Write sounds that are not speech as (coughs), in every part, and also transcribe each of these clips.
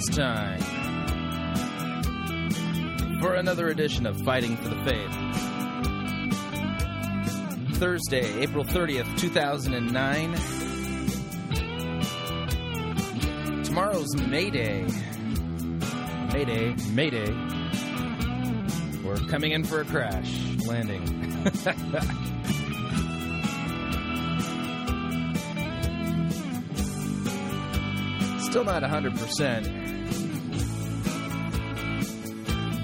It's time for another edition of Fighting for the Faith. Thursday, April 30th, 2009. Tomorrow's May Day. May Day, May Day. We're coming in for a crash landing. (laughs) Still not 100%,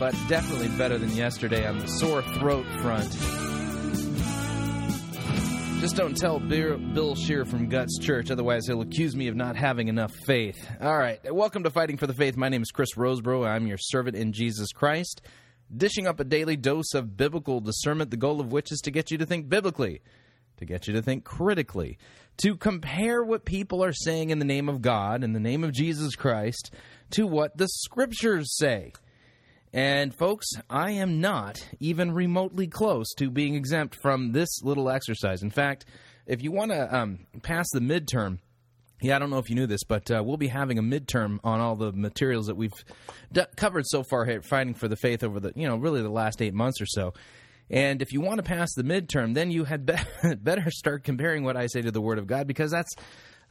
but definitely better than yesterday on the sore throat front. Just don't tell Bill Scheer from Guts Church, otherwise he'll accuse me of not having enough faith. All right, welcome to Fighting for the Faith. My name is Chris Rosebrough. I'm your servant in Jesus Christ, dishing up a daily dose of biblical discernment, the goal of which is to get you to think biblically, to get you to think critically, to compare what people are saying in the name of God, in the name of Jesus Christ, to what the scriptures say. And folks, I am not even remotely close to being exempt from this little exercise. In fact, if you want to um, pass the midterm, yeah, I don't know if you knew this, but uh, we'll be having a midterm on all the materials that we've d- covered so far here, fighting for the faith over the, you know, really the last eight months or so. And if you want to pass the midterm, then you had be- (laughs) better start comparing what I say to the Word of God because that's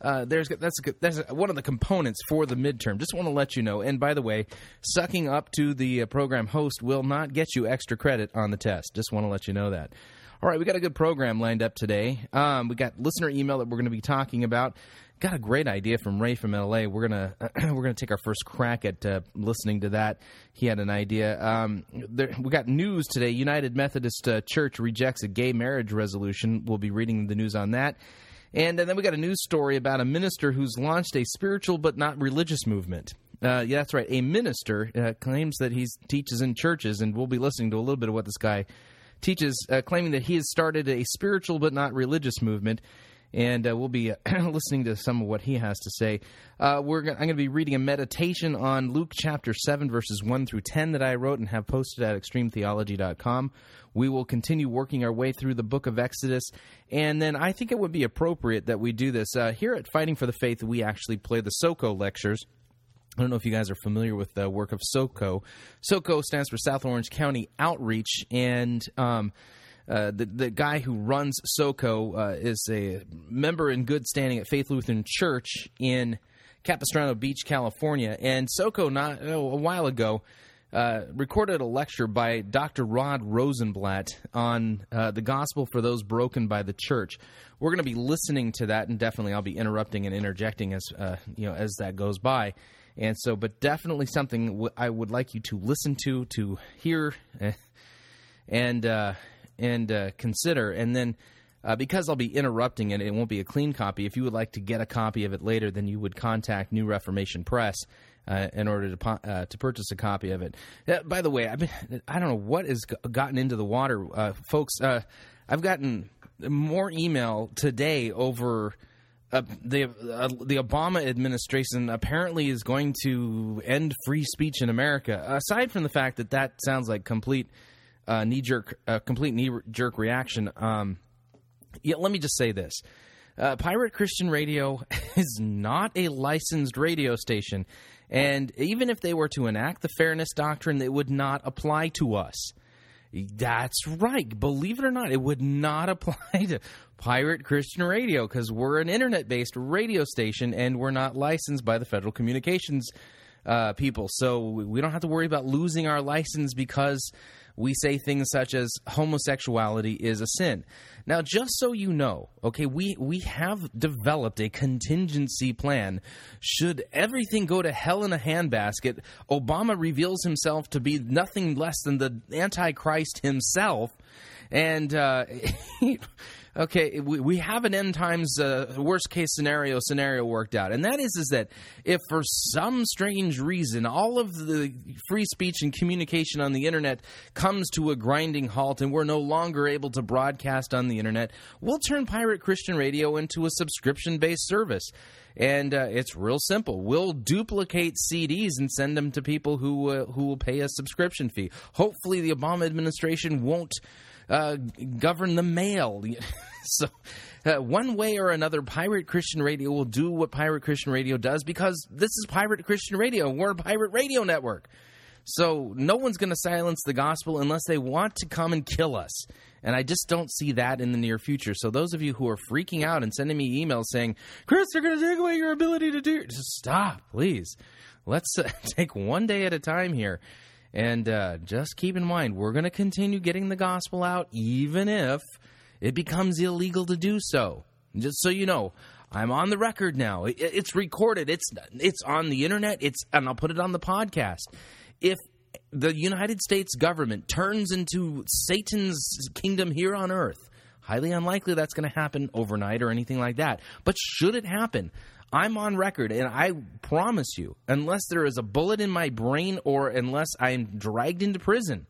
uh, there's that's that's one of the components for the midterm. Just want to let you know. And by the way, sucking up to the uh, program host will not get you extra credit on the test. Just want to let you know that. All right, we got a good program lined up today. Um, we got listener email that we're going to be talking about. Got a great idea from Ray from LA. We're gonna (clears throat) we're gonna take our first crack at uh, listening to that. He had an idea. Um, there, we got news today. United Methodist uh, Church rejects a gay marriage resolution. We'll be reading the news on that. And, then we got a news story about a minister who's launched a spiritual but not religious movement. Uh, yeah, that's right. A minister uh, claims that he teaches in churches, and we'll be listening to a little bit of what this guy teaches, uh, claiming that he has started a spiritual but not religious movement. And uh, we'll be uh, (clears throat) listening to some of what he has to say. Uh, we're I'm going to be reading a meditation on Luke chapter 7, verses 1 through 10 that I wrote and have posted at extremetheology.com. We will continue working our way through the book of Exodus. And then I think it would be appropriate that we do this. Uh, here at Fighting for the Faith, we actually play the SOCO lectures. I don't know if you guys are familiar with the work of SOCO. SOCO stands for South Orange County Outreach, and um, uh, the the guy who runs SOCO uh, is a member in good standing at Faith Lutheran Church in Capistrano Beach, California. And SOCO, not oh, a while ago, uh, recorded a lecture by Dr. Rod Rosenbladt on uh, the gospel for those broken by the church. We're going to be listening to that, and definitely I'll be interrupting and interjecting as uh, you know as that goes by. And so, but definitely something I would like you to listen to, to hear, and uh, and uh, consider, and then. Uh, because I'll be interrupting it, it won't be a clean copy. If you would like to get a copy of it later, then you would contact New Reformation Press uh, in order to uh, to purchase a copy of it. Uh, by the way, I've been, I don't know what has gotten into the water, uh, folks. Uh, I've gotten more email today over. Uh, the the Obama administration apparently is going to end free speech in America. Aside from the fact that that sounds like complete knee jerk, a complete knee jerk reaction. Um, yeah, let me just say this: uh, Pirate Christian Radio (laughs) is not a licensed radio station. And even if they were to enact the fairness doctrine, it would not apply to us. That's right. Believe it or not, it would not (laughs) apply to Pirate Christian Radio because we're an internet based radio station and we're not licensed by the Federal Communications uh, people. So we don't have to worry about losing our license because we say things such as homosexuality is a sin. Now, just so you know, okay, we, we have developed a contingency plan. Should everything go to hell in a handbasket, Obama reveals himself to be nothing less than the Antichrist himself. And uh, (laughs) okay, we, we have an end times uh, worst case scenario scenario worked out, and that is is that if for some strange reason all of the free speech and communication on the internet comes to a grinding halt, and we're no longer able to broadcast on the internet, we'll turn Pirate Christian Radio into a subscription based service. And uh, it's real simple. We'll duplicate CDs and send them to people who uh, who will pay a subscription fee. Hopefully, the Obama administration won't uh, govern the mail. (laughs) so, uh, one way or another, Pirate Christian Radio will do what Pirate Christian Radio does because this is Pirate Christian Radio. We're a pirate radio network. So, no one's going to silence the gospel unless they want to come and kill us. And I just don't see that in the near future. So, those of you who are freaking out and sending me emails saying, Chris, they're going to take away your ability to do, just stop, please. Let's uh, (laughs) take one day at a time here. And uh, just keep in mind, we're going to continue getting the gospel out, even if it becomes illegal to do so. Just so you know, I'm on the record now. It, it's recorded. It's it's on the internet. It's and I'll put it on the podcast. If the United States government turns into Satan's kingdom here on earth, highly unlikely that's going to happen overnight or anything like that. But should it happen, I'm on record, and I promise you, unless there is a bullet in my brain or unless I'm dragged into prison,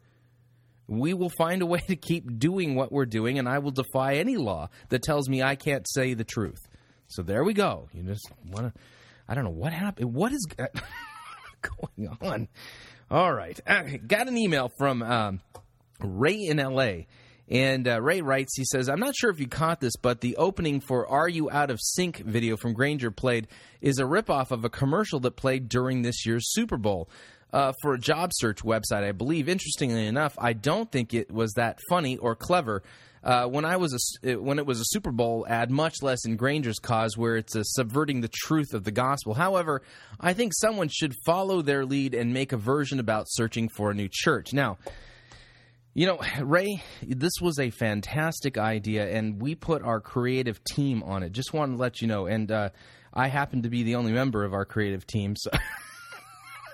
we will find a way to keep doing what we're doing, and I will defy any law that tells me I can't say the truth. So there we go. You just want to. I don't know what happened. What is (laughs) going on? All right. I got an email from um, Ray in LA. And uh, Ray writes, he says, I'm not sure if you caught this, but the opening for Are You Out of Sync video from Granger played is a ripoff of a commercial that played during this year's Super Bowl. Uh, for a job search website, I believe. Interestingly enough, I don't think it was that funny or clever. Uh, when I was a, when it was a Super Bowl ad, much less in Granger's cause, where it's subverting the truth of the gospel. However, I think someone should follow their lead and make a version about searching for a new church. Now, you know, Ray, this was a fantastic idea, and we put our creative team on it. Just wanted to let you know. And uh, I happen to be the only member of our creative team. So,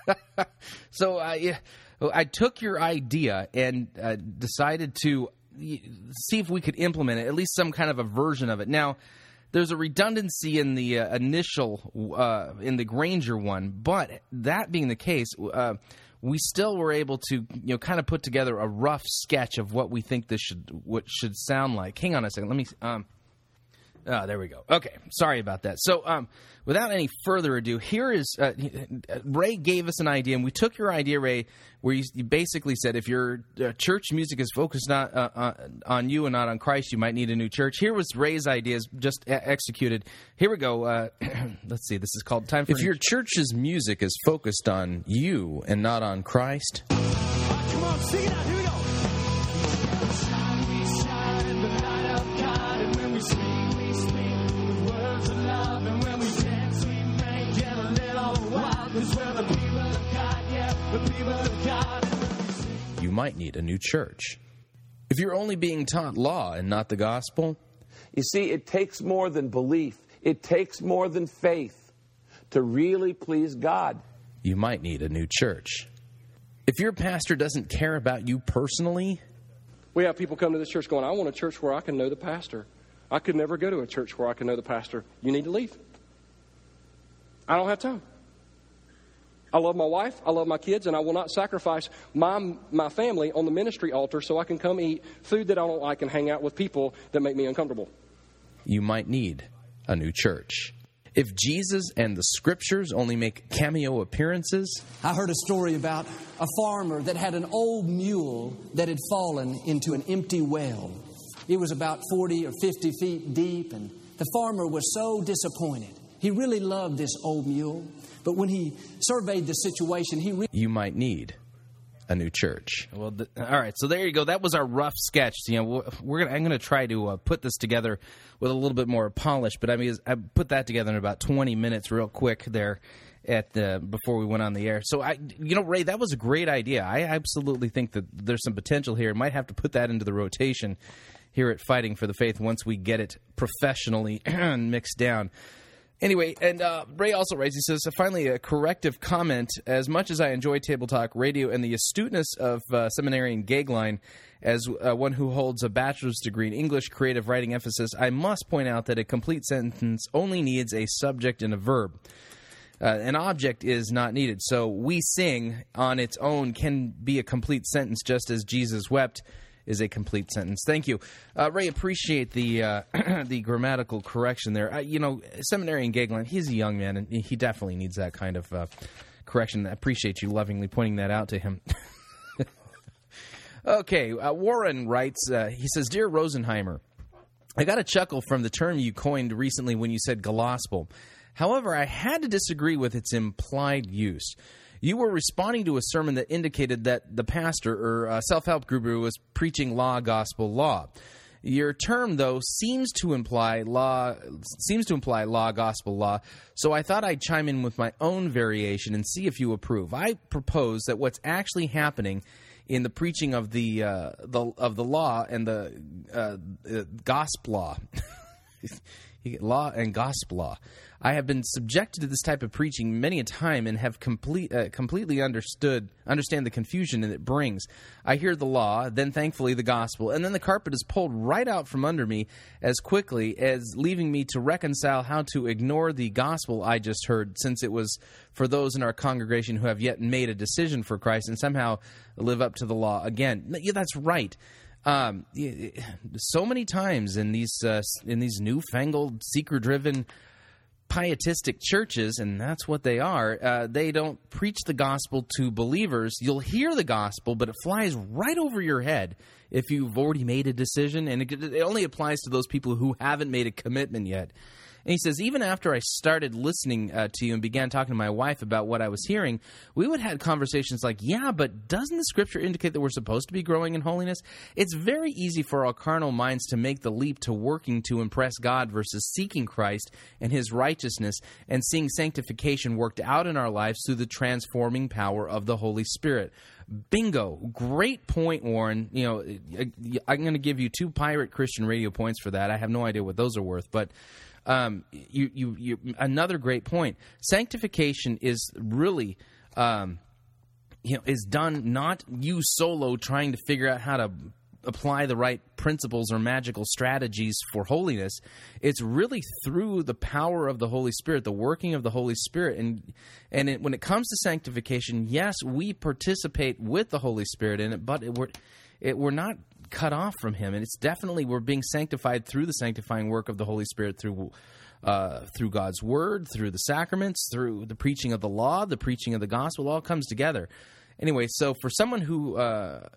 (laughs) so I, I took your idea and uh, decided to see if we could implement it, at least some kind of a version of it. Now, there's a redundancy in the uh, initial, uh, in the Granger one, but that being the case, uh, we still were able to you know kind of put together a rough sketch of what we think this should what should sound like. Hang on a second. Let me um Oh, there we go. Okay, sorry about that. So, um, without any further ado, here is uh, Ray gave us an idea, and we took your idea, Ray, where you, you basically said if your uh, church music is focused not uh, uh on you and not on Christ, you might need a new church. Here was Ray's ideas, just a- executed. Here we go. Uh, (clears throat) let's see. This is called time for. If your church's music is focused on you and not on Christ. Come on, sing it out. Here we go. Might need a new church. If you're only being taught law and not the gospel, You see, it takes more than belief, it takes more than faith to really please God. you might need a new church. If your pastor doesn't care about you personally, We have people come to this church going, I want a church where I can know the pastor. I could never go to a church where I can know the pastor. You need to leave. I don't have time. I love my wife, I love my kids, and I will not sacrifice my, my family on the ministry altar so I can come eat food that I don't like and hang out with people that make me uncomfortable. you might need a new church. If Jesus and the scriptures only make cameo appearances, I heard a story about a farmer that had an old mule that had fallen into an empty well. It was about 40 or 50 feet deep, and the farmer was so disappointed. He really loved this old mule, but when he surveyed the situation, he re- you might need a new church. Well, th- all right. So there you go. That was our rough sketch. You know, we're gonna. I'm gonna try to uh, put this together with a little bit more polish. But I mean, I put that together in about 20 minutes, real quick there, at the before we went on the air. So I, you know, Ray, that was a great idea. I absolutely think that there's some potential here. Might have to put that into the rotation here at Fighting for the Faith once we get it professionally (clears throat) mixed down. Anyway, and uh, Ray also writes, he says, finally, a corrective comment. As much as I enjoy Table Talk Radio and the astuteness of uh, seminarian Gagline, as uh, one who holds a bachelor's degree in English creative writing emphasis, I must point out that a complete sentence only needs a subject and a verb. Uh, an object is not needed. So we sing on its own can be a complete sentence, just as Jesus wept is a complete sentence. Thank you, uh, Ray. Appreciate the uh, (clears throat) the grammatical correction there. Uh, you know, seminary in Gagline, he's a young man, and he definitely needs that kind of uh, correction. I appreciate you lovingly pointing that out to him. (laughs) Okay, uh, Warren writes, uh, he says, Dear Rosenheimer, I got a chuckle from the term you coined recently when you said gospel. However, I had to disagree with its implied use. You were responding to a sermon that indicated that the pastor or uh, self help guru was preaching law, gospel, law. Your term, though, seems to imply law seems to imply law, gospel, law. So I thought I'd chime in with my own variation and see if you approve. I propose that what's actually happening in the preaching of the uh, the of the law and the uh, uh, gospel law, (laughs) law and gospel law. I have been subjected to this type of preaching many a time and have complete, uh, completely understood understand the confusion that it brings. I hear the law, then thankfully the gospel, and then the carpet is pulled right out from under me as quickly as leaving me to reconcile how to ignore the gospel I just heard, since it was for those in our congregation who have yet made a decision for Christ and somehow live up to the law again. Yeah, that's right. Um, so many times in these uh, in these newfangled seeker driven pietistic churches, and that's what they are, uh, they don't preach the gospel to believers. You'll hear the gospel, but it flies right over your head if you've already made a decision, and it, it only applies to those people who haven't made a commitment yet. And he says, even after I started listening uh, to you and began talking to my wife about what I was hearing, we would have conversations like, yeah, but doesn't the scripture indicate that we're supposed to be growing in holiness? It's very easy for our carnal minds to make the leap to working to impress God versus seeking Christ and his righteousness and seeing sanctification worked out in our lives through the transforming power of the Holy Spirit. Bingo. Great point, Warren. You know, I'm going to give you two pirate Christian radio points for that. I have no idea what those are worth, but um, you, you, you, another great point. Sanctification is really, um, you know, is done not you solo trying to figure out how to apply the right principles or magical strategies for holiness. It's really through the power of the Holy Spirit, the working of the Holy Spirit, and and it, when it comes to sanctification, yes, we participate with the Holy Spirit in it, but it, we're it, we're not cut off from Him, and it's definitely we're being sanctified through the sanctifying work of the Holy Spirit through. Uh, through God's word, through the sacraments, through the preaching of the law, the preaching of the gospel, all comes together. Anyway, so for someone who uh,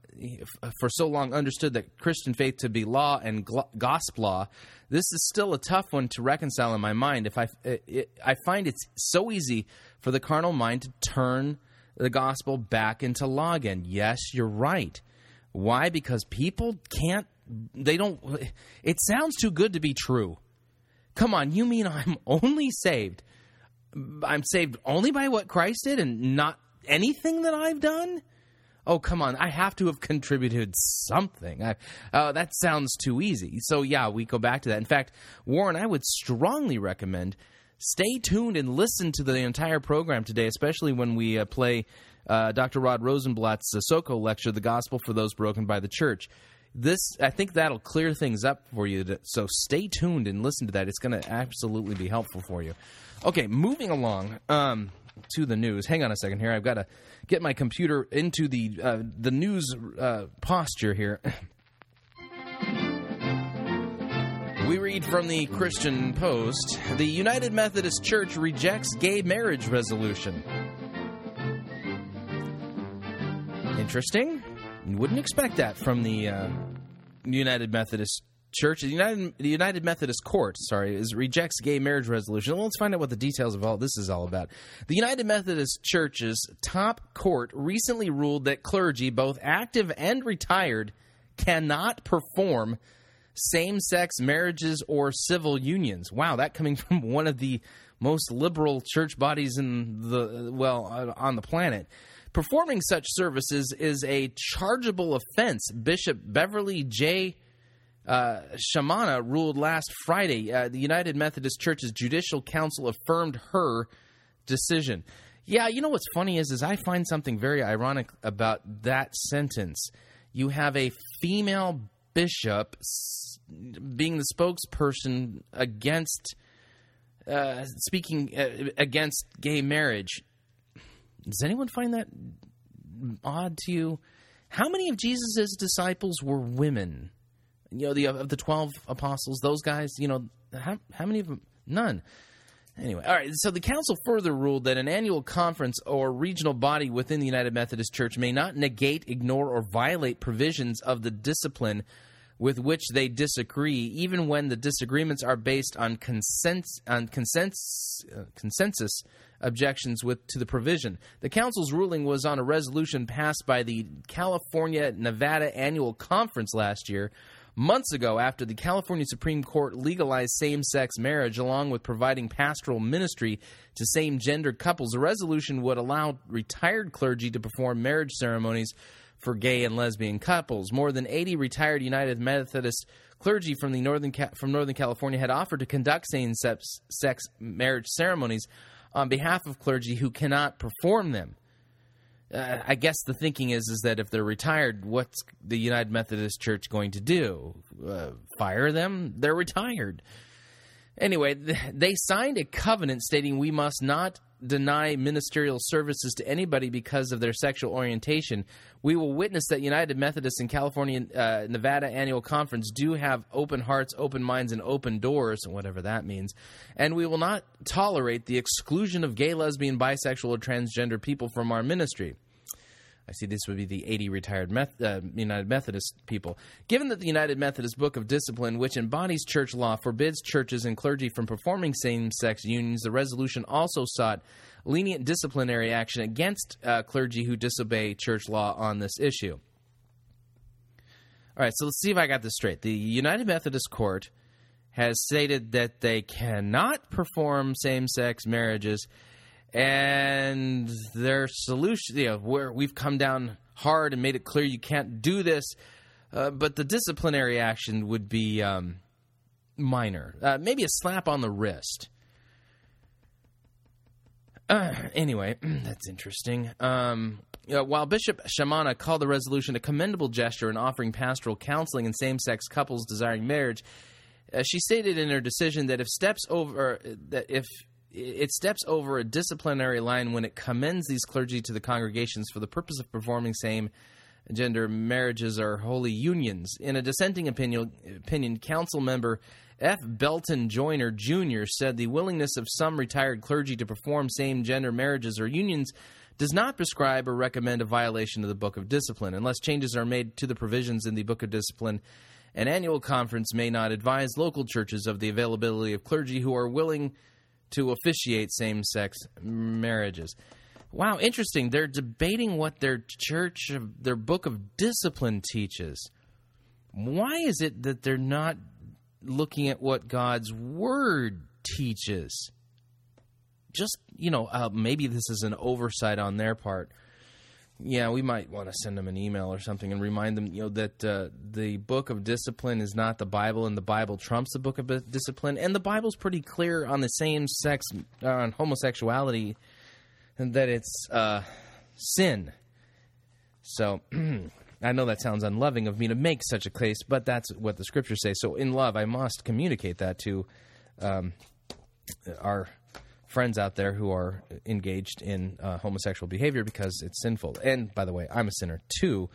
for so long understood that Christian faith to be law and gospel law, this is still a tough one to reconcile in my mind. If I it, I find it's so easy for the carnal mind to turn the gospel back into law again. Yes, you're right. Why? Because people can't, they don't, it sounds too good to be true. Come on, you mean I'm (laughs) only saved? I'm saved only by what Christ did and not anything that I've done? Oh, come on. I have to have contributed something. I, uh, that sounds too easy. So, yeah, we go back to that. In fact, Warren, I would strongly recommend stay tuned and listen to the entire program today, especially when we uh, play uh, Dr. Rod Rosenbladt's uh, SOCO lecture, The Gospel for Those Broken by the Church. This, I think that'll clear things up for you. To, so stay tuned and listen to that. It's going to absolutely be helpful for you. Okay, moving along um, to the news. Hang on a second here. I've got to get my computer into the uh, the news uh, posture here. (clears throat) We read from the Christian Post The United Methodist Church rejects gay marriage resolution. Interesting. You wouldn't expect that from the uh, United Methodist Church. The United, the United Methodist Court, sorry, is rejects gay marriage resolution. Well, let's find out what the details of all this is all about. The United Methodist Church's top court recently ruled that clergy, both active and retired, cannot perform same-sex marriages or civil unions. Wow, that coming (laughs) from one of the most liberal church bodies in the well on the planet. Performing such services is a chargeable offense. Bishop Beverly J. Uh, Shamana ruled last Friday. Uh, the United Methodist Church's Judicial Council affirmed her decision. Yeah, you know what's funny is, is I find something very ironic about that sentence. You have a female bishop being the spokesperson against uh, speaking uh, against gay marriage does anyone find that odd to you? How many of Jesus' disciples were women? You know, the of the twelve apostles, those guys. You know, how how many of them? None. Anyway, all right. So the council further ruled that an annual conference or regional body within the United Methodist Church may not negate, ignore, or violate provisions of the discipline with which they disagree, even when the disagreements are based on consens- on uh, consensus objections with to the provision. The council's ruling was on a resolution passed by the California Nevada Annual Conference last year, months ago after the California Supreme Court legalized same-sex marriage along with providing pastoral ministry to same-gender couples. The resolution would allow retired clergy to perform marriage ceremonies for gay and lesbian couples. More than 80 retired United Methodist clergy from the northern from Northern California had offered to conduct same-sex marriage ceremonies on behalf of clergy who cannot perform them. Uh, I guess the thinking is is that if they're retired, what's the United Methodist Church going to do? Uh, fire them? They're retired. Anyway, they signed a covenant stating we must not deny ministerial services to anybody because of their sexual orientation. We will witness that United Methodists in California, uh, Nevada annual conference do have open hearts, open minds, and open doors, whatever that means. And we will not tolerate the exclusion of gay, lesbian, bisexual, or transgender people from our ministry. I see this would be the 80 retired Meth- uh, United Methodist people. Given that the United Methodist Book of Discipline, which embodies church law, forbids churches and clergy from performing same sex unions, the resolution also sought lenient disciplinary action against uh, clergy who disobey church law on this issue. All right, so let's see if I got this straight. The United Methodist Court has stated that they cannot perform same sex marriages and their solution, you know, where we've come down hard and made it clear you can't do this, uh, but the disciplinary action would be um, minor, uh, maybe a slap on the wrist. Uh, anyway, (clears throat) that's interesting. Um, while Bishop Shamana called the resolution a commendable gesture in offering pastoral counseling in same-sex couples desiring marriage, uh, she stated in her decision that if steps over that if it steps over a disciplinary line when it commends these clergy to the congregations for the purpose of performing same gender marriages or holy unions. In a dissenting opinion, opinion council member F. Belton Joyner Jr. said the willingness of some retired clergy to perform same gender marriages or unions does not prescribe or recommend a violation of the Book of Discipline unless changes are made to the provisions in the Book of Discipline. An annual conference may not advise local churches of the availability of clergy who are willing to officiate same sex marriages. Wow, interesting. They're debating what their church, their book of discipline teaches. Why is it that they're not looking at what God's word teaches? Just, you know, uh, maybe this is an oversight on their part yeah, we might want to send them an email or something and remind them, you know, that uh, the book of discipline is not the Bible, and the Bible trumps the book of discipline, and the Bible's pretty clear on the same sex, uh, on homosexuality, and that it's uh, sin. So. (clears throat) I know that sounds unloving of me to make such a case, but that's what the scriptures say. So, in love, I must communicate that to um, our friends out there who are engaged in uh, homosexual behavior because it's sinful. And by the way, I'm a sinner too.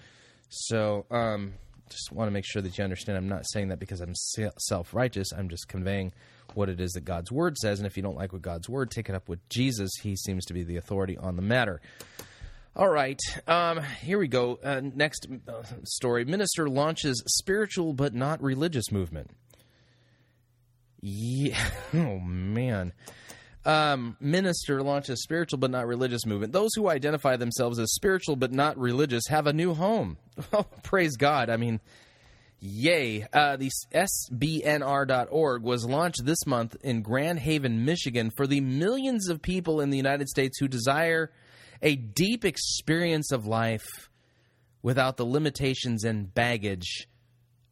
So um, just want to make sure that you understand I'm not saying that because I'm self righteous. I'm just conveying what it is that God's word says. And if you don't like what God's word, take it up with Jesus. He seems to be the authority on the matter. All right, um, here we go. Uh, next uh, story Minister launches spiritual but not religious movement. Yeah. (laughs) Oh, man um, minister launches spiritual but not religious movement. Those who identify themselves as spiritual but not religious have a new home. (laughs) Oh, praise God. I mean, yay. Uh, the SBNR.org was launched this month in Grand Haven, Michigan for the millions of people in the United States who desire a deep experience of life without the limitations and baggage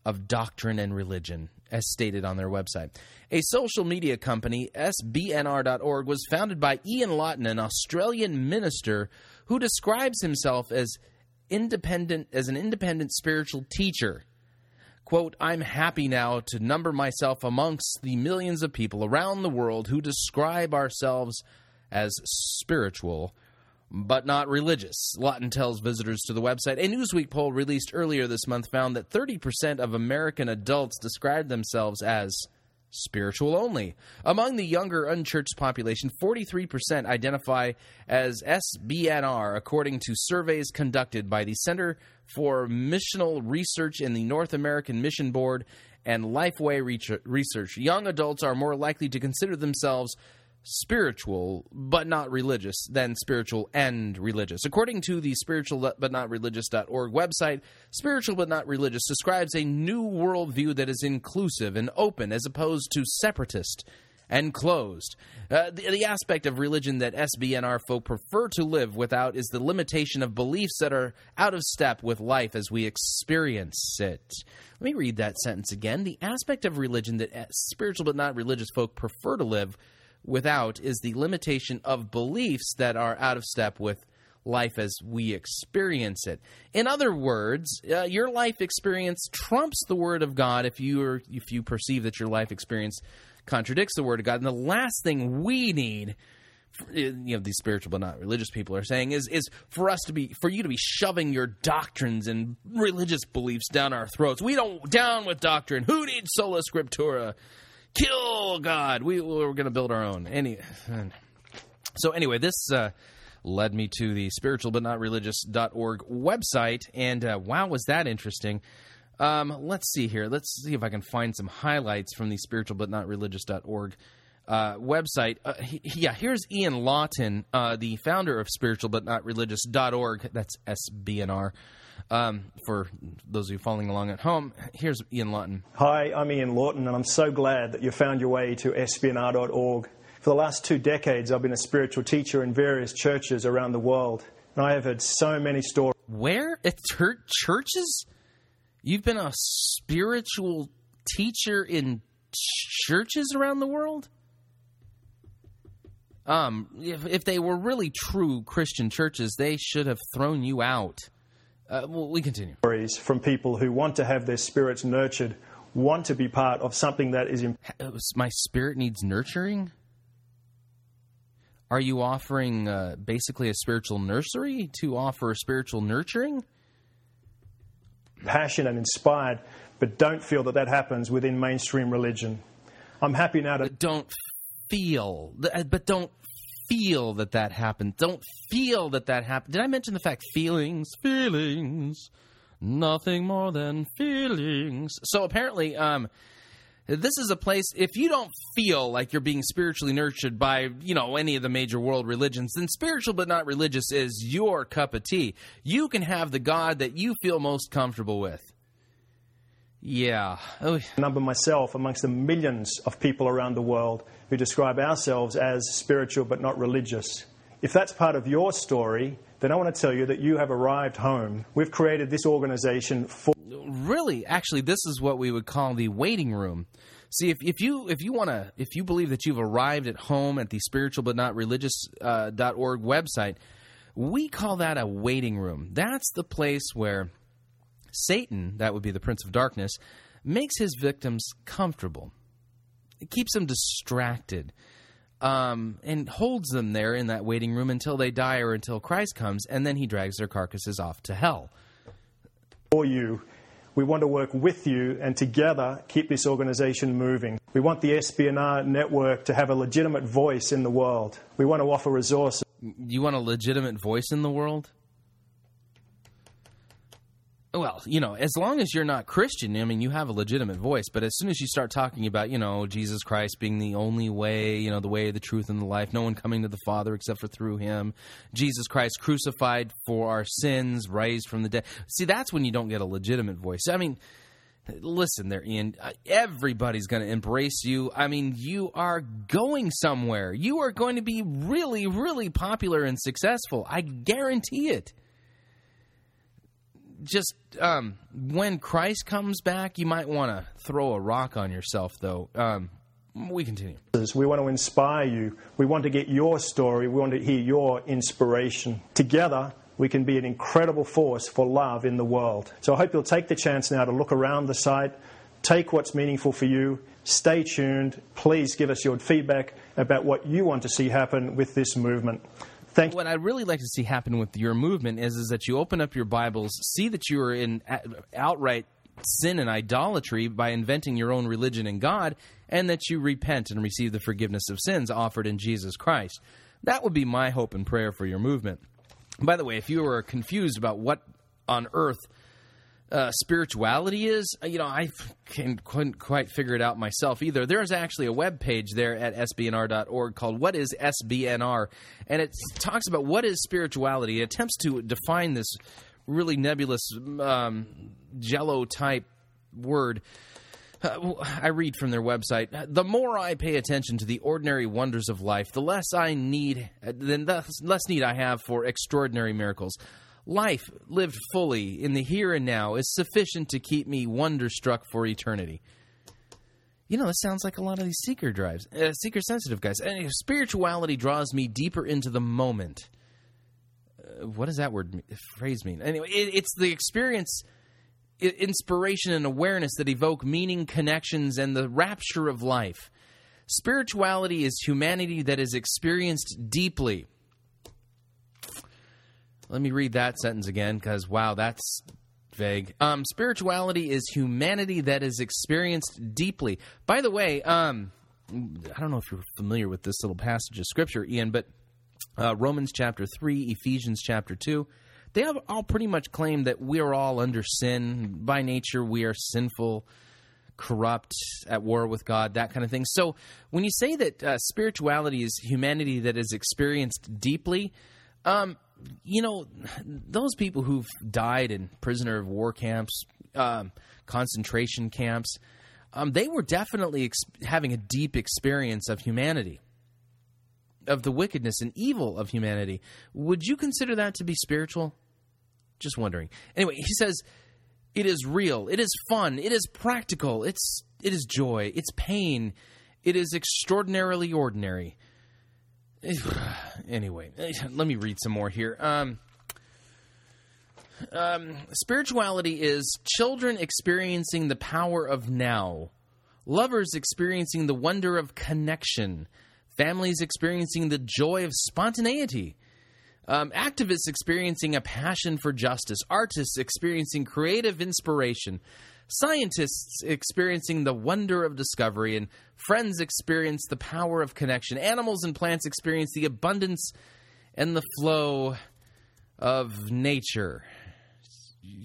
of doctrine and religion as stated on their website. A social media company, SBNR.org, was founded by Ian Lawton, an Australian minister who describes himself as independent as an independent spiritual teacher. Quote, I'm happy now to number myself amongst the millions of people around the world who describe ourselves as spiritual but not religious. Lawton tells visitors to the website. A Newsweek poll released earlier this month found that 30% of American adults describe themselves as spiritual only. Among the younger unchurched population, 43% identify as SBNR, according to surveys conducted by the Center for Missional Research in the North American Mission Board and Lifeway Research. Young adults are more likely to consider themselves spiritual but not religious than spiritual and religious. According to the spiritual but not religious.org website, spiritual but not religious describes a new worldview that is inclusive and open as opposed to separatist and closed. Uh, the, the, aspect of religion that SBNR folk prefer to live without is the limitation of beliefs that are out of step with life as we experience it. Let me read that sentence again. The aspect of religion that uh, spiritual but not religious folk prefer to live without is the limitation of beliefs that are out of step with life as we experience it. In other words, uh, your life experience trumps the word of God if you are, if you perceive that your life experience contradicts the word of God. And the last thing we need you know these spiritual but not religious people are saying is is for us to be for you to be shoving your doctrines and religious beliefs down our throats. We don't down with doctrine. Who needs sola scriptura? Kill God. We, we're going to build our own. Any, (sighs) so anyway, this uh, led me to the spiritual but not religious.org website, and uh, wow, was that interesting. Um, let's see here. Let's see if I can find some highlights from the spiritual but not religious.org uh, website. Uh, he, yeah, here's Ian Lawton, uh, the founder of spiritual but not religious.org. That's SBNR. Um, for those of you following along at home, here's Ian Lawton. Hi, I'm Ian Lawton, and I'm so glad that you found your way to sbnr.org. For the last two decades, I've been a spiritual teacher in various churches around the world, and I have heard so many stories. Where? At churches? You've been a spiritual teacher in churches around the world? Um, if, if they were really true Christian churches, they should have thrown you out. Uh, well, we continue. From people who want to have their spirits nurtured, want to be part of something that is. Imp- My spirit needs nurturing? Are you offering uh, basically a spiritual nursery to offer spiritual nurturing? Passion and inspired, but don't feel that that happens within mainstream religion. I'm happy now to. Don't feel, but don't feel that that happened. Don't feel that that happened. Did I mention the fact feelings, feelings, nothing more than feelings? So apparently, um, this is a place if you don't feel like you're being spiritually nurtured by you know any of the major world religions then spiritual but not religious is your cup of tea you can have the god that you feel most comfortable with yeah. Oh. Number myself amongst the millions of people around the world who describe ourselves as spiritual but not religious. If that's part of your story, then I want to tell you that you have arrived home. We've created this organization for. Really, actually, this is what we would call the waiting room. See, if, if you if you want to if you believe that you've arrived at home at the spiritual but not religious uh, .org website, we call that a waiting room. That's the place where Satan, that would be the prince of darkness, makes his victims comfortable. It keeps them distracted um, and holds them there in that waiting room until they die or until Christ comes, and then he drags their carcasses off to hell. For you, we want to work with you and together keep this organization moving. We want the SBNR network to have a legitimate voice in the world. We want to offer resources. You want a legitimate voice in the world? Well, you know, as long as you're not Christian, I mean, you have a legitimate voice. But as soon as you start talking about, you know, Jesus Christ being the only way, you know, the way, the truth, and the life, no one coming to the Father except for through Him, Jesus Christ crucified for our sins, raised from the dead. See, that's when you don't get a legitimate voice. I mean, listen there, Ian. Uh, everybody's going to embrace you. I mean, you are going somewhere. You are going to be really, really popular and successful. I guarantee it just um, when Christ comes back, you might want to throw a rock on yourself, though. Um, we continue. We want to inspire you. We want to get your story. We want to hear your inspiration. Together, we can be an incredible force for love in the world. So I hope you'll take the chance now to look around the site, take what's meaningful for you, stay tuned. Please give us your feedback about what you want to see happen with this movement. What I'd really like to see happen with your movement is is that you open up your Bibles, see that you are in outright sin and idolatry by inventing your own religion and God, and that you repent and receive the forgiveness of sins offered in Jesus Christ. That would be my hope and prayer for your movement. By the way, if you are confused about what on earth uh, spirituality is, uh, you know, I can, couldn't quite figure it out myself either. There's actually a web page there at sbnr.org called "What is SBNR," and it talks about what is spirituality. It attempts to define this really nebulous um, Jello type word. Uh, I read from their website. The more I pay attention to the ordinary wonders of life, the less I need, then the less need I have for extraordinary miracles. Life lived fully in the here and now is sufficient to keep me wonderstruck for eternity. You know, this sounds like a lot of these seeker drives, uh, seeker sensitive guys. And spirituality draws me deeper into the moment. Uh, what does that word phrase mean? Anyway, it, it's the experience, inspiration, and awareness that evoke meaning, connections, and the rapture of life. Spirituality is humanity that is experienced deeply let me read that sentence again because, wow, that's vague. Um, spirituality is humanity that is experienced deeply. By the way, um, I don't know if you're familiar with this little passage of scripture, Ian, but uh, Romans chapter 3, Ephesians chapter 2, they have all pretty much claim that we are all under sin. By nature, we are sinful, corrupt, at war with God, that kind of thing. So when you say that uh, spirituality is humanity that is experienced deeply, um, you know, those people who've died in prisoner of war camps, um, concentration camps, um, they were definitely ex- having a deep experience of humanity, of the wickedness and evil of humanity. Would you consider that to be spiritual? Just wondering. Anyway, he says, it is real, it is fun, it is practical, it's it is joy, it's pain, it is extraordinarily ordinary. (sighs) anyway, (laughs) let me read some more here. Um, um, spirituality is children experiencing the power of now, lovers experiencing the wonder of connection, families experiencing the joy of spontaneity, um, activists experiencing a passion for justice, artists experiencing creative inspiration, Scientists experiencing the wonder of discovery, and friends experience the power of connection. Animals and plants experience the abundance and the flow of nature.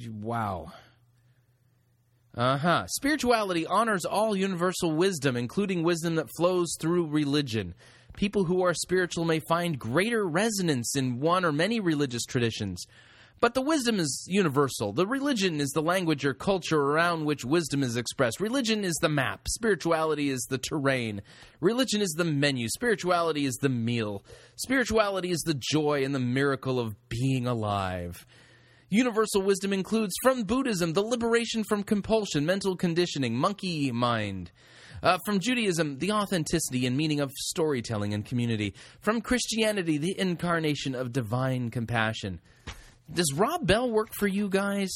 Wow. Uh huh. Spirituality honors all universal wisdom, including wisdom that flows through religion. People who are spiritual may find greater resonance in one or many religious traditions. But the wisdom is universal. The religion is the language or culture around which wisdom is expressed. Religion is the map. Spirituality is the terrain. Religion is the menu. Spirituality is the meal. Spirituality is the joy and the miracle of being alive. Universal wisdom includes from Buddhism the liberation from compulsion, mental conditioning, monkey mind. Uh, from Judaism, the authenticity and meaning of storytelling and community. From Christianity, the incarnation of divine compassion. Does Rob Bell work for you guys?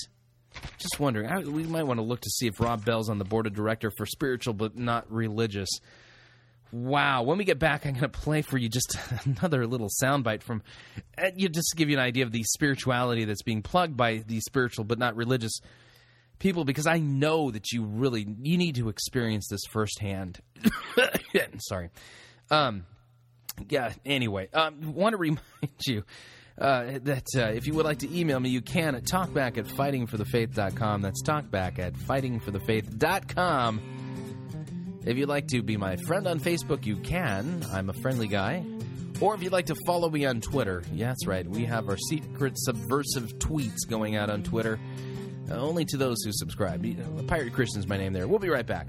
Just wondering. I, we might want to look to see if Rob Bell's on the board of director for spiritual but not religious. Wow. When we get back, I'm going to play for you just (laughs) another little soundbite from, uh, you just to give you an idea of the spirituality that's being plugged by these spiritual but not religious people, because I know that you really you need to experience this firsthand. (coughs) Sorry. Um. Yeah. Anyway, um, want to remind (laughs) you uh, that uh, if you would like to email me, you can at talkback at fightingforthefaith.com. That's talkback at fightingforthefaith.com. If you'd like to be my friend on Facebook, you can. I'm a friendly guy. Or if you'd like to follow me on Twitter, yeah, that's right. We have our secret subversive tweets going out on Twitter. Uh, only to those who subscribe. Pirate Christian is my name there. We'll be right back.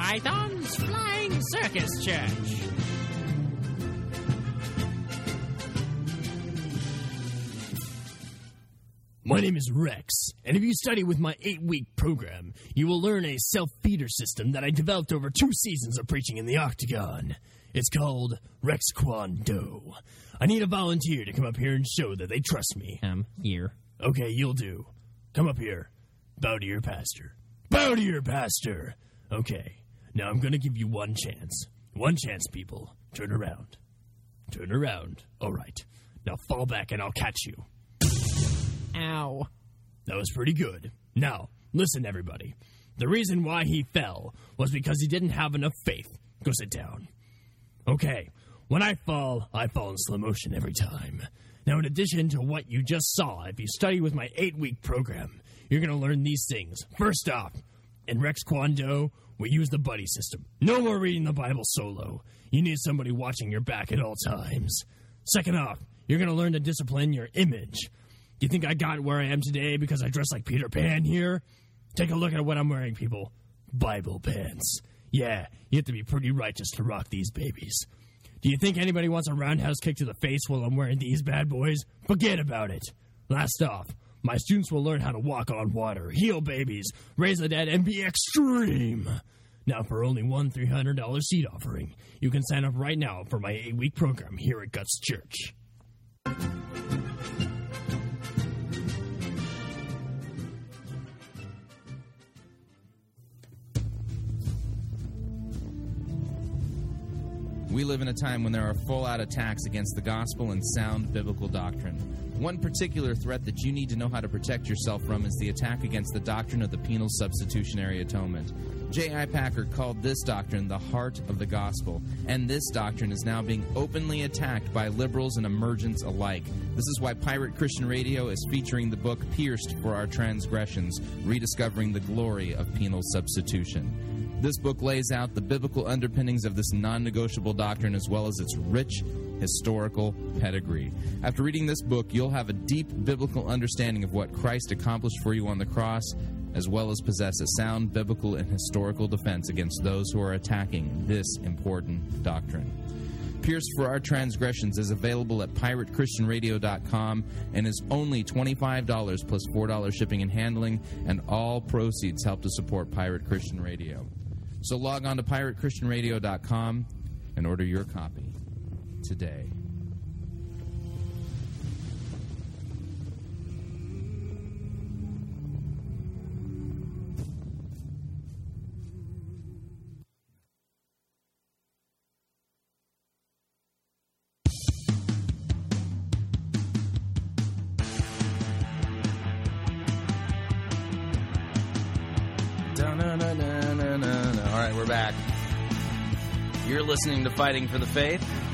Python's Flying Circus Church. My name is Rex, and if you study with my eight week program, you will learn a self feeder system that I developed over two seasons of preaching in the Octagon. It's called Rex Kwon Do. I need a volunteer to come up here and show that they trust me. Um, here. Okay, you'll do. Come up here. Bow to your pastor. Bow to your pastor. Okay, now I'm gonna give you one chance. One chance, people. Turn around. Turn around. All right. Now fall back and I'll catch you. Ow. That was pretty good. Now, listen, everybody. The reason why he fell was because he didn't have enough faith. Go sit down. Okay, when I fall, I fall in slow motion every time. Now, in addition to what you just saw, if you study with my eight week program, you're going to learn these things. First off, in Rex Kwon Do, we use the buddy system. No more reading the Bible solo. You need somebody watching your back at all times. Second off, you're going to learn to discipline your image. You think I got where I am today because I dress like Peter Pan here? Take a look at what I'm wearing, people. Bible pants. Yeah, you have to be pretty righteous to rock these babies. Do you think anybody wants a roundhouse kick to the face while I'm wearing these bad boys? Forget about it. Last off, my students will learn how to walk on water, heal babies, raise the dead, and be extreme. Now, for only one $300 seat offering, you can sign up right now for my eight week program here at Guts Church. We live in a time when there are full out attacks against the gospel and sound biblical doctrine. One particular threat that you need to know how to protect yourself from is the attack against the doctrine of the penal substitutionary atonement. J.I. Packer called this doctrine the heart of the gospel, and this doctrine is now being openly attacked by liberals and emergents alike. This is why Pirate Christian Radio is featuring the book Pierced for Our Transgressions Rediscovering the Glory of Penal Substitution. This book lays out the biblical underpinnings of this non negotiable doctrine as well as its rich historical pedigree. After reading this book, you'll have a deep biblical understanding of what Christ accomplished for you on the cross, as well as possess a sound biblical and historical defense against those who are attacking this important doctrine. Pierced for Our Transgressions is available at piratechristianradio.com and is only $25 plus $4 shipping and handling, and all proceeds help to support Pirate Christian Radio. So log on to piratechristianradio.com and order your copy today. All right, we're back. You're listening to Fighting for the Faith.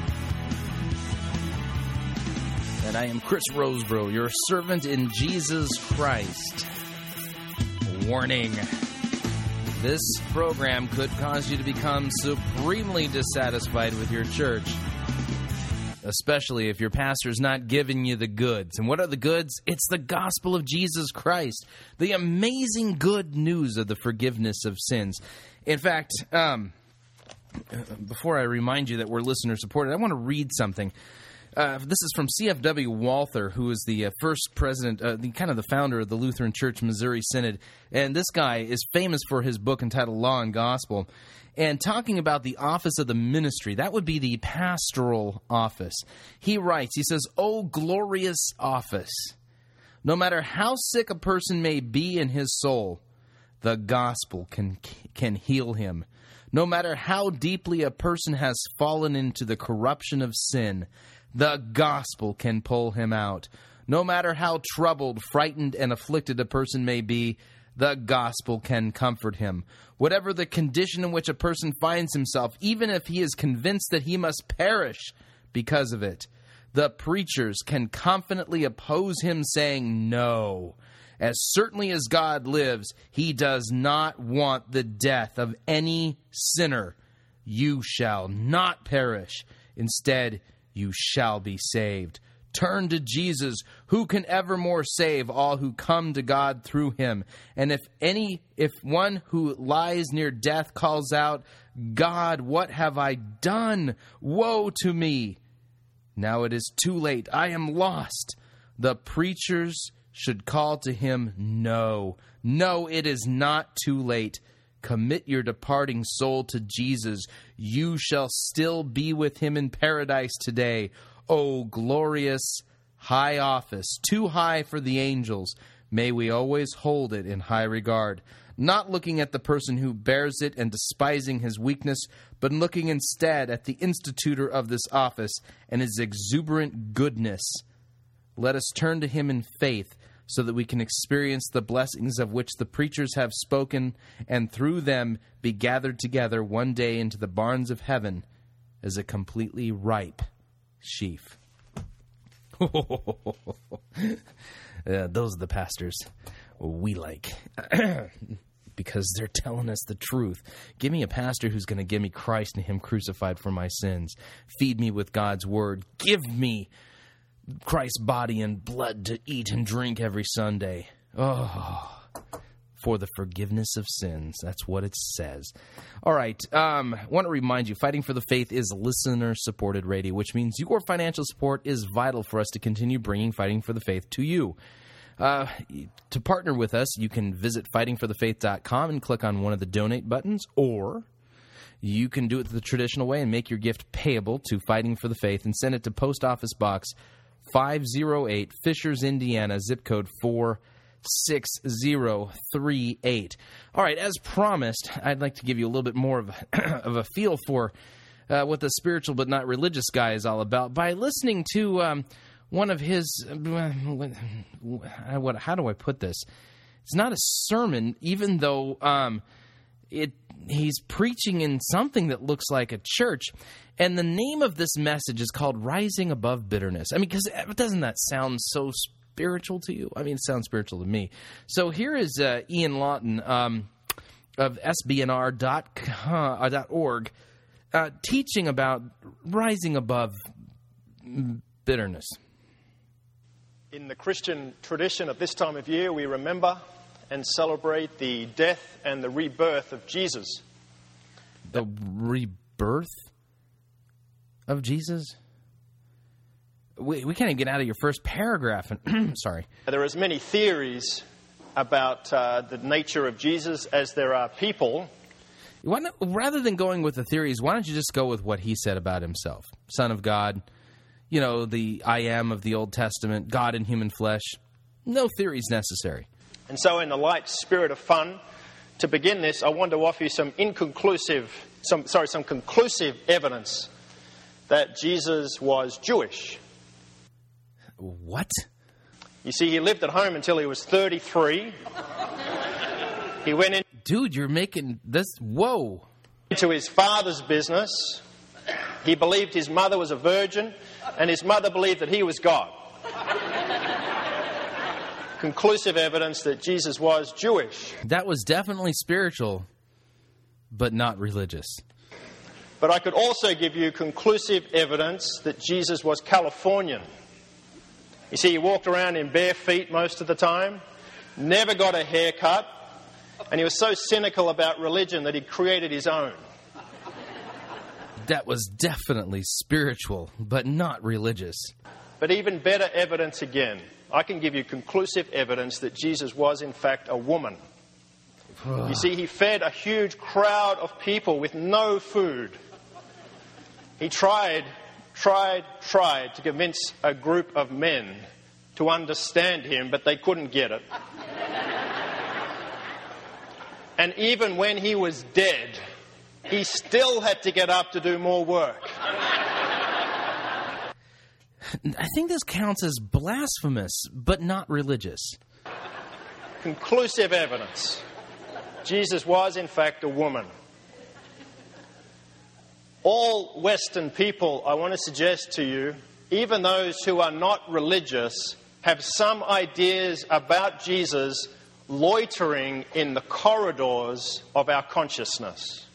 And I am Chris Rosebrough, your servant in Jesus Christ. Warning. This program could cause you to become supremely dissatisfied with your church especially if your pastor's not giving you the goods. And what are the goods? It's the gospel of Jesus Christ, the amazing good news of the forgiveness of sins. In fact, um, before I remind you that we're listener supported, I want to read something. Uh, this is from CFW Walther, who is the uh, first president, uh, the kind of the founder of the Lutheran Church Missouri Synod, and this guy is famous for his book entitled Law and Gospel and talking about the office of the ministry. That would be the pastoral office. He writes, he says, Oh, glorious office. No matter how sick a person may be in his soul, the gospel can, can heal him. No matter how deeply a person has fallen into the corruption of sin, the gospel can pull him out. No matter how troubled, frightened, and afflicted a person may be, the gospel can comfort him. Whatever the condition in which a person finds himself, even if he is convinced that he must perish because of it, the preachers can confidently oppose him, saying, No. As certainly as God lives, he does not want the death of any sinner. You shall not perish. Instead, you shall be saved. Turn to Jesus, who can evermore save all who come to God through him. And if any if one who lies near death calls out, God, what have I done? Woe to me! Now it is too late. I am lost. The preachers should call to him, No, no, it is not too late. Commit your departing soul to Jesus. You shall still be with him in paradise today. O glorious high office, too high for the angels. May we always hold it in high regard, not looking at the person who bears it and despising his weakness, but looking instead at the institutor of this office and his exuberant goodness. Let us turn to him in faith so that we can experience the blessings of which the preachers have spoken, and through them be gathered together one day into the barns of heaven as a completely ripe sheaf. (laughs) Uh, those are the pastors we like. (clears throat) because they're telling us the truth. Give me a pastor who's going to give me Christ and Him crucified for my sins. Feed me with God's word. Give me Christ's body and blood to eat and drink every Sunday. Oh, for the forgiveness of sins. That's what it says. All right. Um, I want to remind you Fighting for the Faith is listener supported radio, which means your financial support is vital for us to continue bringing Fighting for the Faith to you. Uh, to partner with us, you can visit fightingforthefaith.com and click on one of the donate buttons, or you can do it the traditional way and make your gift payable to Fighting for the Faith and send it to Post Office Box 508, Fishers, Indiana, zip code 46038. All right, as promised, I'd like to give you a little bit more of, (clears throat) of a feel for uh, what the spiritual but not religious guy is all about by listening to. Um, one of his what how do I put this? It's not a sermon, even though um, it he's preaching in something that looks like a church. And the name of this message is called Rising Above Bitterness. I mean, because doesn't that sound so spiritual to you? I mean, it sounds spiritual to me. So here is uh, Ian Lawton um, of sbnr.org uh, teaching about rising above bitterness. In the Christian tradition at this time of year, we remember and celebrate the death and the rebirth of Jesus. The rebirth of Jesus? We, we can't even get out of your first paragraph. And (clears throat) sorry. There are as many theories about uh, the nature of Jesus as there are people. Not, rather than going with the theories, why don't you just go with what he said about himself? Son of God, you know, the I am of the Old Testament, God in human flesh. No theories necessary. And so, in the light spirit of fun, to begin this, I want to offer you some inconclusive, some, sorry, some conclusive evidence that Jesus was Jewish. What? You see, he lived at home until he was 33. he went in. Dude, you're making this. Whoa. Into his father's business. He believed his mother was a virgin and his mother believed that he was God. Conclusive evidence that Jesus was Jewish. That was definitely spiritual, but not religious. But I could also give you conclusive evidence that Jesus was Californian. You see, he walked around in bare feet most of the time, never got a haircut, and he was so cynical about religion that he created his own that was definitely spiritual, but not religious. But even better evidence again, I can give you conclusive evidence that Jesus was, in fact, a woman. (sighs) you see, he fed a huge crowd of people with no food. He tried, tried, tried to convince a group of men to understand him, but they couldn't get it. and even when he was dead, he still had to get up to do more work. I think this counts as blasphemous, but not religious. Conclusive evidence. Jesus was, in fact, a woman. All Western people, I want to suggest to you, even those who are not religious, have some ideas about Jesus loitering in the corridors of our consciousness.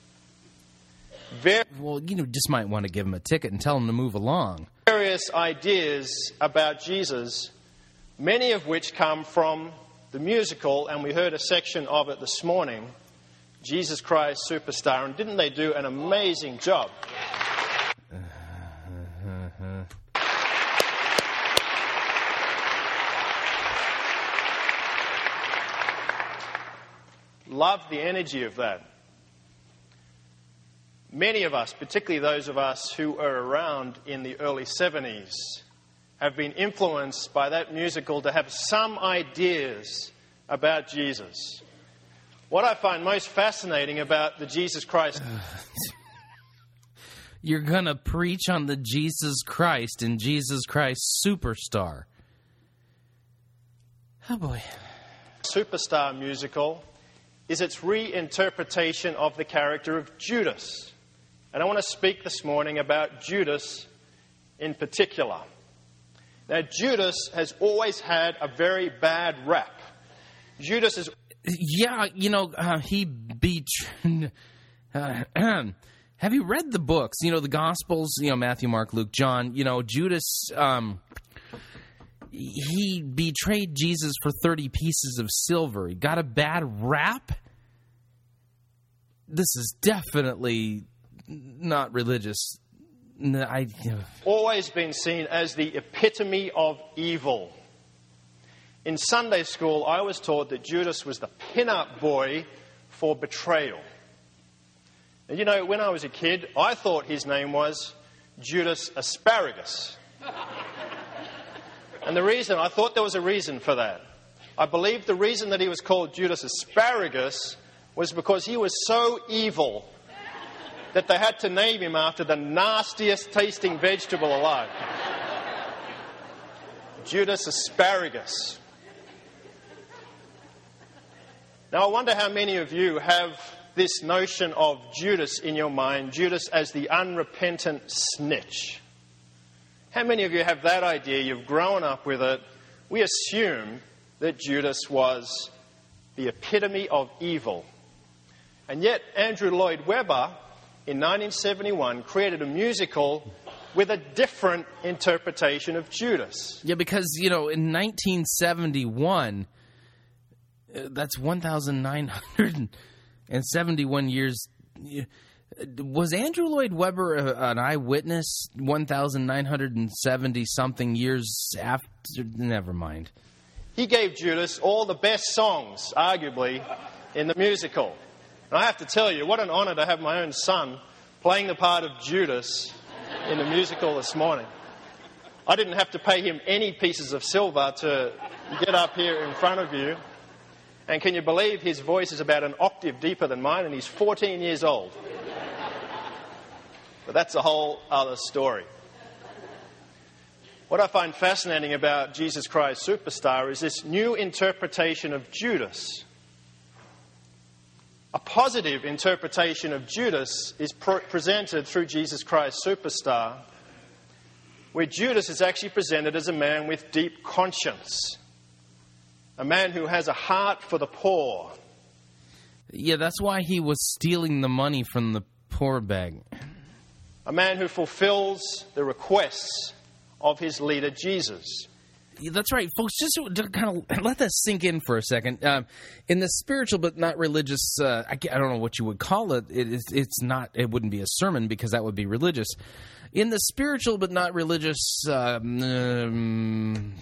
Very, well, you know, just might want to give him a ticket and tell him to move along. Various ideas about Jesus, many of which come from the musical, and we heard a section of it this morning Jesus Christ Superstar. And didn't they do an amazing job? Love the energy of that. Many of us, particularly those of us who are around in the early 70s, have been influenced by that musical to have some ideas about Jesus. What I find most fascinating about the Jesus Christ. (sighs) You're going to preach on the Jesus Christ and Jesus Christ Superstar. Oh boy. Superstar musical is its reinterpretation of the character of Judas. And I want to speak this morning about Judas in particular. Now, Judas has always had a very bad rap. Judas is. Yeah, you know, uh, he beat. (laughs) Uh, (clears throat) have you read the books? You know, the Gospels, you know, Matthew, Mark, Luke, John. You know, Judas. Um, he betrayed Jesus for 30 pieces of silver. He got a bad rap. This is definitely not religious. No, I, Always been seen as the epitome of evil. In Sunday school, I was taught that Judas was the pin-up boy for betrayal. And you know, when I was a kid, I thought his name was Judas Asparagus. (laughs) and the reason, I thought there was a reason for that. I believe the reason that he was called Judas Asparagus was because he was so evil that they had to name him after the nastiest tasting vegetable alive Judas asparagus. Now, I wonder how many of you have this notion of Judas in your mind, Judas as the unrepentant snitch. How many of you have that idea? You've grown up with it. We assume that Judas was the epitome of evil. And yet, Andrew Lloyd Webber in 1971 created a musical with a different interpretation of Judas. Yeah, because, you know, in 1971, uh, that's 1,971 years. Was Andrew Lloyd Webber an eyewitness 1,970 something years after? Never mind. He gave Judas all the best songs, arguably, in the musical. And I have to tell you, what an honor to have my own son playing the part of Judas in the musical this morning. I didn't have to pay him any pieces of silver to get up here in front of you. And can you believe his voice is about an octave deeper than mine, and he's 14 years old? But that's a whole other story. What I find fascinating about Jesus Christ Superstar is this new interpretation of Judas. A positive interpretation of Judas is pre- presented through Jesus Christ Superstar, where Judas is actually presented as a man with deep conscience, a man who has a heart for the poor. Yeah, that's why he was stealing the money from the poor bag. A man who fulfills the requests of his leader Jesus. That's right, folks. Just to kind of let that sink in for a second. Um, in the spiritual but not religious, uh, I, I, don't know what you would call it. it it's, it's, not. It wouldn't be a sermon because that would be religious. In the spiritual but not religious um, um,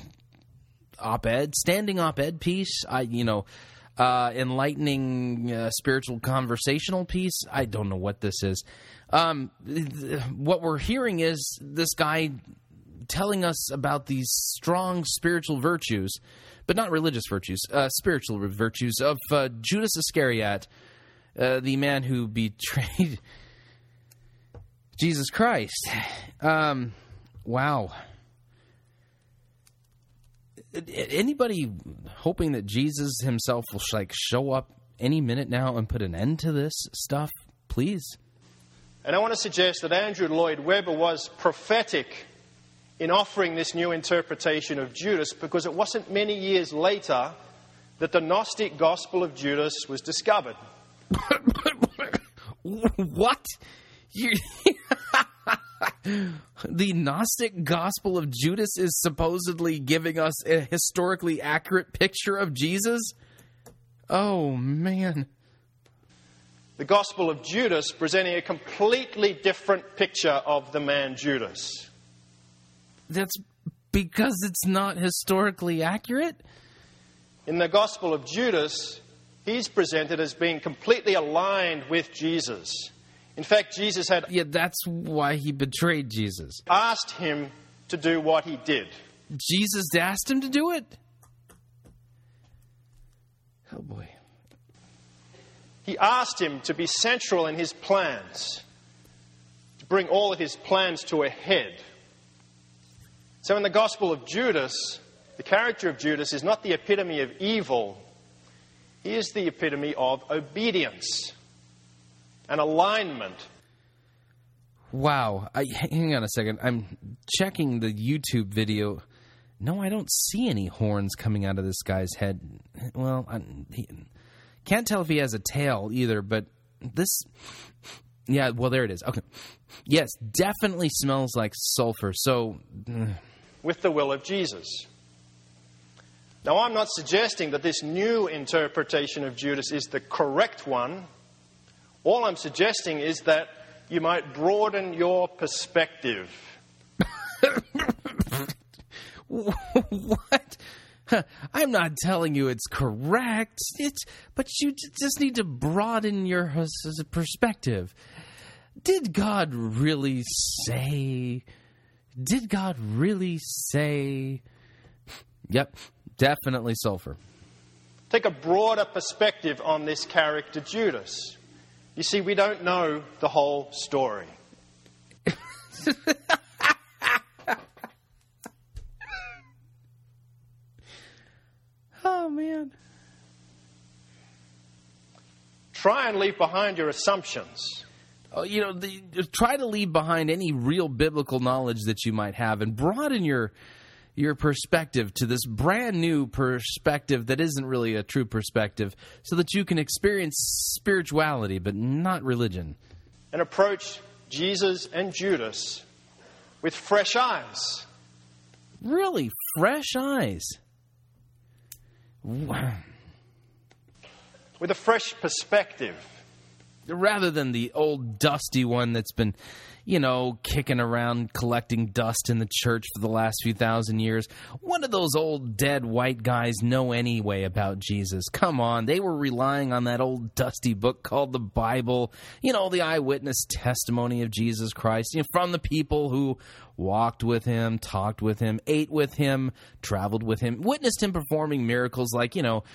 op-ed, standing op-ed piece, I you know, uh, enlightening uh, spiritual conversational piece. I don't know what this is. Um, what we're hearing is this guy telling us about these strong spiritual virtues, but not religious virtues, uh, spiritual virtues of uh, Judas Iscariot, uh, the man who betrayed (laughs) Jesus Christ. Um, wow. Anybody hoping that Jesus himself will like show up any minute now and put an end to this stuff, please? And I want to suggest that Andrew Lloyd Webber was prophetic in offering this new interpretation of Judas because it wasn't many years later that the Gnostic Gospel of Judas was discovered. (laughs) what? (laughs) the Gnostic Gospel of Judas is supposedly giving us a historically accurate picture of Jesus? Oh, man. The Gospel of Judas presenting a completely different picture of the man Judas. That's because it's not historically accurate? In the Gospel of Judas, he's presented as being completely aligned with Jesus. In fact, Jesus had. Yeah, that's why he betrayed Jesus. Asked him to do what he did. Jesus asked him to do it? Oh, boy. He asked him to be central in his plans, to bring all of his plans to a head. So, in the Gospel of Judas, the character of Judas is not the epitome of evil, he is the epitome of obedience and alignment. Wow. I, hang on a second. I'm checking the YouTube video. No, I don't see any horns coming out of this guy's head. Well, I he, can't tell if he has a tail either, but this. Yeah, well, there it is. Okay. Yes, definitely smells like sulfur. So. Mm. With the will of Jesus. Now, I'm not suggesting that this new interpretation of Judas is the correct one. All I'm suggesting is that you might broaden your perspective. (laughs) what? (laughs) I'm not telling you it's correct. It's but you just need to broaden your perspective. Did God really say? Did God really say? Yep, definitely sulfur. Take a broader perspective on this character, Judas. You see, we don't know the whole story. (laughs) oh, man. Try and leave behind your assumptions. Oh, you know, the, try to leave behind any real biblical knowledge that you might have and broaden your your perspective to this brand new perspective that isn't really a true perspective so that you can experience spirituality but not religion. And approach Jesus and Judas with fresh eyes. Really? Fresh eyes? Wow. With a fresh perspective. Rather than the old dusty one that's been you know, kicking around collecting dust in the church for the last few thousand years. What do those old dead white guys know anyway about Jesus? Come on, they were relying on that old dusty book called the Bible, you know, the eyewitness testimony of Jesus Christ, you know, from the people who walked with him, talked with him, ate with him, traveled with him, witnessed him performing miracles like, you know,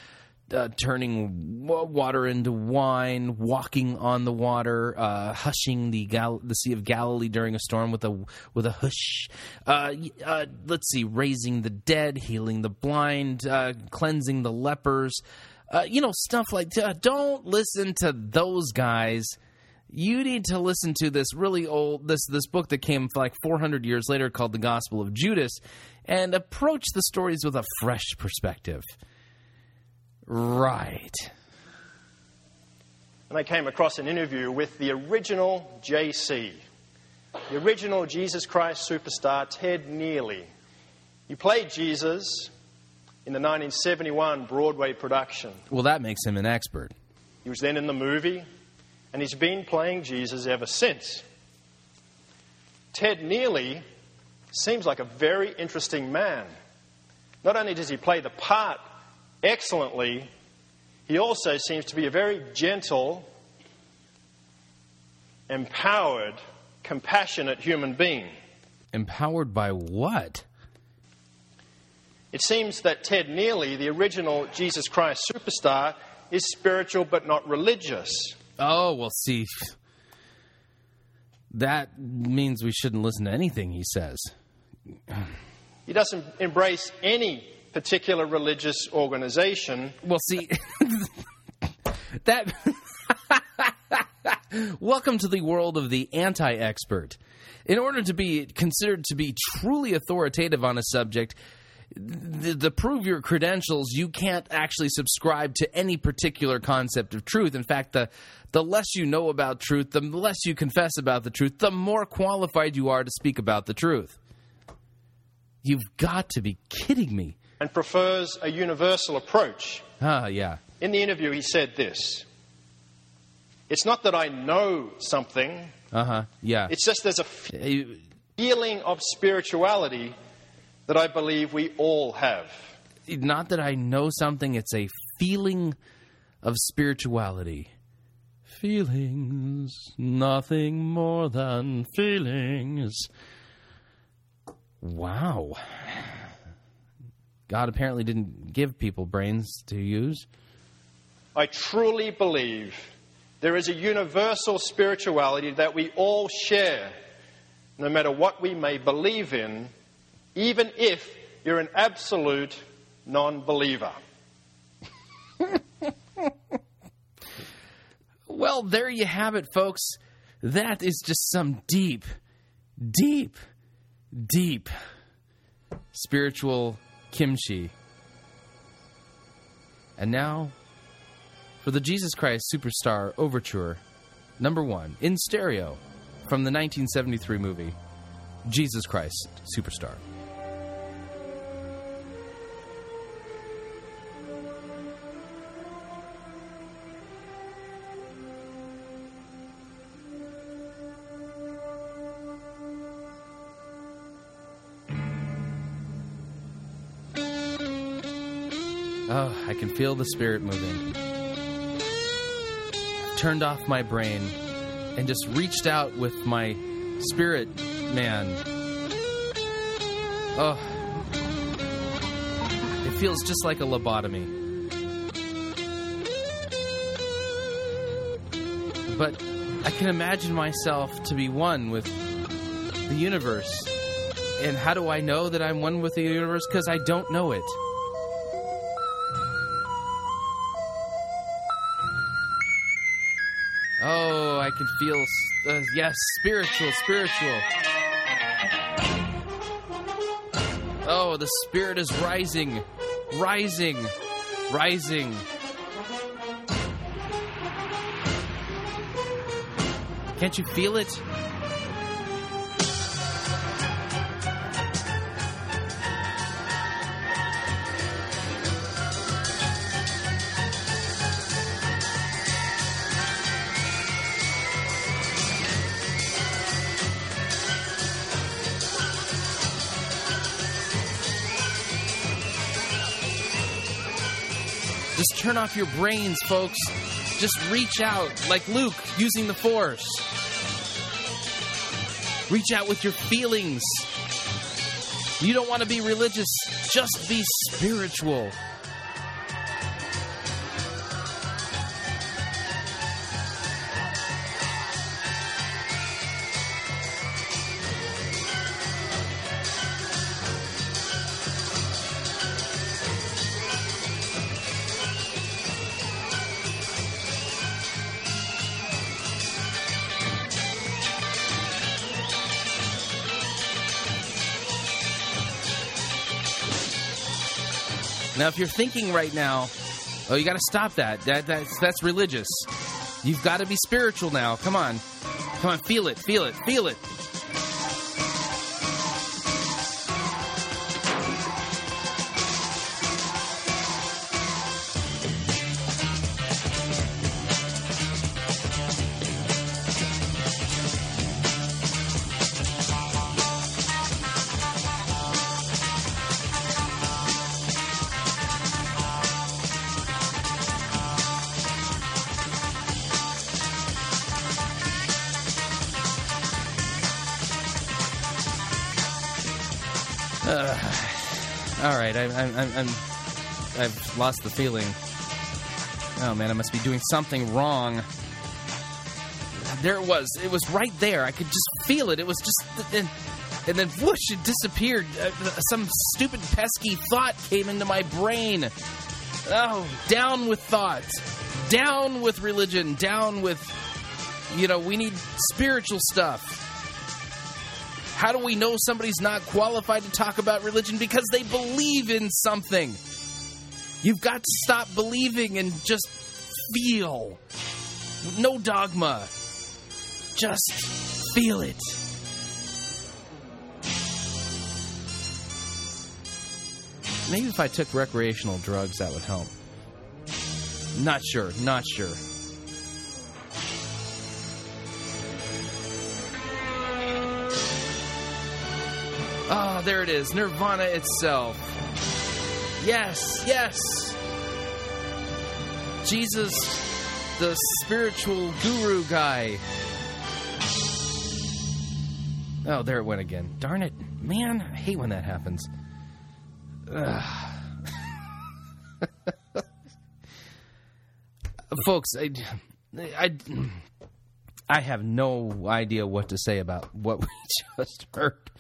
uh, turning water into wine, walking on the water, uh, hushing the Gal- the Sea of Galilee during a storm with a with a hush. Uh, uh let's see, raising the dead, healing the blind, uh, cleansing the lepers. Uh, you know, stuff like. Don't listen to those guys. You need to listen to this really old this this book that came like 400 years later called the Gospel of Judas, and approach the stories with a fresh perspective. Right. And I came across an interview with the original JC, the original Jesus Christ superstar, Ted Neeley. He played Jesus in the 1971 Broadway production. Well, that makes him an expert. He was then in the movie, and he's been playing Jesus ever since. Ted Neeley seems like a very interesting man. Not only does he play the part excellently, he also seems to be a very gentle, empowered, compassionate human being. Empowered by what? It seems that Ted Neeley, the original Jesus Christ superstar, is spiritual but not religious. Oh, well, see. That means we shouldn't listen to anything he says. He doesn't embrace any particular religious organization. Well, see, (laughs) that. (laughs) Welcome to the world of the anti expert. In order to be considered to be truly authoritative on a subject, to prove your credentials, you can't actually subscribe to any particular concept of truth. In fact, the the less you know about truth, the less you confess about the truth, the more qualified you are to speak about the truth. You've got to be kidding me. And prefers a universal approach. Ah, yeah. In the interview, he said this It's not that I know something, Uh huh. Yeah. it's just there's a feeling of spirituality that I believe we all have. Not that I know something, it's a feeling of spirituality. Feelings, nothing more than feelings. Wow. God apparently didn't give people brains to use. I truly believe there is a universal spirituality that we all share, no matter what we may believe in, even if you're an absolute non believer. (laughs) Well, there you have it, folks. That is just some deep, deep, deep spiritual kimchi. And now for the Jesus Christ Superstar Overture, number one, in stereo, from the 1973 movie Jesus Christ Superstar. Can feel the spirit moving. Turned off my brain and just reached out with my spirit man. Oh, it feels just like a lobotomy. But I can imagine myself to be one with the universe. And how do I know that I'm one with the universe? Because I don't know it. Can feel, uh, yes, spiritual, spiritual. Oh, the spirit is rising, rising, rising. Can't you feel it? Turn off your brains, folks. Just reach out like Luke using the Force. Reach out with your feelings. You don't want to be religious, just be spiritual. Now, if you're thinking right now, oh, you got to stop that. That that's that's religious. You've got to be spiritual now. Come on, come on, feel it, feel it, feel it. Right, I, I, I'm, I'm, I've lost the feeling. Oh man, I must be doing something wrong. There it was. It was right there. I could just feel it. It was just, and, and then whoosh, it disappeared. Uh, some stupid, pesky thought came into my brain. Oh, down with thought. Down with religion. Down with, you know, we need spiritual stuff. How do we know somebody's not qualified to talk about religion? Because they believe in something. You've got to stop believing and just feel. No dogma. Just feel it. Maybe if I took recreational drugs, that would help. Not sure. Not sure. Ah, oh, there it is. Nirvana itself. Yes, yes. Jesus, the spiritual guru guy. Oh, there it went again. Darn it. Man, I hate when that happens. (laughs) Folks, I, I, I have no idea what to say about what we (laughs) just heard.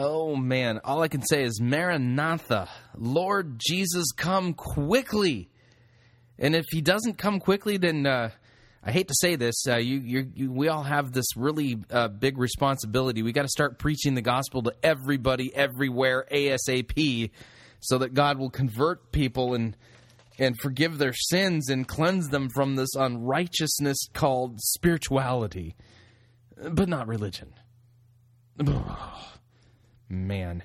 Oh man, all I can say is Maranatha, Lord Jesus, come quickly. And if he doesn't come quickly, then uh, I hate to say this, uh, you, you, we all have this really uh, big responsibility. We got to start preaching the gospel to everybody, everywhere, ASAP, so that God will convert people and and forgive their sins and cleanse them from this unrighteousness called spirituality, but not religion. (sighs) Man.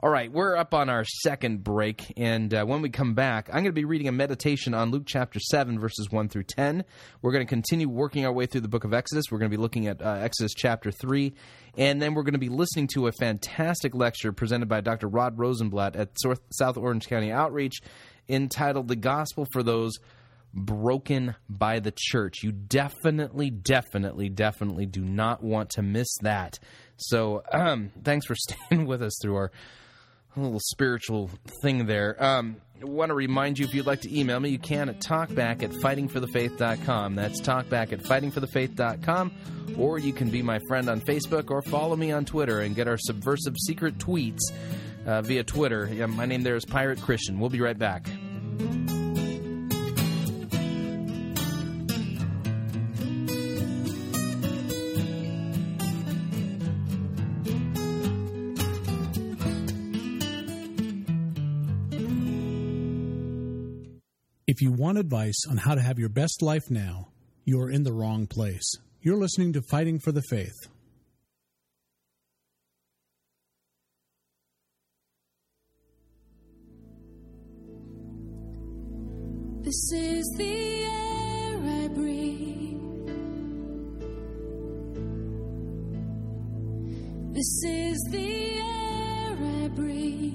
All right, we're up on our second break, and uh, when we come back, I'm going to be reading a meditation on Luke chapter 7, verses 1 through 10. We're going to continue working our way through the book of Exodus. We're going to be looking at uh, Exodus chapter 3, and then we're going to be listening to a fantastic lecture presented by Dr. Rod Rosenbladt at South Orange County Outreach entitled The Gospel for Those broken by the church. You definitely, definitely, definitely do not want to miss that. So, um, thanks for (laughs) staying with us through our little spiritual thing there. Um, I want to remind you if you'd like to email me, you can at talkback at fightingforthefaith.com. That's talkback at fightingforthefaith.com. Or you can be my friend on Facebook or follow me on Twitter and get our subversive secret tweets uh, via Twitter. Yeah, my name there is Pirate Christian. We'll be right back. If you want advice on how to have your best life now, you are in the wrong place. You're listening to Fighting for the Faith. This is the air I breathe. This is the air I breathe.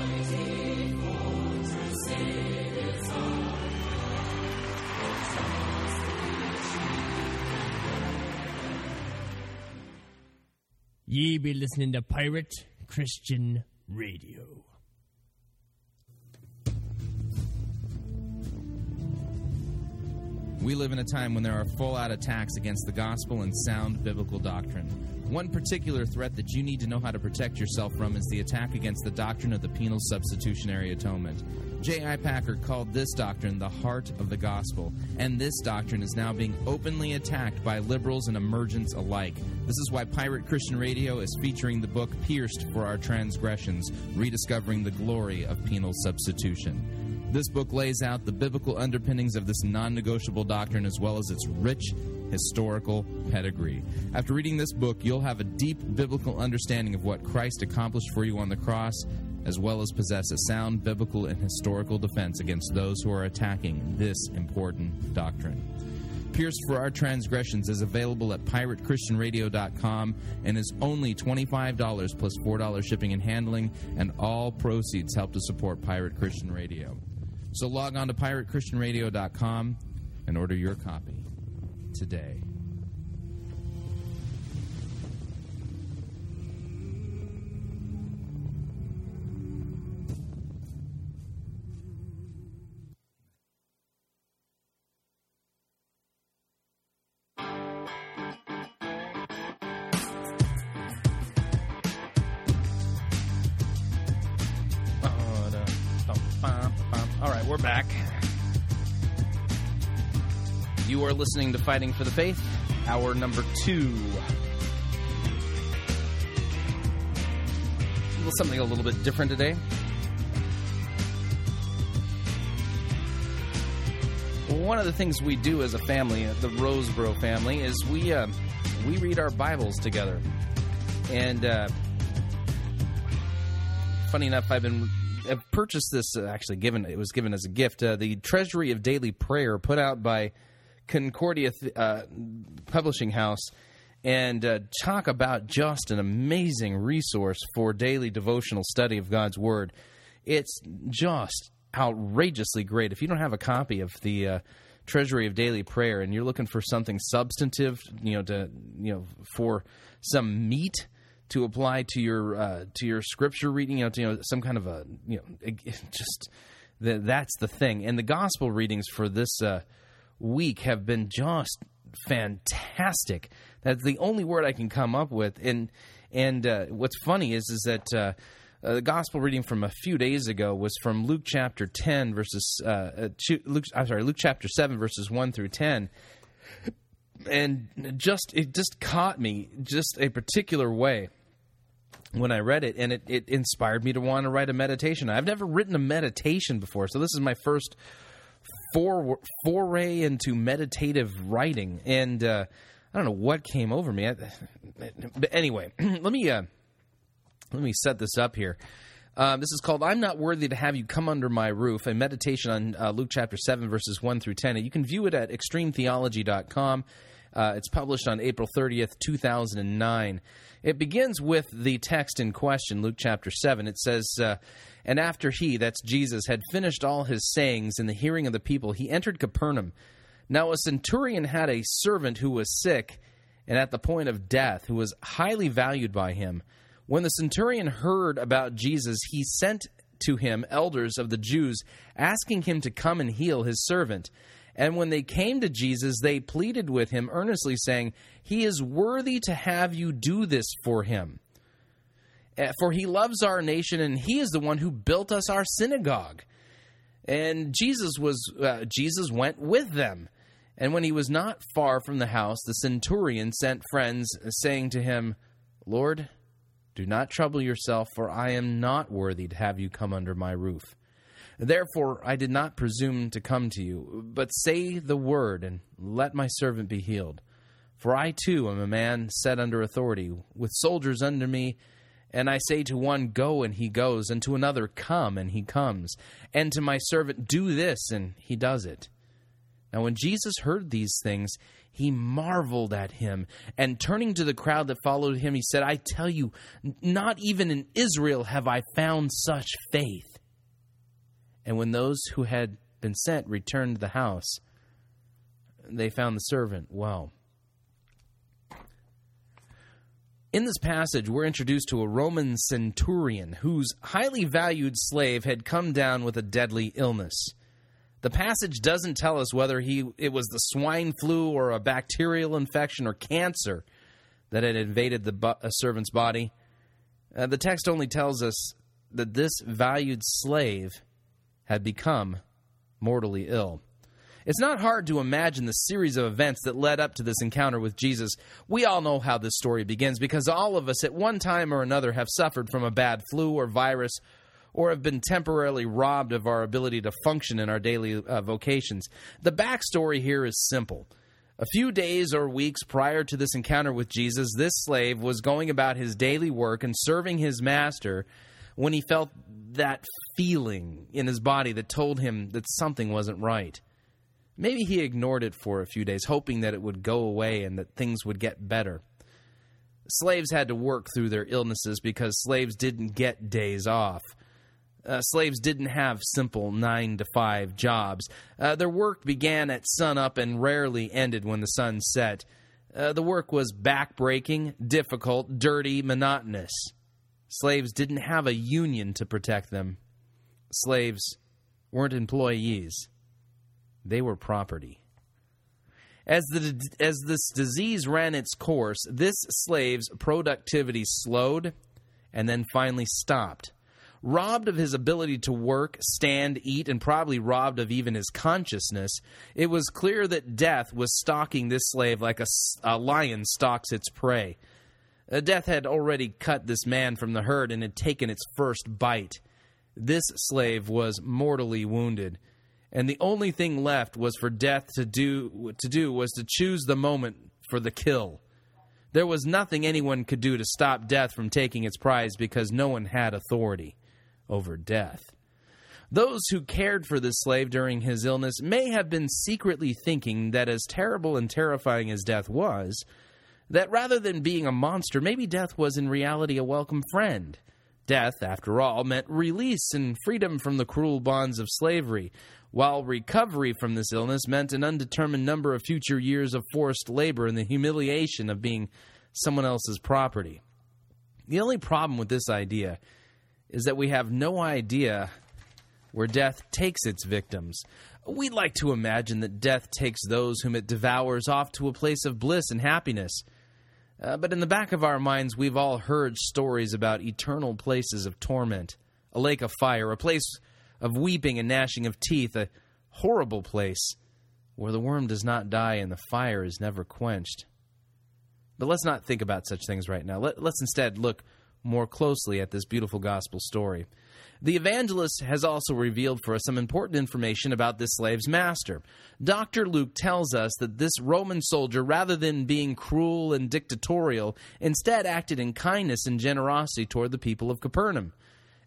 Ye be listening to Pirate Christian Radio. We live in a time when there are full out attacks against the gospel and sound biblical doctrine. One particular threat that you need to know how to protect yourself from is the attack against the doctrine of the penal substitutionary atonement. J.I. Packer called this doctrine the heart of the gospel, and this doctrine is now being openly attacked by liberals and emergents alike. This is why Pirate Christian Radio is featuring the book Pierced for Our Transgressions Rediscovering the Glory of Penal Substitution. This book lays out the biblical underpinnings of this non negotiable doctrine as well as its rich historical pedigree. After reading this book, you'll have a deep biblical understanding of what Christ accomplished for you on the cross, as well as possess a sound biblical and historical defense against those who are attacking this important doctrine. Pierced for Our Transgressions is available at piratechristianradio.com and is only $25 plus $4 shipping and handling, and all proceeds help to support Pirate Christian Radio. So log on to piratechristianradio.com and order your copy today. Are listening to Fighting for the Faith, hour number two. Something a little bit different today. One of the things we do as a family, the Rosebrough family, is we uh, we read our Bibles together. And uh, funny enough, I've been I've purchased this. Uh, actually, given it was given as a gift. Uh, the Treasury of Daily Prayer, put out by Concordia uh, Publishing House, and uh, talk about just an amazing resource for daily devotional study of God's Word. It's just outrageously great. If you don't have a copy of the uh, Treasury of Daily Prayer and you're looking for something substantive, you know, to you know for some meat to apply to your uh, to your scripture reading, you know, to, you know, some kind of a you know, (laughs) just the, that's the thing. And the gospel readings for this uh, week have been just fantastic. That's the only word I can come up with. And and uh, what's funny is is that. Uh, uh, the gospel reading from a few days ago was from Luke chapter 10 verses uh, uh Luke I'm sorry Luke chapter 7 verses 1 through 10 and just it just caught me just a particular way when I read it, and it, it inspired me to want to write a meditation. I've never written a meditation before, so this is my first for, foray into meditative writing, and uh, I don't know what came over me. I, but anyway, (clears throat) let me uh, let me set this up here. Um, this is called "I'm Not Worthy to Have You Come Under My Roof," a meditation on uh, Luke chapter seven, verses one through ten. And you can view it at extremetheology.com. Uh, it's published on April 30th, 2009. It begins with the text in question, Luke chapter 7. It says, uh, And after he, that's Jesus, had finished all his sayings in the hearing of the people, he entered Capernaum. Now a centurion had a servant who was sick and at the point of death, who was highly valued by him. When the centurion heard about Jesus, he sent to him elders of the Jews, asking him to come and heal his servant. And when they came to Jesus, they pleaded with him earnestly, saying, He is worthy to have you do this for him. Eh, for he loves our nation, and he is the one who built us our synagogue. And Jesus was uh, Jesus went with them. And when he was not far from the house, the centurion sent friends, saying to him, Lord, do not trouble yourself, for I am not worthy to have you come under my roof. Therefore, I did not presume to come to you, but say the word, and let my servant be healed. For I too am a man set under authority, with soldiers under me. And I say to one, Go, and he goes, and to another, Come, and he comes, and to my servant, Do this, and he does it. Now, when Jesus heard these things, he marveled at him, and turning to the crowd that followed him, he said, I tell you, not even in Israel have I found such faith. And when those who had been sent returned to the house, they found the servant well. In this passage, we're introduced to a Roman centurion whose highly valued slave had come down with a deadly illness. The passage doesn't tell us whether he it was the swine flu or a bacterial infection or cancer that had invaded the servant's body. Uh, the text only tells us that this valued slave had become mortally ill. It's not hard to imagine the series of events that led up to this encounter with Jesus. We all know how this story begins because all of us at one time or another have suffered from a bad flu or virus or have been temporarily robbed of our ability to function in our daily uh, vocations. The backstory here is simple. A few days or weeks prior to this encounter with Jesus, this slave was going about his daily work and serving his master when he felt that feeling in his body that told him that something wasn't right. Maybe he ignored it for a few days, hoping that it would go away and that things would get better. Slaves had to work through their illnesses because slaves didn't get days off. Uh, slaves didn't have simple nine to five jobs. Uh, their work began at sunup and rarely ended when the sun set. Uh, the work was backbreaking, difficult, dirty, monotonous. Slaves didn't have a union to protect them. Slaves weren't employees, they were property. As, the, as this disease ran its course, this slave's productivity slowed and then finally stopped. Robbed of his ability to work, stand, eat, and probably robbed of even his consciousness, it was clear that death was stalking this slave like a, a lion stalks its prey. Death had already cut this man from the herd and had taken its first bite. This slave was mortally wounded, and the only thing left was for death to do to do was to choose the moment for the kill. There was nothing anyone could do to stop death from taking its prize because no one had authority over death. Those who cared for this slave during his illness may have been secretly thinking that as terrible and terrifying as death was, that rather than being a monster, maybe death was in reality a welcome friend. Death, after all, meant release and freedom from the cruel bonds of slavery, while recovery from this illness meant an undetermined number of future years of forced labor and the humiliation of being someone else's property. The only problem with this idea is that we have no idea where death takes its victims. We'd like to imagine that death takes those whom it devours off to a place of bliss and happiness. Uh, but in the back of our minds, we've all heard stories about eternal places of torment, a lake of fire, a place of weeping and gnashing of teeth, a horrible place where the worm does not die and the fire is never quenched. But let's not think about such things right now. Let, us instead look more closely at this beautiful gospel story. The evangelist has also revealed for us some important information about this slave's master. Dr. Luke tells us that this Roman soldier, rather than being cruel and dictatorial, instead acted in kindness and generosity toward the people of Capernaum.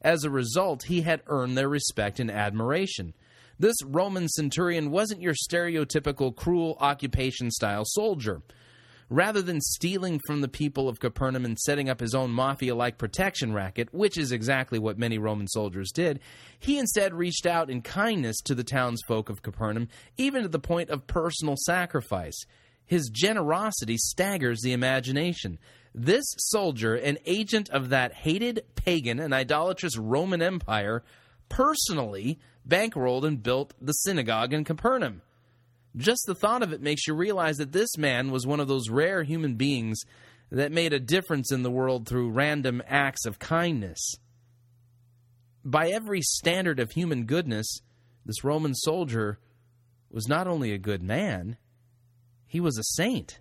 As a result, he had earned their respect and admiration. This Roman centurion wasn't your stereotypical cruel occupation style soldier. Rather than stealing from the people of Capernaum and setting up his own mafia like protection racket, which is exactly what many Roman soldiers did, he instead reached out in kindness to the townsfolk of Capernaum, even to the point of personal sacrifice. His generosity staggers the imagination. This soldier, an agent of that hated pagan and idolatrous Roman Empire, personally bankrolled and built the synagogue in Capernaum. Just the thought of it makes you realize that this man was one of those rare human beings that made a difference in the world through random acts of kindness. By every standard of human goodness, this Roman soldier was not only a good man, he was a saint.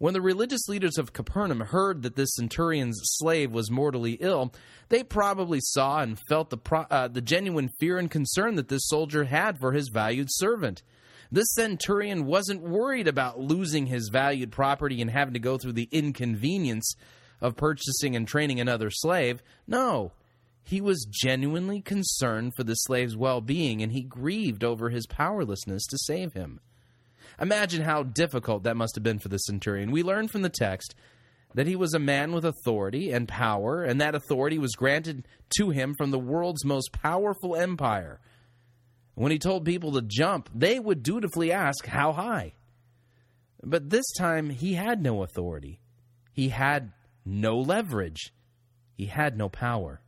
When the religious leaders of Capernaum heard that this centurion's slave was mortally ill, they probably saw and felt the, pro- uh, the genuine fear and concern that this soldier had for his valued servant. This centurion wasn't worried about losing his valued property and having to go through the inconvenience of purchasing and training another slave. No, he was genuinely concerned for the slave's well being and he grieved over his powerlessness to save him. Imagine how difficult that must have been for the centurion. We learn from the text that he was a man with authority and power, and that authority was granted to him from the world's most powerful empire. When he told people to jump, they would dutifully ask, How high? But this time, he had no authority. He had no leverage. He had no power.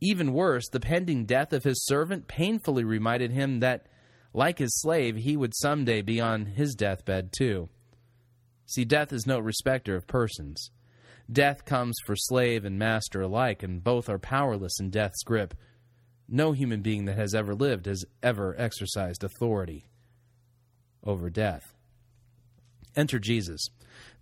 Even worse, the pending death of his servant painfully reminded him that like his slave, he would someday be on his deathbed too. See, death is no respecter of persons. Death comes for slave and master alike, and both are powerless in death's grip. No human being that has ever lived has ever exercised authority over death. Enter Jesus.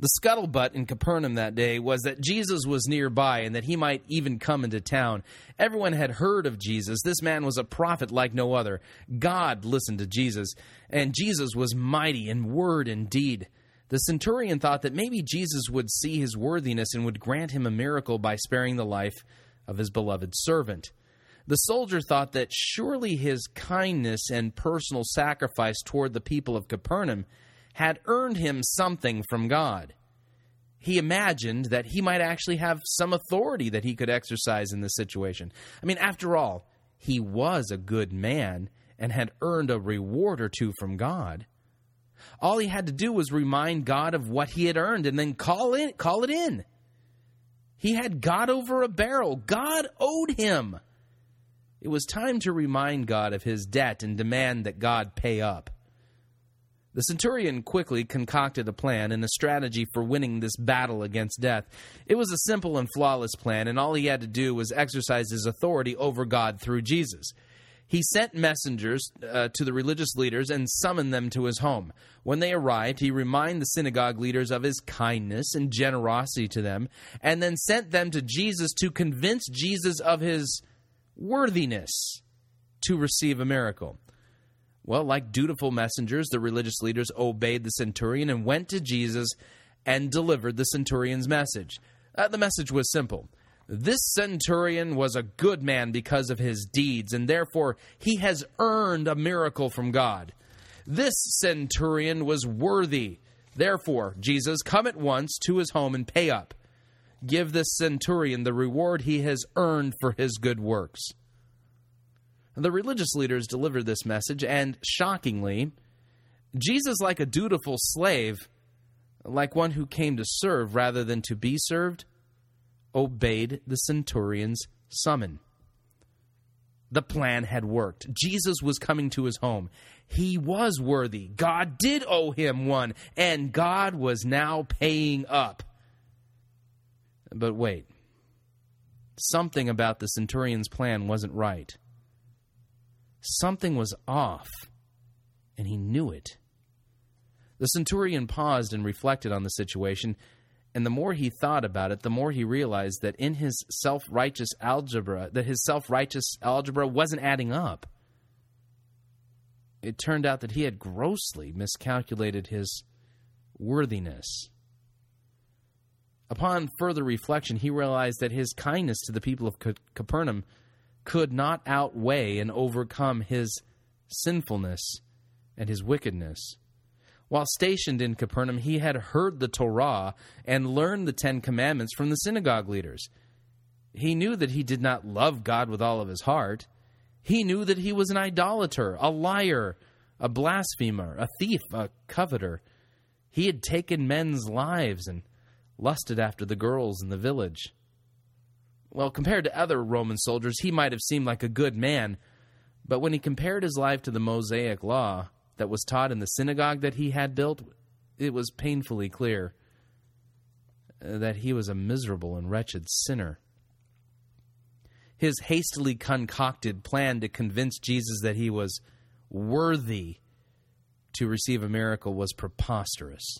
The scuttlebutt in Capernaum that day was that Jesus was nearby and that he might even come into town. Everyone had heard of Jesus. This man was a prophet like no other. God listened to Jesus, and Jesus was mighty in word and deed. The centurion thought that maybe Jesus would see his worthiness and would grant him a miracle by sparing the life of his beloved servant. The soldier thought that surely his kindness and personal sacrifice toward the people of Capernaum had earned him something from God. He imagined that he might actually have some authority that he could exercise in this situation. I mean, after all, he was a good man and had earned a reward or two from God. All he had to do was remind God of what he had earned and then call it call it in. He had God over a barrel. God owed him. It was time to remind God of his debt and demand that God pay up. The centurion quickly concocted a plan and a strategy for winning this battle against death. It was a simple and flawless plan, and all he had to do was exercise his authority over God through Jesus. He sent messengers uh, to the religious leaders and summoned them to his home. When they arrived, he reminded the synagogue leaders of his kindness and generosity to them, and then sent them to Jesus to convince Jesus of his worthiness to receive a miracle. Well, like dutiful messengers, the religious leaders obeyed the centurion and went to Jesus and delivered the centurion's message. Uh, the message was simple. This centurion was a good man because of his deeds, and therefore he has earned a miracle from God. This centurion was worthy. Therefore, Jesus, come at once to his home and pay up. Give this centurion the reward he has earned for his good works. The religious leaders delivered this message, and shockingly, Jesus, like a dutiful slave, like one who came to serve rather than to be served, obeyed the centurion's summon. The plan had worked. Jesus was coming to his home. He was worthy. God did owe him one, and God was now paying up. But wait. Something about the centurion's plan wasn't right. Something was off, and he knew it. The centurion paused and reflected on the situation, and the more he thought about it, the more he realized that in his self-righteous algebra, that his self-righteous algebra wasn't adding up. It turned out that he had grossly miscalculated his worthiness. Upon further reflection, he realized that his kindness to the people of Capernaum could not outweigh and overcome his sinfulness and his wickedness. While stationed in Capernaum, he had heard the Torah and learned the Ten Commandments from the synagogue leaders. He knew that he did not love God with all of his heart. He knew that he was an idolater, a liar, a blasphemer, a thief, a coveter. He had taken men's lives and lusted after the girls in the village. Well, compared to other Roman soldiers, he might have seemed like a good man, but when he compared his life to the Mosaic law that was taught in the synagogue that he had built, it was painfully clear uh, that he was a miserable and wretched sinner. His hastily concocted plan to convince Jesus that he was worthy to receive a miracle was preposterous.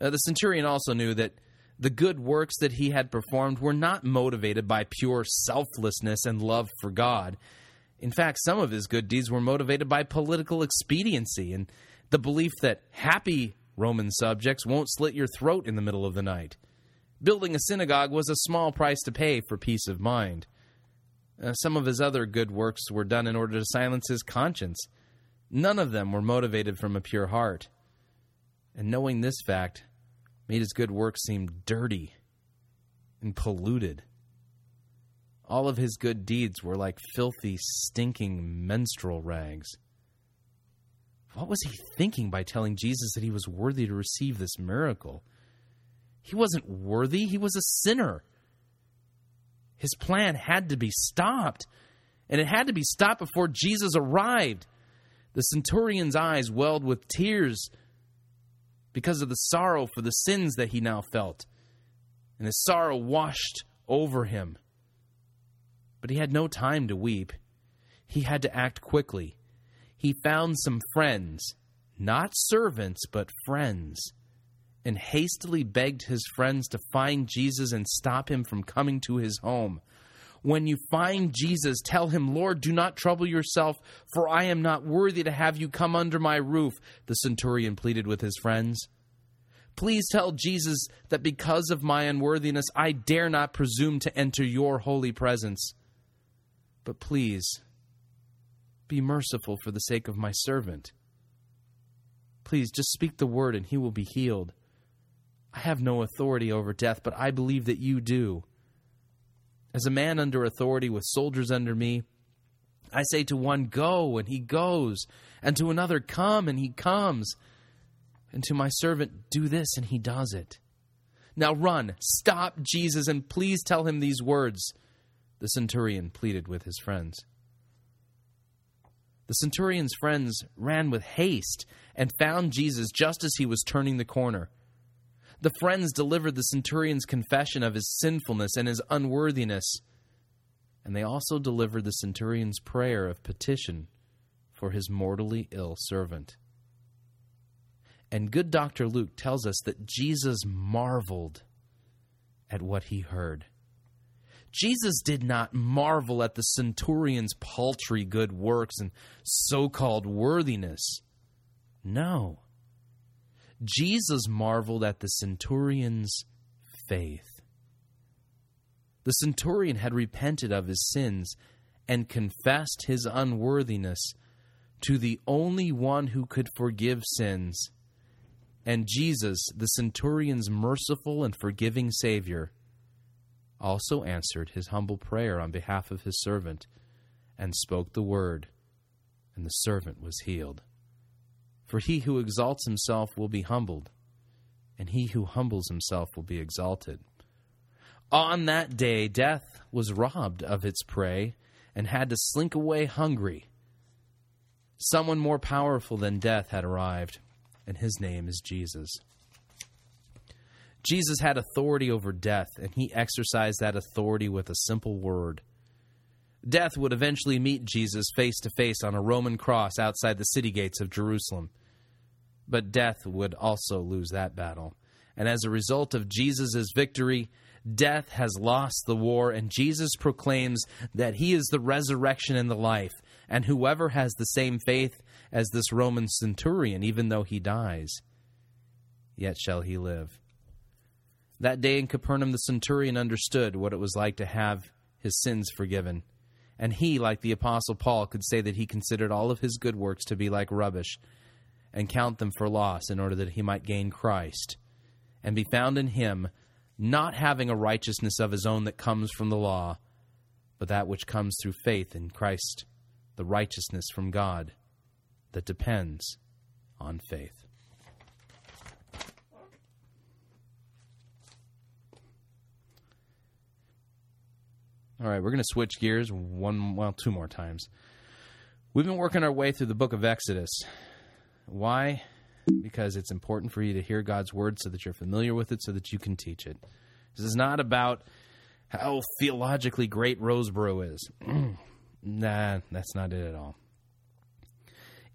Uh, the centurion also knew that the good works that he had performed were not motivated by pure selflessness and love for God. In fact, some of his good deeds were motivated by political expediency and the belief that happy Roman subjects won't slit your throat in the middle of the night. Building a synagogue was a small price to pay for peace of mind. Uh, some of his other good works were done in order to silence his conscience. None of them were motivated from a pure heart. And knowing this fact, made his good work seem dirty and polluted. All of his good deeds were like filthy, stinking menstrual rags. What was he thinking by telling Jesus that he was worthy to receive this miracle? He wasn't worthy, he was a sinner. His plan had to be stopped, and it had to be stopped before Jesus arrived. The centurion's eyes welled with tears because of the sorrow for the sins that he now felt. And his sorrow washed over him. But he had no time to weep. He had to act quickly. He found some friends, not servants, but friends, and hastily begged his friends to find Jesus and stop him from coming to his home. When you find Jesus, tell him, Lord, do not trouble yourself, for I am not worthy to have you come under my roof, the centurion pleaded with his friends. Please tell Jesus that because of my unworthiness, I dare not presume to enter your holy presence. But please, be merciful for the sake of my servant. Please, just speak the word and he will be healed. I have no authority over death, but I believe that you do. As a man under authority with soldiers under me, I say to one, Go, and he goes, and to another, Come, and he comes, and to my servant, Do this, and he does it. Now run, stop Jesus, and please tell him these words. The centurion pleaded with his friends. The centurion's friends ran with haste and found Jesus just as he was turning the corner. The friends delivered the centurion's confession of his sinfulness and his unworthiness, and they also delivered the centurion's prayer of petition for his mortally ill servant. And good Dr. Luke tells us that Jesus marveled at what he heard. Jesus did not marvel at the centurion's paltry good works and so called worthiness. No. Jesus marveled at the centurion's faith. The centurion had repented of his sins and confessed his unworthiness to the only one who could forgive sins. And Jesus, the centurion's merciful and forgiving Savior, also answered his humble prayer on behalf of his servant and spoke the word, and the servant was healed. For he who exalts himself will be humbled, and he who humbles himself will be exalted. On that day, death was robbed of its prey and had to slink away hungry. Someone more powerful than death had arrived, and his name is Jesus. Jesus had authority over death, and he exercised that authority with a simple word. Death would eventually meet Jesus face to face on a Roman cross outside the city gates of Jerusalem. But death would also lose that battle. And as a result of Jesus' victory, death has lost the war, and Jesus proclaims that he is the resurrection and the life. And whoever has the same faith as this Roman centurion, even though he dies, yet shall he live. That day in Capernaum, the centurion understood what it was like to have his sins forgiven. And he, like the Apostle Paul, could say that he considered all of his good works to be like rubbish and count them for loss in order that he might gain Christ and be found in him, not having a righteousness of his own that comes from the law, but that which comes through faith in Christ, the righteousness from God that depends on faith. All right, we're going to switch gears one, well, two more times. We've been working our way through the book of Exodus. Why? Because it's important for you to hear God's word so that you're familiar with it, so that you can teach it. This is not about how theologically great Rosebrough is. (clears throat) nah, that's not it at all.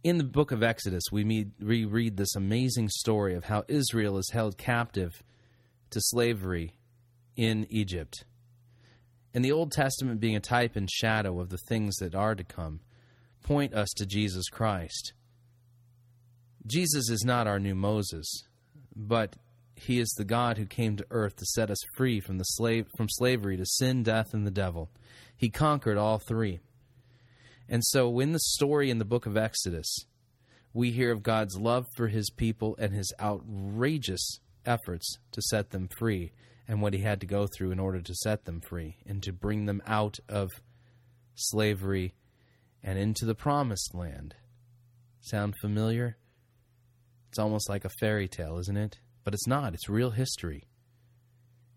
In the book of Exodus, we, meet, we read this amazing story of how Israel is held captive to slavery in Egypt and the Old Testament being a type and shadow of the things that are to come, point us to Jesus Christ. Jesus is not our new Moses, but he is the God who came to earth to set us free from the slave from slavery to sin, death, and the devil. He conquered all three. And so in the story in the book of Exodus, we hear of God's love for his people and his outrageous efforts to set them free and what he had to go through in order to set them free and to bring them out of slavery and into the promised land. Sound familiar? It's almost like a fairy tale, isn't it? But it's not, it's real history.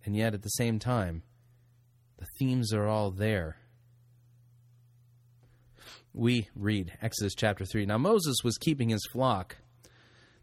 And yet, at the same time, the themes are all there. We read Exodus chapter 3. Now, Moses was keeping his flock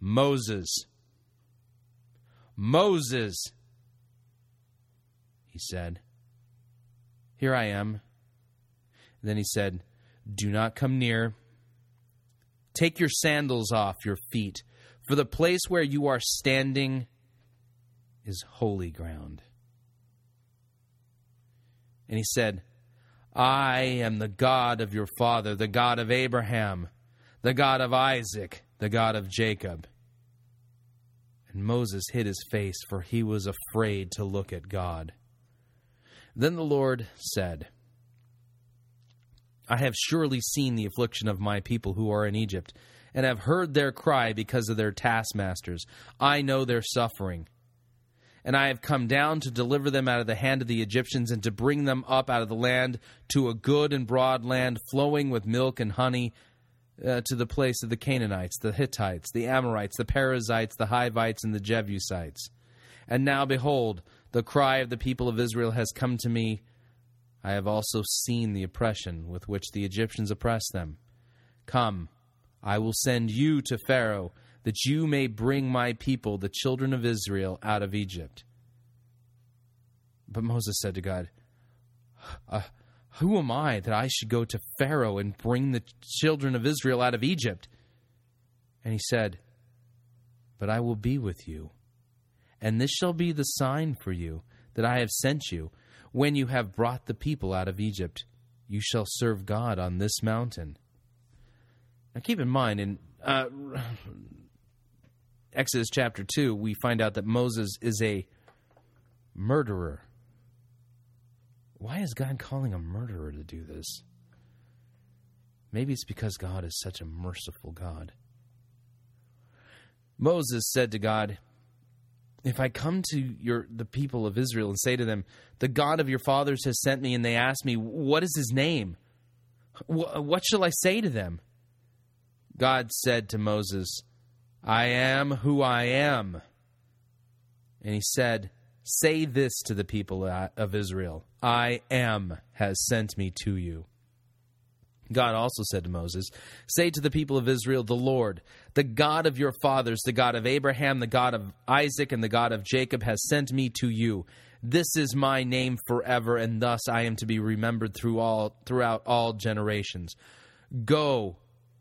Moses. Moses, he said. Here I am. And then he said, Do not come near. Take your sandals off your feet, for the place where you are standing is holy ground. And he said, I am the God of your father, the God of Abraham, the God of Isaac, the God of Jacob. And Moses hid his face, for he was afraid to look at God. Then the Lord said, I have surely seen the affliction of my people who are in Egypt, and have heard their cry because of their taskmasters. I know their suffering. And I have come down to deliver them out of the hand of the Egyptians, and to bring them up out of the land to a good and broad land flowing with milk and honey, uh, to the place of the Canaanites, the Hittites, the Amorites, the Perizzites, the Hivites, and the Jebusites. And now, behold, the cry of the people of Israel has come to me. I have also seen the oppression with which the Egyptians oppress them. Come, I will send you to Pharaoh, that you may bring my people, the children of Israel, out of Egypt. But Moses said to God, uh, Who am I that I should go to Pharaoh and bring the children of Israel out of Egypt? And he said, But I will be with you, and this shall be the sign for you that I have sent you. When you have brought the people out of Egypt, you shall serve God on this mountain. Now keep in mind, in uh, Exodus chapter 2, we find out that Moses is a murderer. Why is God calling a murderer to do this? Maybe it's because God is such a merciful God. Moses said to God, if I come to your the people of Israel and say to them, "The God of your fathers has sent me," and they ask me, "What is his name?" what shall I say to them? God said to Moses, I am who I am. And he said, Say this to the people of Israel I am has sent me to you. God also said to Moses, Say to the people of Israel, The Lord, the God of your fathers, the God of Abraham, the God of Isaac, and the God of Jacob, has sent me to you. This is my name forever, and thus I am to be remembered through all, throughout all generations. Go,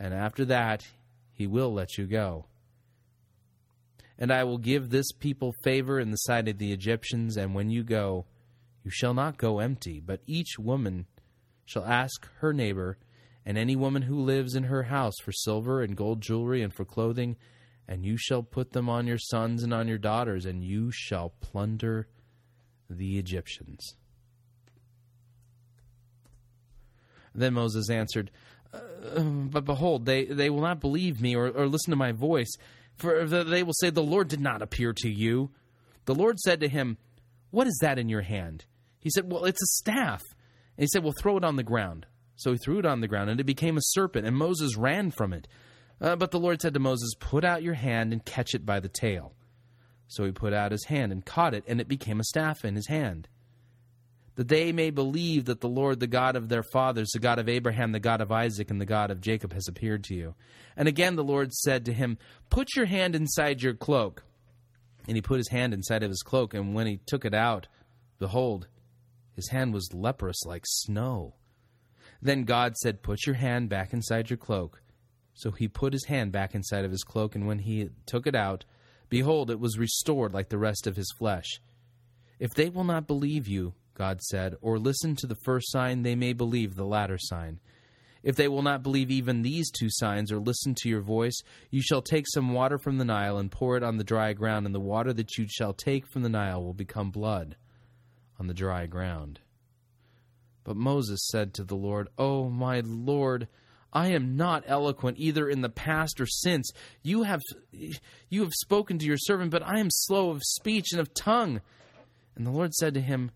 and after that he will let you go. And I will give this people favor in the sight of the Egyptians, and when you go, you shall not go empty, but each woman shall ask her neighbor, and any woman who lives in her house for silver and gold jewelry and for clothing, and you shall put them on your sons and on your daughters, and you shall plunder the Egyptians. Then Moses answered, uh, but behold, they, they will not believe me or, or listen to my voice, for they will say, The Lord did not appear to you. The Lord said to him, What is that in your hand? He said, Well, it's a staff. And he said, Well, throw it on the ground. So he threw it on the ground, and it became a serpent, and Moses ran from it. Uh, but the Lord said to Moses, Put out your hand and catch it by the tail. So he put out his hand and caught it, and it became a staff in his hand that they may believe that the Lord, the God of their fathers, the God of Abraham, the God of Isaac, and the God of Jacob, has appeared to you. And again the Lord said to him, Put your hand inside your cloak. And he put his hand inside of his cloak, and when he took it out, behold, his hand was leprous like snow. Then God said, Put your hand back inside your cloak. So he put his hand back inside of his cloak, and when he took it out, behold, it was restored like the rest of his flesh. If they will not believe you, God said, or listen to the first sign, they may believe the latter sign. If they will not believe even these two signs or listen to your voice, you shall take some water from the Nile and pour it on the dry ground, and the water that you shall take from the Nile will become blood on the dry ground. But Moses said to the Lord, O oh, my Lord, I am not eloquent either in the past or since. You have you have spoken to your servant, but I am slow of speech and of tongue. And the Lord said to him,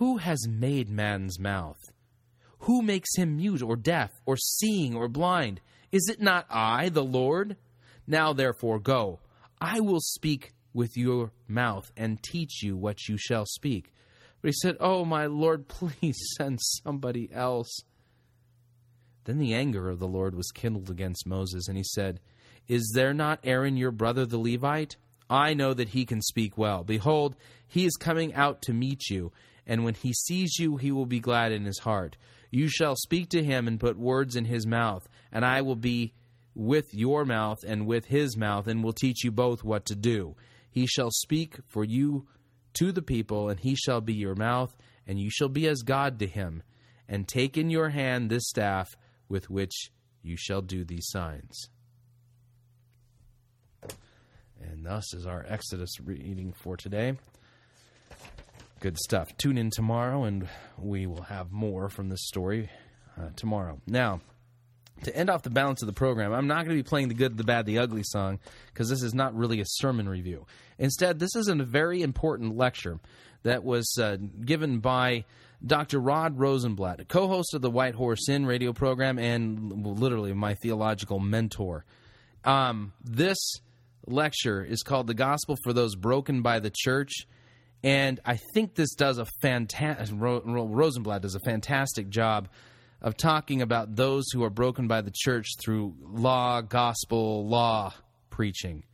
who has made man's mouth? Who makes him mute or deaf or seeing or blind? Is it not I, the Lord? Now therefore go. I will speak with your mouth and teach you what you shall speak. But he said, Oh, my Lord, (laughs) please send somebody else. Then the anger of the Lord was kindled against Moses, and he said, Is there not Aaron your brother the Levite? I know that he can speak well. Behold, he is coming out to meet you, and when he sees you, he will be glad in his heart. You shall speak to him and put words in his mouth, and I will be with your mouth and with his mouth, and will teach you both what to do. He shall speak for you to the people, and he shall be your mouth, and you shall be as God to him. And take in your hand this staff with which you shall do these signs. And thus is our Exodus reading for today. Good stuff. Tune in tomorrow, and we will have more from this story uh, tomorrow. Now, to end off the balance of the program, I'm not going to be playing the good, the bad, the ugly song because this is not really a sermon review. Instead, this is a very important lecture that was uh, given by Dr. Rod Rosenbladt, co host of the White Horse Inn radio program and literally my theological mentor. Um, this lecture is called The Gospel for Those Broken by the Church. And I think this does a fantastic, Rosenbladt does a fantastic job of talking about those who are broken by the church through law, gospel, law preaching.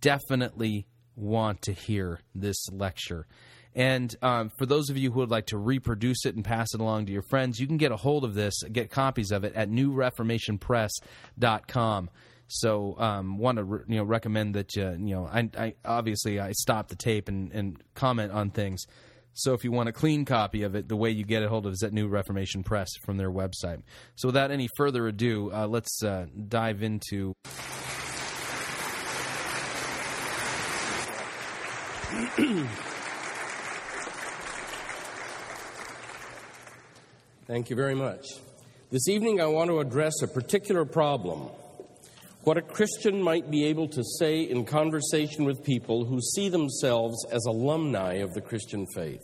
Definitely want to hear this lecture. And um, for those of you who would like to reproduce it and pass it along to your friends, you can get a hold of this, get copies of it at newreformationpress.com. So, um, want to re- you know recommend that you you know I, I obviously I stop the tape and, and comment on things. So if you want a clean copy of it, the way you get a hold of it is at New Reformation Press from their website. So without any further ado, uh, let's uh, dive into. Thank you very much. This evening, I want to address a particular problem. What a Christian might be able to say in conversation with people who see themselves as alumni of the Christian faith.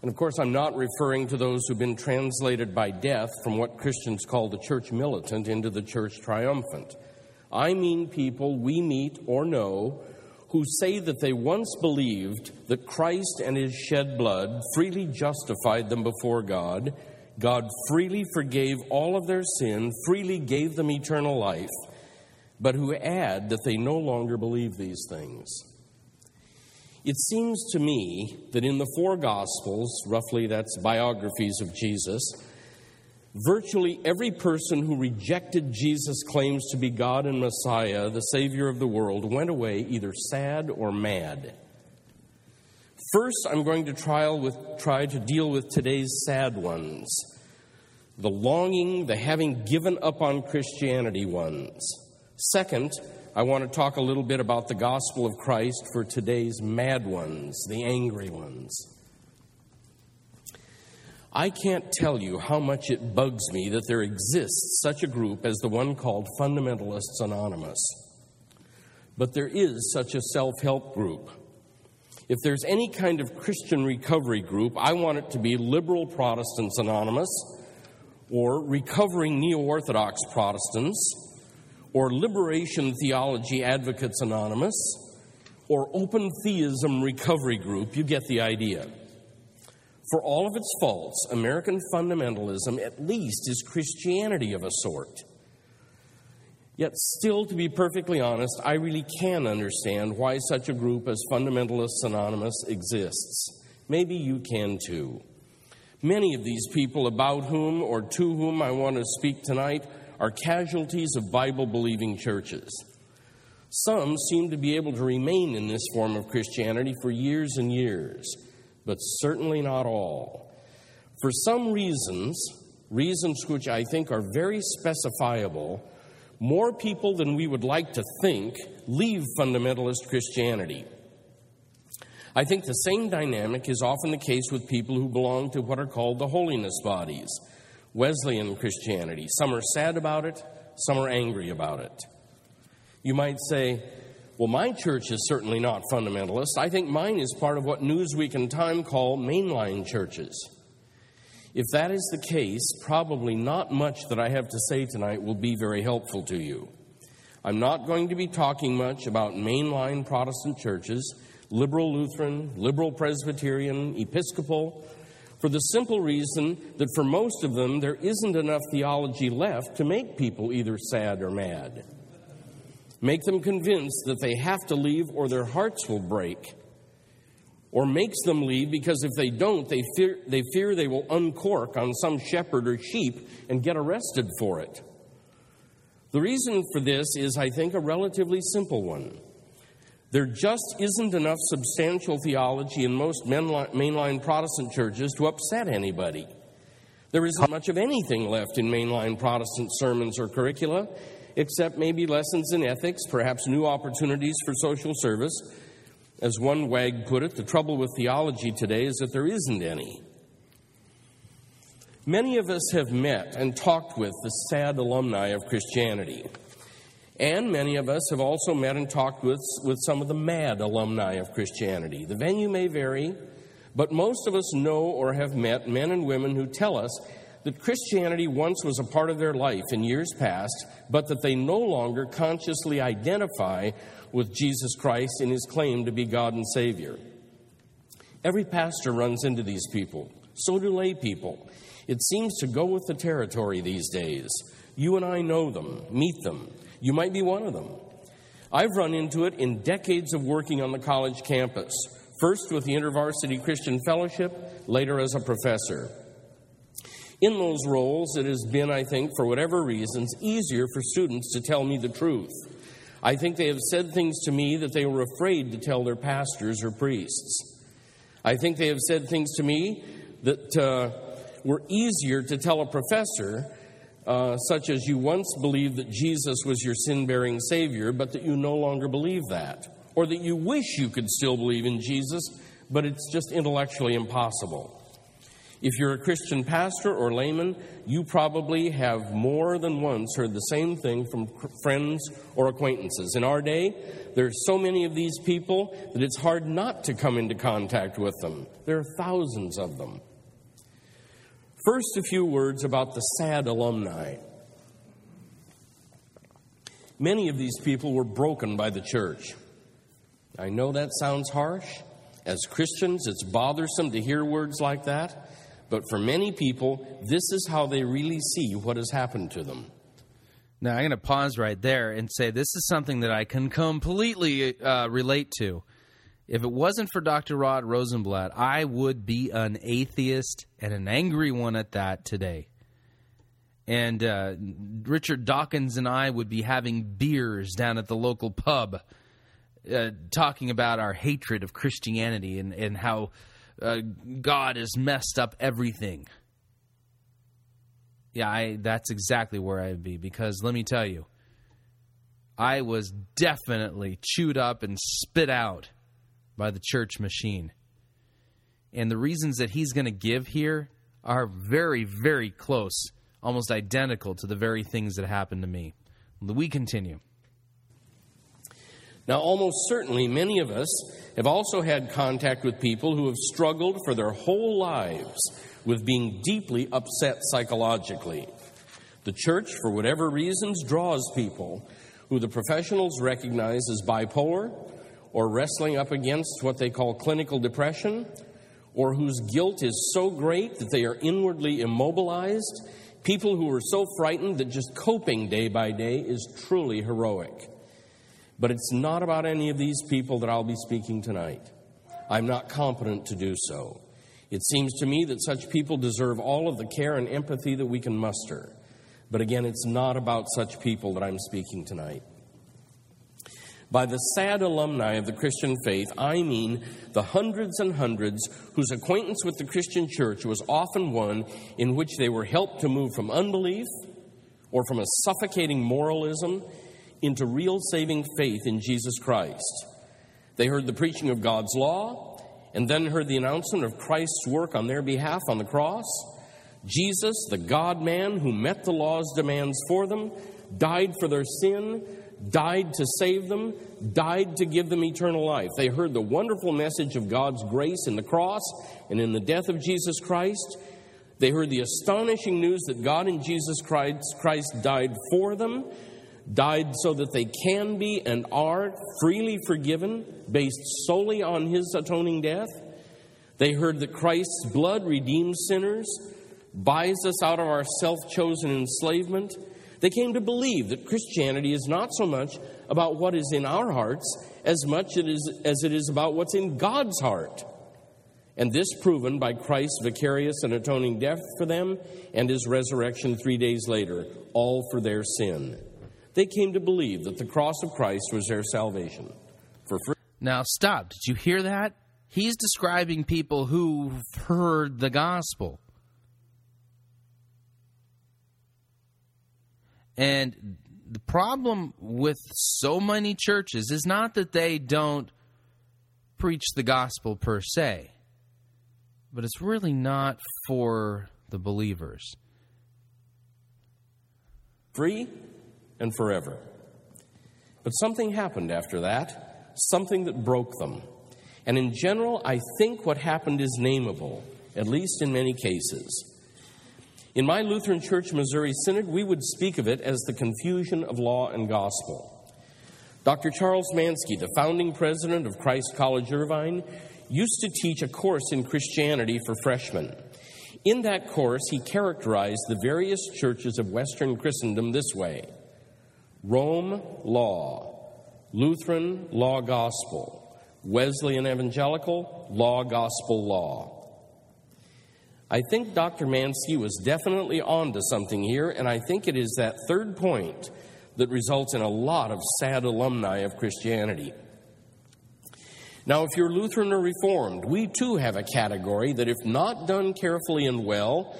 And of course, I'm not referring to those who've been translated by death from what Christians call the church militant into the church triumphant. I mean people we meet or know who say that they once believed that Christ and his shed blood freely justified them before God, God freely forgave all of their sin, freely gave them eternal life, but who add that they no longer believe these things. It seems to me that in the four Gospels, roughly that's biographies of Jesus, Virtually every person who rejected Jesus' claims to be God and Messiah, the Savior of the world, went away either sad or mad. First, I'm going to try, with, try to deal with today's sad ones the longing, the having given up on Christianity ones. Second, I want to talk a little bit about the gospel of Christ for today's mad ones, the angry ones. I can't tell you how much it bugs me that there exists such a group as the one called Fundamentalists Anonymous. But there is such a self help group. If there's any kind of Christian recovery group, I want it to be Liberal Protestants Anonymous, or Recovering Neo Orthodox Protestants, or Liberation Theology Advocates Anonymous, or Open Theism Recovery Group. You get the idea. For all of its faults, American fundamentalism at least is Christianity of a sort. Yet, still, to be perfectly honest, I really can understand why such a group as Fundamentalists Anonymous exists. Maybe you can too. Many of these people about whom or to whom I want to speak tonight are casualties of Bible believing churches. Some seem to be able to remain in this form of Christianity for years and years but certainly not all. For some reasons, reasons which I think are very specifiable, more people than we would like to think leave fundamentalist Christianity. I think the same dynamic is often the case with people who belong to what are called the holiness bodies, Wesleyan Christianity. Some are sad about it, some are angry about it. You might say, well, my church is certainly not fundamentalist. I think mine is part of what Newsweek and Time call mainline churches. If that is the case, probably not much that I have to say tonight will be very helpful to you. I'm not going to be talking much about mainline Protestant churches, liberal Lutheran, liberal Presbyterian, Episcopal, for the simple reason that for most of them there isn't enough theology left to make people either sad or mad. Make them convinced that they have to leave or their hearts will break. Or makes them leave because if they don't, they fear, they fear they will uncork on some shepherd or sheep and get arrested for it. The reason for this is, I think, a relatively simple one. There just isn't enough substantial theology in most mainline Protestant churches to upset anybody. There isn't much of anything left in mainline Protestant sermons or curricula, except maybe lessons in ethics, perhaps new opportunities for social service. As one wag put it, the trouble with theology today is that there isn't any. Many of us have met and talked with the sad alumni of Christianity. And many of us have also met and talked with, with some of the mad alumni of Christianity. The venue may vary, but most of us know or have met men and women who tell us that Christianity once was a part of their life in years past, but that they no longer consciously identify with Jesus Christ in his claim to be God and Savior. Every pastor runs into these people, so do lay people. It seems to go with the territory these days. You and I know them, meet them. You might be one of them. I've run into it in decades of working on the college campus, first with the InterVarsity Christian Fellowship, later as a professor. In those roles, it has been, I think, for whatever reasons, easier for students to tell me the truth. I think they have said things to me that they were afraid to tell their pastors or priests. I think they have said things to me that uh, were easier to tell a professor uh, such as you once believed that Jesus was your sin bearing Savior, but that you no longer believe that. Or that you wish you could still believe in Jesus, but it's just intellectually impossible. If you're a Christian pastor or layman, you probably have more than once heard the same thing from friends or acquaintances. In our day, there are so many of these people that it's hard not to come into contact with them. There are thousands of them. First, a few words about the sad alumni. Many of these people were broken by the church. I know that sounds harsh. As Christians, it's bothersome to hear words like that, but for many people, this is how they really see what has happened to them. Now, I'm going to pause right there and say this is something that I can completely uh, relate to. If it wasn't for Dr. Rod Rosenbladt, I would be an atheist and an angry one at that today. And uh, Richard Dawkins and I would be having beers down at the local pub, uh, talking about our hatred of Christianity and, and how uh, God has messed up everything. Yeah, I, that's exactly where I'd be because let me tell you, I was definitely chewed up and spit out by the church machine. And the reasons that he's going to give here are very, very close, almost identical to the very things that happened to me. We continue. Now, almost certainly, many of us have also had contact with people who have struggled for their whole lives with being deeply upset psychologically. The church, for whatever reasons, draws people who the professionals recognize as bipolar or wrestling up against what they call clinical depression, or whose guilt is so great that they are inwardly immobilized, people who are so frightened that just coping day by day is truly heroic. But it's not about any of these people that I'll be speaking tonight. I'm not competent to do so. It seems to me that such people deserve all of the care and empathy that we can muster. But again, it's not about such people that I'm speaking tonight. By the sad alumni of the Christian faith, I mean the hundreds and hundreds whose acquaintance with the Christian church was often one in which they were helped to move from unbelief or from a suffocating moralism into real saving faith in Jesus Christ. They heard the preaching of God's law and then heard the announcement of Christ's work on their behalf on the cross. Jesus, the God man who met the law's demands for them, died for their sin died to save them, died to give them eternal life. They heard the wonderful message of God's grace in the cross and in the death of Jesus Christ, They heard the astonishing news that God in Jesus Christ, Christ died for them, died so that they can be and are freely forgiven based solely on his atoning death. They heard that Christ's blood redeems sinners, buys us out of our self chosen enslavement. They came to believe that Christianity is not so much about what is in our hearts as much as it is about what's in God's heart. And this proven by Christ's vicarious and atoning death for them and his resurrection three days later, all for their sin. They came to believe that the cross of Christ was their salvation. For free. Now, stop. Did you hear that? He's describing people who've heard the gospel. And the problem with so many churches is not that they don't preach the gospel per se, but it's really not for the believers. Free and forever. But something happened after that, something that broke them. And in general, I think what happened is nameable, at least in many cases. In my Lutheran Church Missouri Synod, we would speak of it as the confusion of law and gospel. Dr. Charles Manske, the founding president of Christ College Irvine, used to teach a course in Christianity for freshmen. In that course, he characterized the various churches of Western Christendom this way Rome, law, Lutheran, law, gospel, Wesleyan evangelical, law, gospel, law. I think Dr. Manske was definitely on to something here, and I think it is that third point that results in a lot of sad alumni of Christianity. Now, if you're Lutheran or Reformed, we too have a category that, if not done carefully and well,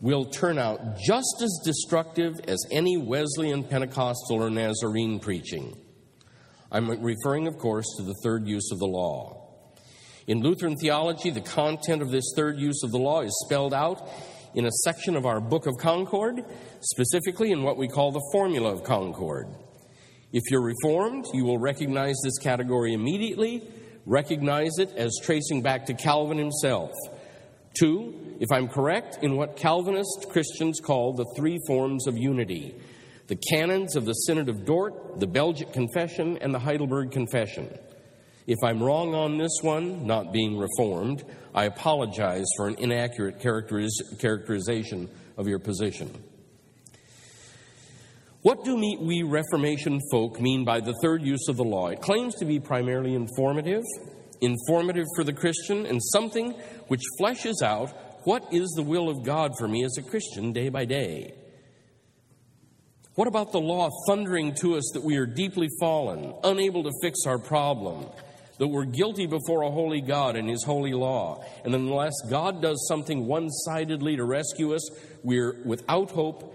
will turn out just as destructive as any Wesleyan, Pentecostal, or Nazarene preaching. I'm referring, of course, to the third use of the law. In Lutheran theology, the content of this third use of the law is spelled out in a section of our Book of Concord, specifically in what we call the Formula of Concord. If you're Reformed, you will recognize this category immediately, recognize it as tracing back to Calvin himself. Two, if I'm correct, in what Calvinist Christians call the three forms of unity the canons of the Synod of Dort, the Belgic Confession, and the Heidelberg Confession. If I'm wrong on this one, not being reformed, I apologize for an inaccurate characteriz- characterization of your position. What do we Reformation folk mean by the third use of the law? It claims to be primarily informative, informative for the Christian, and something which fleshes out what is the will of God for me as a Christian day by day. What about the law thundering to us that we are deeply fallen, unable to fix our problem? that we're guilty before a holy God and His holy law. And unless God does something one sidedly to rescue us, we're without hope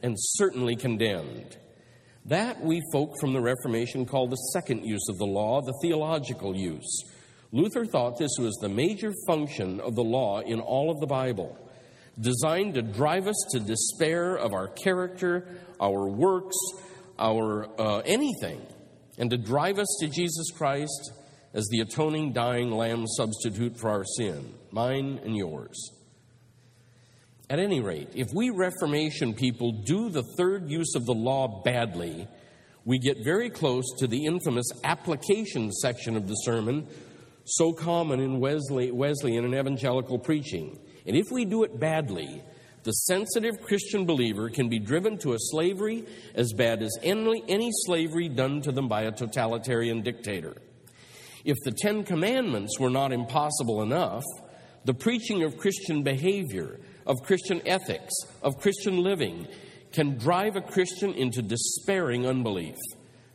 and certainly condemned. That we folk from the Reformation call the second use of the law, the theological use. Luther thought this was the major function of the law in all of the Bible, designed to drive us to despair of our character, our works, our uh, anything, and to drive us to Jesus Christ as the atoning, dying lamb substitute for our sin, mine and yours. At any rate, if we Reformation people do the third use of the law badly, we get very close to the infamous application section of the sermon, so common in Wesley, Wesleyan and evangelical preaching. And if we do it badly, the sensitive Christian believer can be driven to a slavery as bad as any, any slavery done to them by a totalitarian dictator. If the Ten Commandments were not impossible enough, the preaching of Christian behavior, of Christian ethics, of Christian living can drive a Christian into despairing unbelief.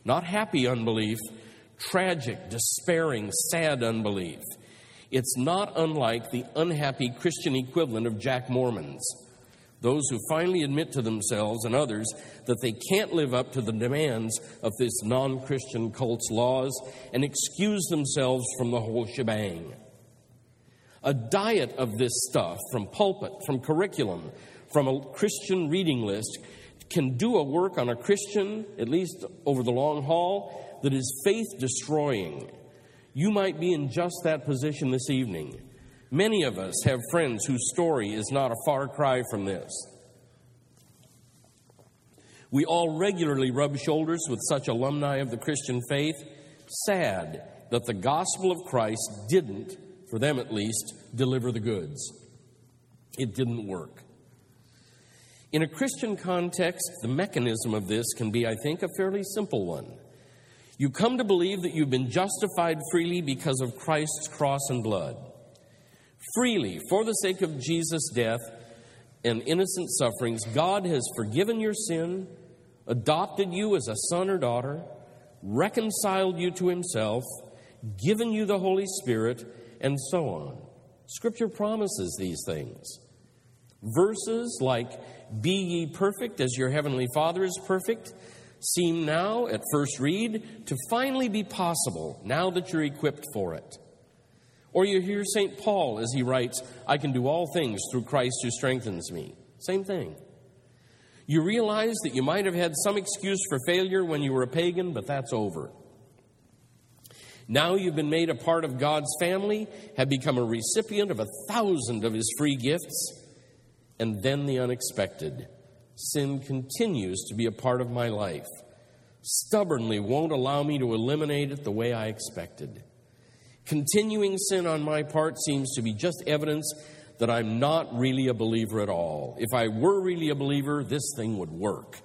Not happy unbelief, tragic, despairing, sad unbelief. It's not unlike the unhappy Christian equivalent of Jack Mormons those who finally admit to themselves and others that they can't live up to the demands of this non Christian cult's laws and excuse themselves from the whole shebang. A diet of this stuff from pulpit, from curriculum, from a Christian reading list can do a work on a Christian, at least over the long haul, that is faith destroying. You might be in just that position this evening. Many of us have friends whose story is not a far cry from this. We all regularly rub shoulders with such alumni of the Christian faith, sad that the gospel of Christ didn't, for them at least, deliver the goods. It didn't work. In a Christian context, the mechanism of this can be, I think, a fairly simple one. You come to believe that you've been justified freely because of Christ's cross and blood. Freely, for the sake of Jesus' death and innocent sufferings, God has forgiven your sin, adopted you as a son or daughter, reconciled you to Himself, given you the Holy Spirit, and so on. Scripture promises these things. Verses like, Be ye perfect as your heavenly Father is perfect, seem now, at first read, to finally be possible now that you're equipped for it. Or you hear St. Paul as he writes, I can do all things through Christ who strengthens me. Same thing. You realize that you might have had some excuse for failure when you were a pagan, but that's over. Now you've been made a part of God's family, have become a recipient of a thousand of His free gifts, and then the unexpected. Sin continues to be a part of my life, stubbornly won't allow me to eliminate it the way I expected. Continuing sin on my part seems to be just evidence that I'm not really a believer at all. If I were really a believer, this thing would work.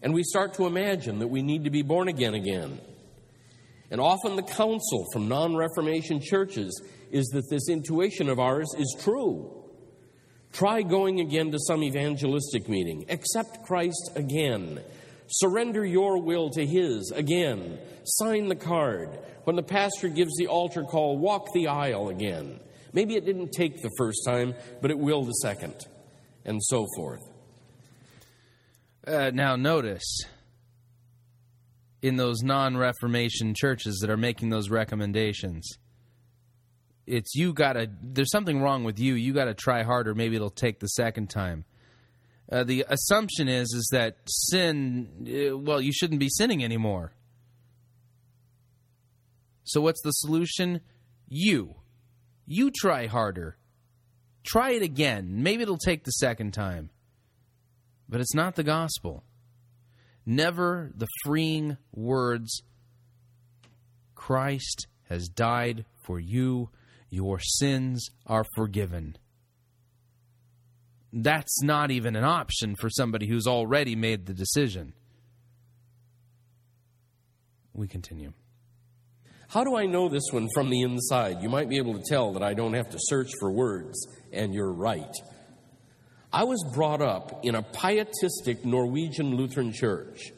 And we start to imagine that we need to be born again again. And often the counsel from non Reformation churches is that this intuition of ours is true. Try going again to some evangelistic meeting. Accept Christ again. Surrender your will to His again. Sign the card. When the pastor gives the altar call, walk the aisle again. Maybe it didn't take the first time, but it will the second, and so forth. Uh, now, notice in those non Reformation churches that are making those recommendations, it's you gotta, there's something wrong with you. You gotta try harder. Maybe it'll take the second time. Uh, the assumption is is that sin, uh, well, you shouldn't be sinning anymore. So what's the solution? You. You try harder. Try it again. Maybe it'll take the second time. But it's not the gospel. Never the freeing words Christ has died for you, your sins are forgiven. That's not even an option for somebody who's already made the decision. We continue. How do I know this one from the inside? You might be able to tell that I don't have to search for words, and you're right. I was brought up in a pietistic Norwegian Lutheran church.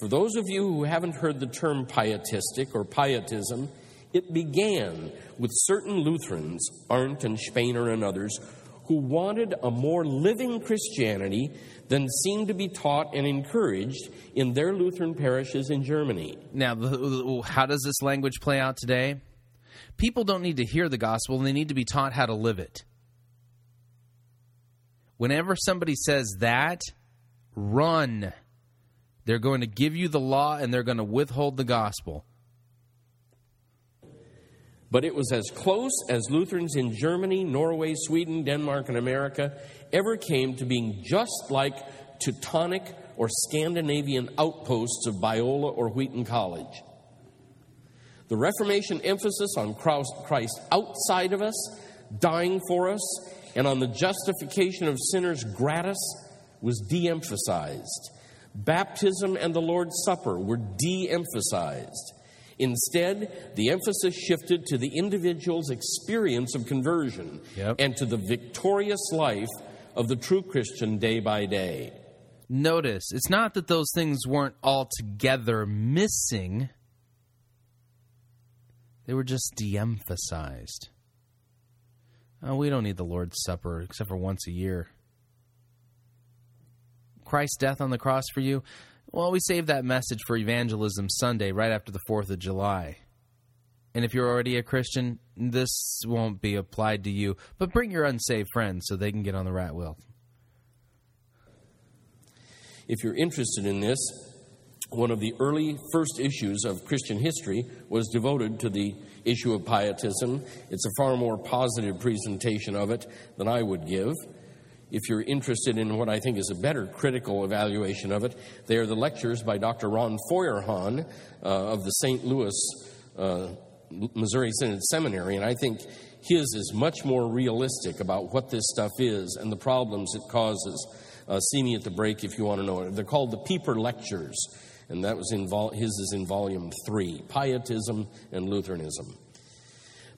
For those of you who haven't heard the term pietistic or pietism, it began with certain Lutherans, Arndt and Spener and others, who wanted a more living Christianity than seemed to be taught and encouraged in their Lutheran parishes in Germany. Now, how does this language play out today? People don't need to hear the gospel, they need to be taught how to live it. Whenever somebody says that, run. They're going to give you the law and they're going to withhold the gospel. But it was as close as Lutherans in Germany, Norway, Sweden, Denmark, and America ever came to being just like Teutonic or Scandinavian outposts of Biola or Wheaton College. The Reformation emphasis on Christ outside of us, dying for us, and on the justification of sinners gratis was de emphasized. Baptism and the Lord's Supper were de emphasized. Instead, the emphasis shifted to the individual's experience of conversion yep. and to the victorious life of the true Christian day by day. Notice, it's not that those things weren't altogether missing, they were just de emphasized. Oh, uh, we don't need the Lord's Supper except for once a year. Christ's death on the cross for you, well, we saved that message for Evangelism Sunday right after the 4th of July. And if you're already a Christian, this won't be applied to you. But bring your unsaved friends so they can get on the rat wheel. If you're interested in this, one of the early first issues of Christian history was devoted to the issue of pietism. It's a far more positive presentation of it than I would give. If you're interested in what I think is a better critical evaluation of it, they are the lectures by Dr. Ron Feuerhahn uh, of the St. Louis, uh, Missouri Synod Seminary, and I think his is much more realistic about what this stuff is and the problems it causes. Uh, see me at the break if you want to know it. They're called the Pieper Lectures and that was in vol- his is in volume three Pietism and Lutheranism.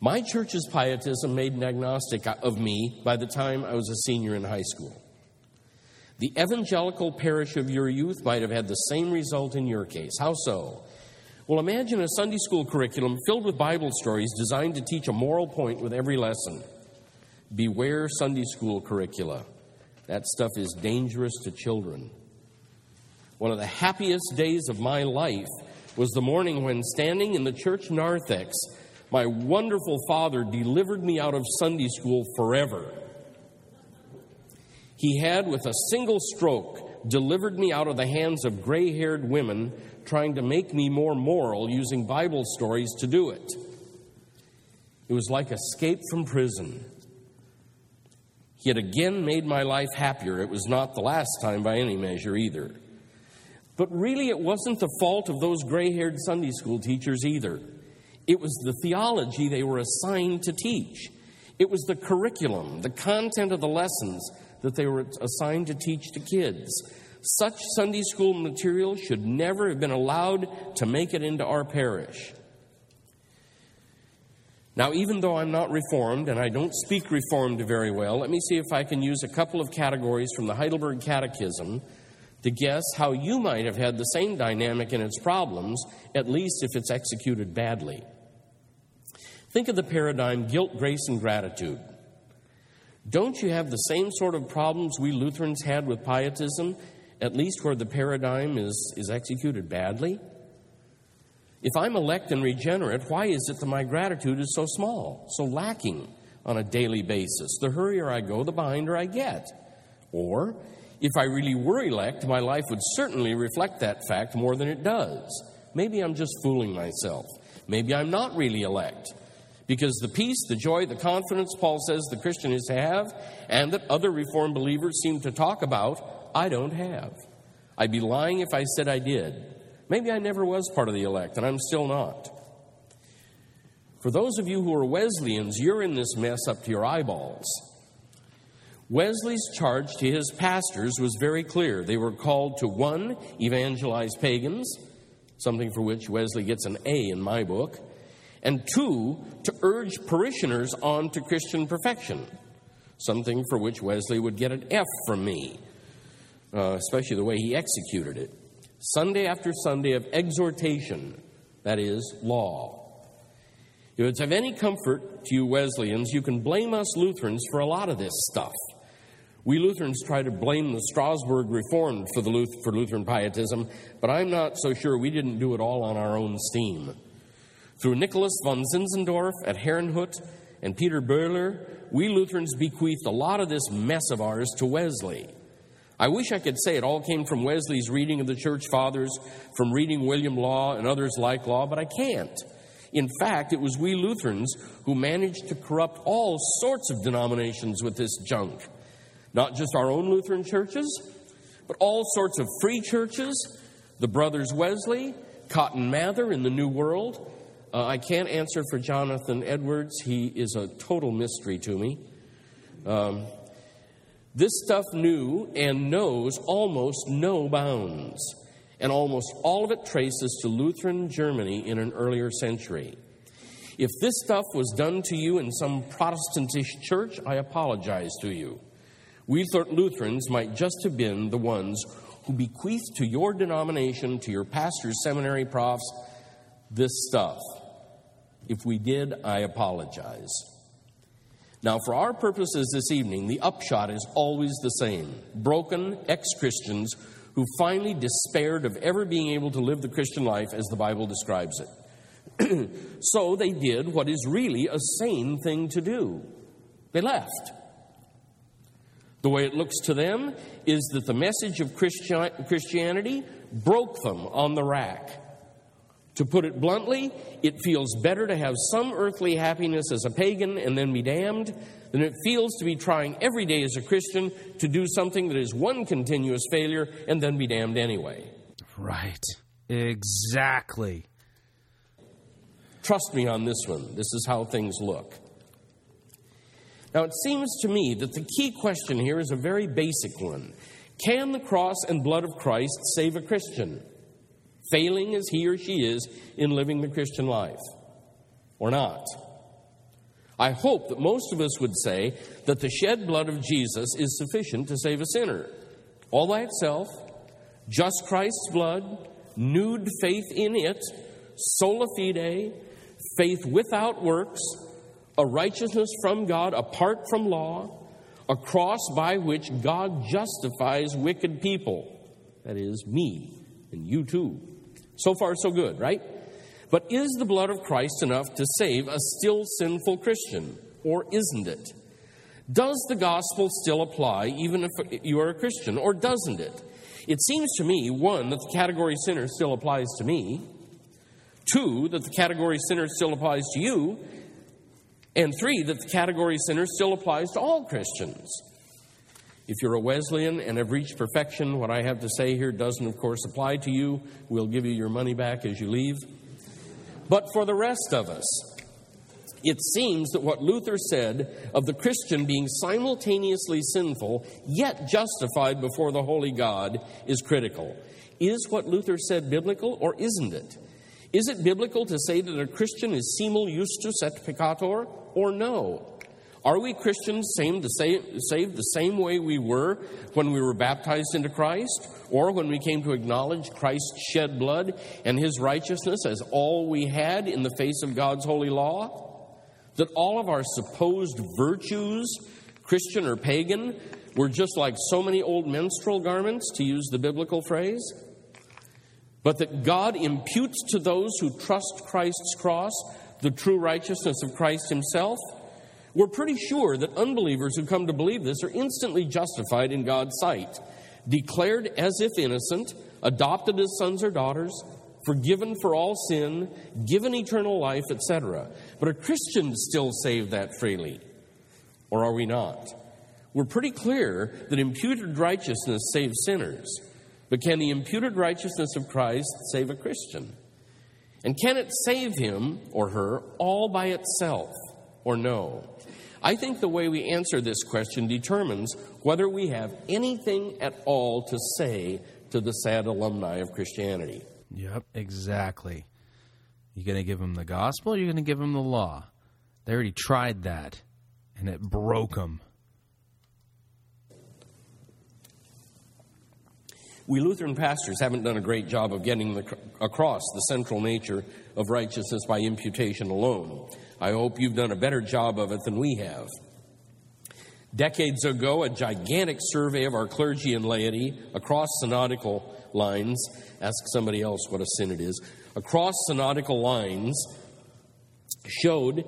My church's pietism made an agnostic of me by the time I was a senior in high school. The evangelical parish of your youth might have had the same result in your case. How so? Well, imagine a Sunday school curriculum filled with Bible stories designed to teach a moral point with every lesson. Beware Sunday school curricula. That stuff is dangerous to children. One of the happiest days of my life was the morning when, standing in the church narthex, my wonderful father delivered me out of Sunday school forever. He had, with a single stroke, delivered me out of the hands of gray haired women trying to make me more moral using Bible stories to do it. It was like escape from prison. He had again made my life happier. It was not the last time by any measure either. But really, it wasn't the fault of those gray haired Sunday school teachers either. It was the theology they were assigned to teach. It was the curriculum, the content of the lessons that they were assigned to teach to kids. Such Sunday school material should never have been allowed to make it into our parish. Now, even though I'm not Reformed and I don't speak Reformed very well, let me see if I can use a couple of categories from the Heidelberg Catechism to guess how you might have had the same dynamic in its problems, at least if it's executed badly. Think of the paradigm guilt, grace, and gratitude. Don't you have the same sort of problems we Lutherans had with pietism, at least where the paradigm is, is executed badly? If I'm elect and regenerate, why is it that my gratitude is so small, so lacking on a daily basis? The hurrier I go, the behinder I get. Or if I really were elect, my life would certainly reflect that fact more than it does. Maybe I'm just fooling myself. Maybe I'm not really elect. Because the peace, the joy, the confidence Paul says the Christian is to have, and that other Reformed believers seem to talk about, I don't have. I'd be lying if I said I did. Maybe I never was part of the elect, and I'm still not. For those of you who are Wesleyans, you're in this mess up to your eyeballs. Wesley's charge to his pastors was very clear. They were called to one, evangelize pagans, something for which Wesley gets an A in my book, and two, to urge parishioners on to Christian perfection, something for which Wesley would get an F from me, uh, especially the way he executed it. Sunday after Sunday of exhortation, that is, law. If it's of any comfort to you Wesleyans, you can blame us Lutherans for a lot of this stuff. We Lutherans try to blame the Strasbourg Reformed for, the Luth- for Lutheran pietism, but I'm not so sure we didn't do it all on our own steam. Through Nicholas von Zinzendorf at Herrnhut and Peter Böhler, we Lutherans bequeathed a lot of this mess of ours to Wesley. I wish I could say it all came from Wesley's reading of the Church Fathers, from reading William Law and others like Law, but I can't. In fact, it was we Lutherans who managed to corrupt all sorts of denominations with this junk. Not just our own Lutheran churches, but all sorts of free churches, the Brothers Wesley, Cotton Mather in the New World. Uh, I can't answer for Jonathan Edwards. He is a total mystery to me. Um, this stuff knew and knows almost no bounds, and almost all of it traces to Lutheran Germany in an earlier century. If this stuff was done to you in some Protestantish church, I apologize to you. We thought Lutherans might just have been the ones who bequeathed to your denomination, to your pastors, seminary profs, this stuff. If we did, I apologize. Now, for our purposes this evening, the upshot is always the same broken ex Christians who finally despaired of ever being able to live the Christian life as the Bible describes it. (clears throat) so they did what is really a sane thing to do they left. The way it looks to them is that the message of Christianity broke them on the rack. To put it bluntly, it feels better to have some earthly happiness as a pagan and then be damned than it feels to be trying every day as a Christian to do something that is one continuous failure and then be damned anyway. Right. Exactly. Trust me on this one. This is how things look. Now, it seems to me that the key question here is a very basic one Can the cross and blood of Christ save a Christian? Failing as he or she is in living the Christian life, or not. I hope that most of us would say that the shed blood of Jesus is sufficient to save a sinner. All by itself, just Christ's blood, nude faith in it, sola fide, faith without works, a righteousness from God apart from law, a cross by which God justifies wicked people. That is, me and you too. So far, so good, right? But is the blood of Christ enough to save a still sinful Christian, or isn't it? Does the gospel still apply even if you are a Christian, or doesn't it? It seems to me, one, that the category sinner still applies to me, two, that the category sinner still applies to you, and three, that the category sinner still applies to all Christians. If you're a Wesleyan and have reached perfection, what I have to say here doesn't, of course, apply to you. We'll give you your money back as you leave. But for the rest of us, it seems that what Luther said of the Christian being simultaneously sinful yet justified before the holy God is critical. Is what Luther said biblical or isn't it? Is it biblical to say that a Christian is simul justus et peccator or no? Are we Christians saved the same way we were when we were baptized into Christ or when we came to acknowledge Christ's shed blood and his righteousness as all we had in the face of God's holy law? That all of our supposed virtues, Christian or pagan, were just like so many old menstrual garments, to use the biblical phrase? But that God imputes to those who trust Christ's cross the true righteousness of Christ himself? We're pretty sure that unbelievers who come to believe this are instantly justified in God's sight, declared as if innocent, adopted as sons or daughters, forgiven for all sin, given eternal life, etc. But are Christians still saved that freely? Or are we not? We're pretty clear that imputed righteousness saves sinners. But can the imputed righteousness of Christ save a Christian? And can it save him or her all by itself or no? I think the way we answer this question determines whether we have anything at all to say to the sad alumni of Christianity. Yep, exactly. You're going to give them the gospel or you going to give them the law? They already tried that, and it broke them. We Lutheran pastors haven't done a great job of getting the, across the central nature of righteousness by imputation alone. I hope you've done a better job of it than we have. Decades ago, a gigantic survey of our clergy and laity across synodical lines, ask somebody else what a synod is, across synodical lines showed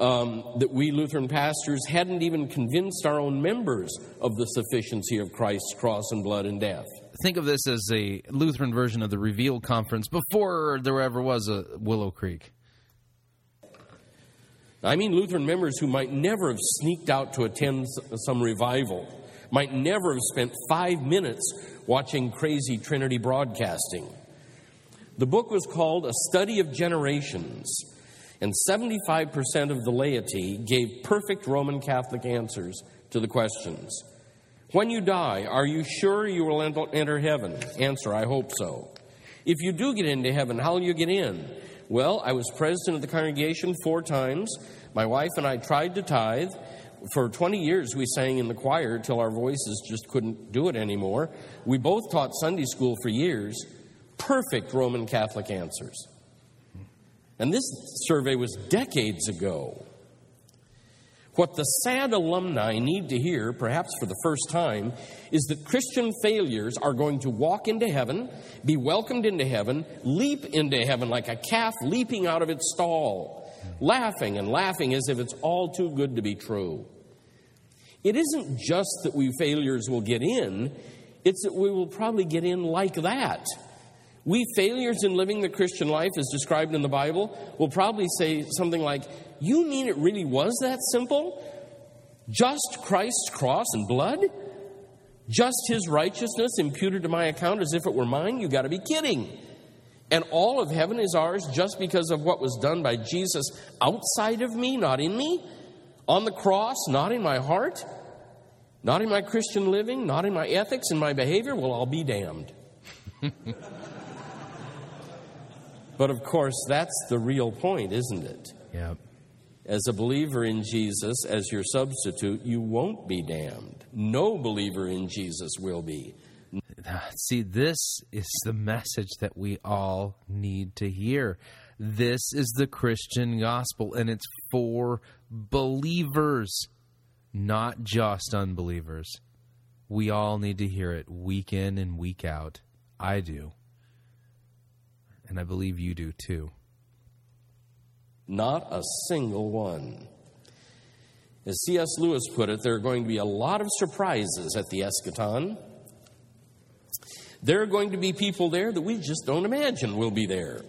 um, that we Lutheran pastors hadn't even convinced our own members of the sufficiency of Christ's cross and blood and death. Think of this as a Lutheran version of the Reveal Conference before there ever was a Willow Creek. I mean Lutheran members who might never have sneaked out to attend some revival, might never have spent five minutes watching crazy Trinity broadcasting. The book was called A Study of Generations, and 75% of the laity gave perfect Roman Catholic answers to the questions. When you die, are you sure you will enter heaven? Answer, I hope so. If you do get into heaven, how will you get in? Well, I was president of the congregation four times. My wife and I tried to tithe. For 20 years, we sang in the choir till our voices just couldn't do it anymore. We both taught Sunday school for years. Perfect Roman Catholic answers. And this survey was decades ago. What the sad alumni need to hear, perhaps for the first time, is that Christian failures are going to walk into heaven, be welcomed into heaven, leap into heaven like a calf leaping out of its stall, laughing and laughing as if it's all too good to be true. It isn't just that we failures will get in, it's that we will probably get in like that We failures in living the Christian life as described in the Bible will probably say something like, You mean it really was that simple? Just Christ's cross and blood? Just his righteousness imputed to my account as if it were mine? You got to be kidding. And all of heaven is ours just because of what was done by Jesus outside of me, not in me? On the cross, not in my heart? Not in my Christian living, not in my ethics and my behavior? Well, I'll be damned. (laughs) but of course, that's the real point, isn't it? Yeah. As a believer in Jesus as your substitute, you won't be damned. No believer in Jesus will be. See, this is the message that we all need to hear. This is the Christian gospel, and it's for believers, not just unbelievers. We all need to hear it week in and week out. I do. And I believe you do too. Not a single one. As C.S. Lewis put it, there are going to be a lot of surprises at the eschaton. There are going to be people there that we just don't imagine will be there.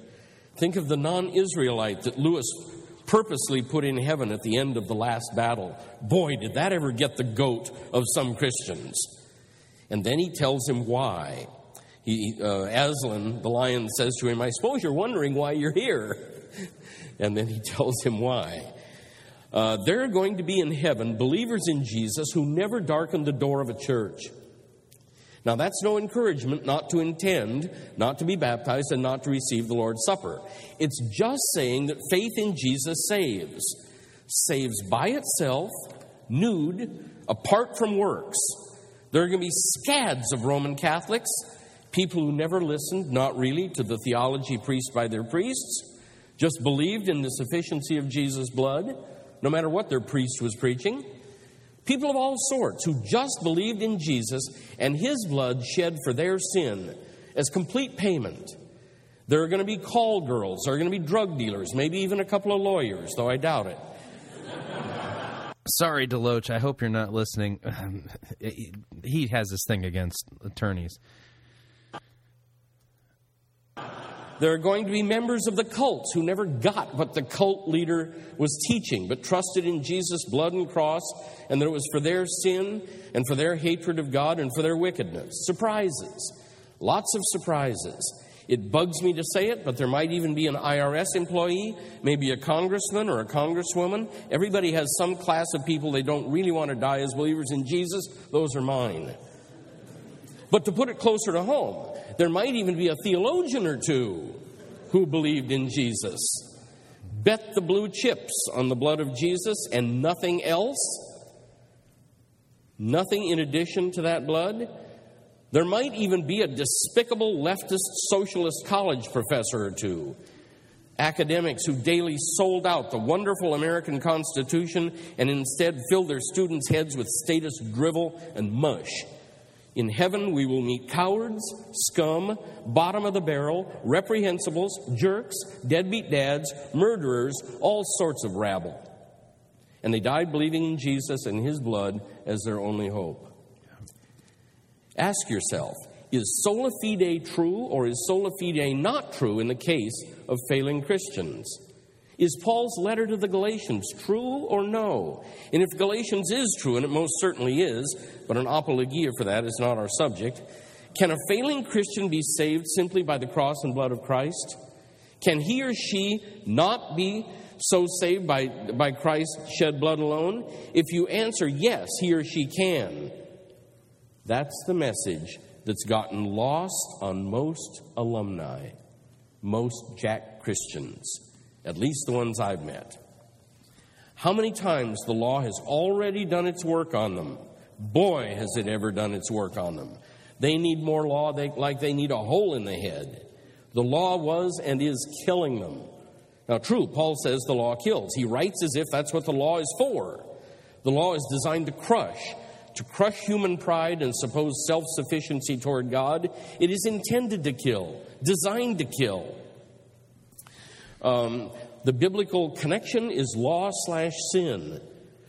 Think of the non Israelite that Lewis purposely put in heaven at the end of the last battle. Boy, did that ever get the goat of some Christians. And then he tells him why. He, uh, Aslan, the lion, says to him, I suppose you're wondering why you're here. (laughs) and then he (laughs) tells him why. Uh, there are going to be in heaven believers in Jesus who never darkened the door of a church. Now, that's no encouragement not to intend, not to be baptized, and not to receive the Lord's Supper. It's just saying that faith in Jesus saves. Saves by itself, nude, apart from works. There are going to be scads of Roman Catholics, people who never listened, not really, to the theology preached by their priests, just believed in the sufficiency of Jesus' blood, no matter what their priest was preaching. People of all sorts who just believed in Jesus and his blood shed for their sin as complete payment. There are going to be call girls, there are going to be drug dealers, maybe even a couple of lawyers, though I doubt it. (laughs) Sorry, Deloach. I hope you're not listening. (laughs) he has this thing against attorneys. There are going to be members of the cults who never got what the cult leader was teaching, but trusted in Jesus' blood and cross, and that it was for their sin and for their hatred of God and for their wickedness. Surprises. Lots of surprises. It bugs me to say it, but there might even be an IRS employee, maybe a congressman or a congresswoman. Everybody has some class of people they don't really want to die as believers in Jesus. Those are mine. But to put it closer to home, there might even be a theologian or two who believed in Jesus. Bet the blue chips on the blood of Jesus and nothing else. Nothing in addition to that blood. There might even be a despicable leftist socialist college professor or two. Academics who daily sold out the wonderful American Constitution and instead filled their students' heads with status drivel and mush. In heaven, we will meet cowards, scum, bottom of the barrel, reprehensibles, jerks, deadbeat dads, murderers, all sorts of rabble. And they died believing in Jesus and his blood as their only hope. Ask yourself is sola fide true or is sola fide not true in the case of failing Christians? Is Paul's letter to the Galatians true or no? And if Galatians is true, and it most certainly is, but an apologia for that is not our subject, can a failing Christian be saved simply by the cross and blood of Christ? Can he or she not be so saved by, by Christ's shed blood alone? If you answer yes, he or she can. That's the message that's gotten lost on most alumni, most Jack Christians at least the ones I've met. How many times the law has already done its work on them? Boy, has it ever done its work on them. They need more law they, like they need a hole in the head. The law was and is killing them. Now, true, Paul says the law kills. He writes as if that's what the law is for. The law is designed to crush, to crush human pride and supposed self sufficiency toward God. It is intended to kill, designed to kill. Um, the biblical connection is law slash sin.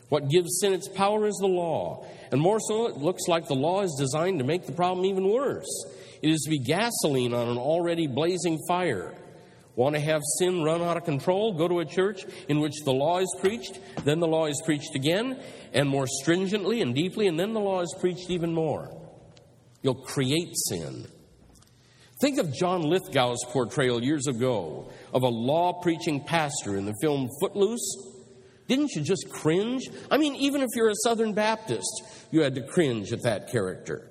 What gives sin its power is the law. And more so, it looks like the law is designed to make the problem even worse. It is to be gasoline on an already blazing fire. Want to have sin run out of control? Go to a church in which the law is preached, then the law is preached again, and more stringently and deeply, and then the law is preached even more. You'll create sin. Think of John Lithgow's portrayal years ago of a law preaching pastor in the film Footloose. Didn't you just cringe? I mean, even if you're a Southern Baptist, you had to cringe at that character.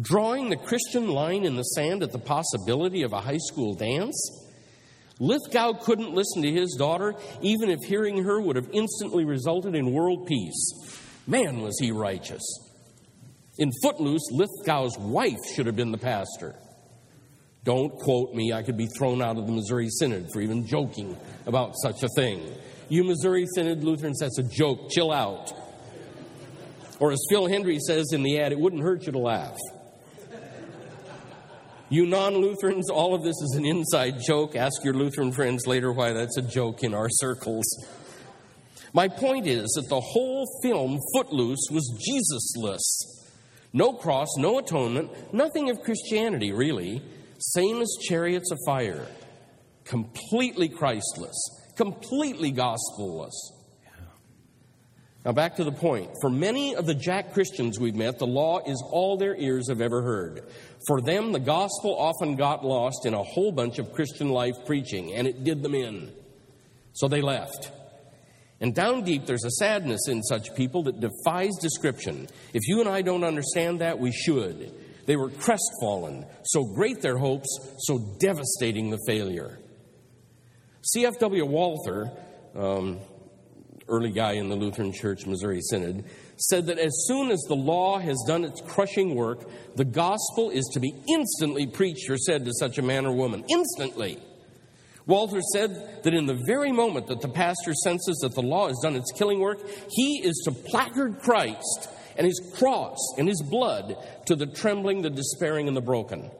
Drawing the Christian line in the sand at the possibility of a high school dance? Lithgow couldn't listen to his daughter, even if hearing her would have instantly resulted in world peace. Man, was he righteous. In Footloose, Lithgow's wife should have been the pastor. Don't quote me, I could be thrown out of the Missouri Synod for even joking about such a thing. You Missouri Synod Lutherans, that's a joke. Chill out. Or as Phil Hendrie says in the ad, it wouldn't hurt you to laugh. You non Lutherans, all of this is an inside joke. Ask your Lutheran friends later why that's a joke in our circles. My point is that the whole film, Footloose, was Jesusless. No cross, no atonement, nothing of Christianity, really. Same as chariots of fire. Completely Christless, completely gospelless. Now, back to the point. For many of the Jack Christians we've met, the law is all their ears have ever heard. For them, the gospel often got lost in a whole bunch of Christian life preaching, and it did them in. So they left. And down deep, there's a sadness in such people that defies description. If you and I don't understand that, we should. They were crestfallen, so great their hopes, so devastating the failure. C.F.W. Walther, um, early guy in the Lutheran Church Missouri Synod, said that as soon as the law has done its crushing work, the gospel is to be instantly preached or said to such a man or woman. Instantly. Walther said that in the very moment that the pastor senses that the law has done its killing work, he is to placard Christ and his cross and his blood to the trembling, the despairing, and the broken.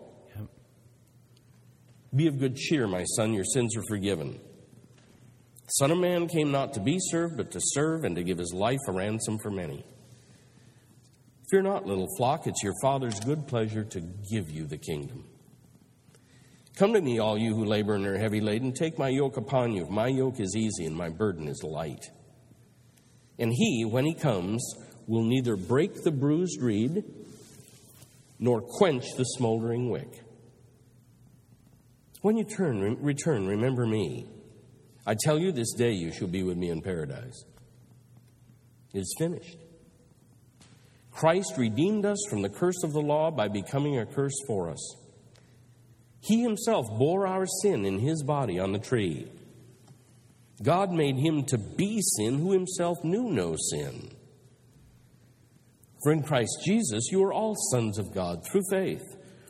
Be of good cheer, my son, your sins are forgiven. The Son of Man came not to be served, but to serve and to give his life a ransom for many. Fear not, little flock, it's your Father's good pleasure to give you the kingdom. Come to me, all you who labor and are heavy laden, take my yoke upon you. My yoke is easy and my burden is light. And he, when he comes, will neither break the bruised reed nor quench the smoldering wick. When you turn, return, remember me I tell you, this day you shall be with me in paradise. It is finished. Christ redeemed us from the curse of the law by becoming a curse for us. He himself bore our sin in his body on the tree. God made him to be sin who himself knew no sin. For in Christ Jesus you are all sons of God through faith.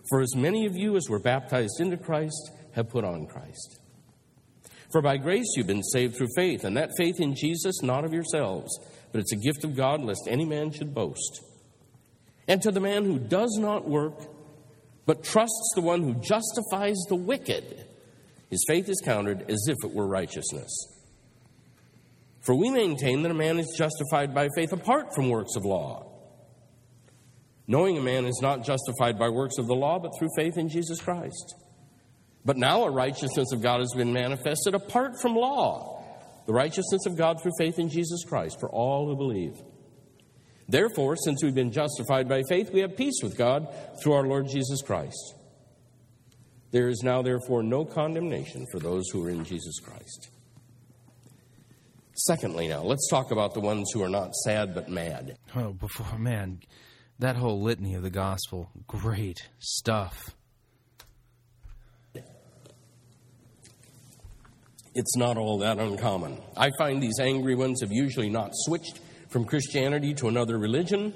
For as many of you as were baptized into Christ have put on Christ. For by grace you've been saved through faith, and that faith in Jesus not of yourselves, but it's a gift of God, lest any man should boast. And to the man who does not work, but trusts the one who justifies the wicked, his faith is counted as if it were righteousness. For we maintain that a man is justified by faith apart from works of law. Knowing a man is not justified by works of the law, but through faith in Jesus Christ. But now a righteousness of God has been manifested apart from law, the righteousness of God through faith in Jesus Christ for all who believe. Therefore, since we've been justified by faith, we have peace with God through our Lord Jesus Christ. There is now, therefore, no condemnation for those who are in Jesus Christ. Secondly, now, let's talk about the ones who are not sad but mad. Oh, before, man, that whole litany of the gospel, great stuff. it's not all that uncommon. I find these angry ones have usually not switched from Christianity to another religion,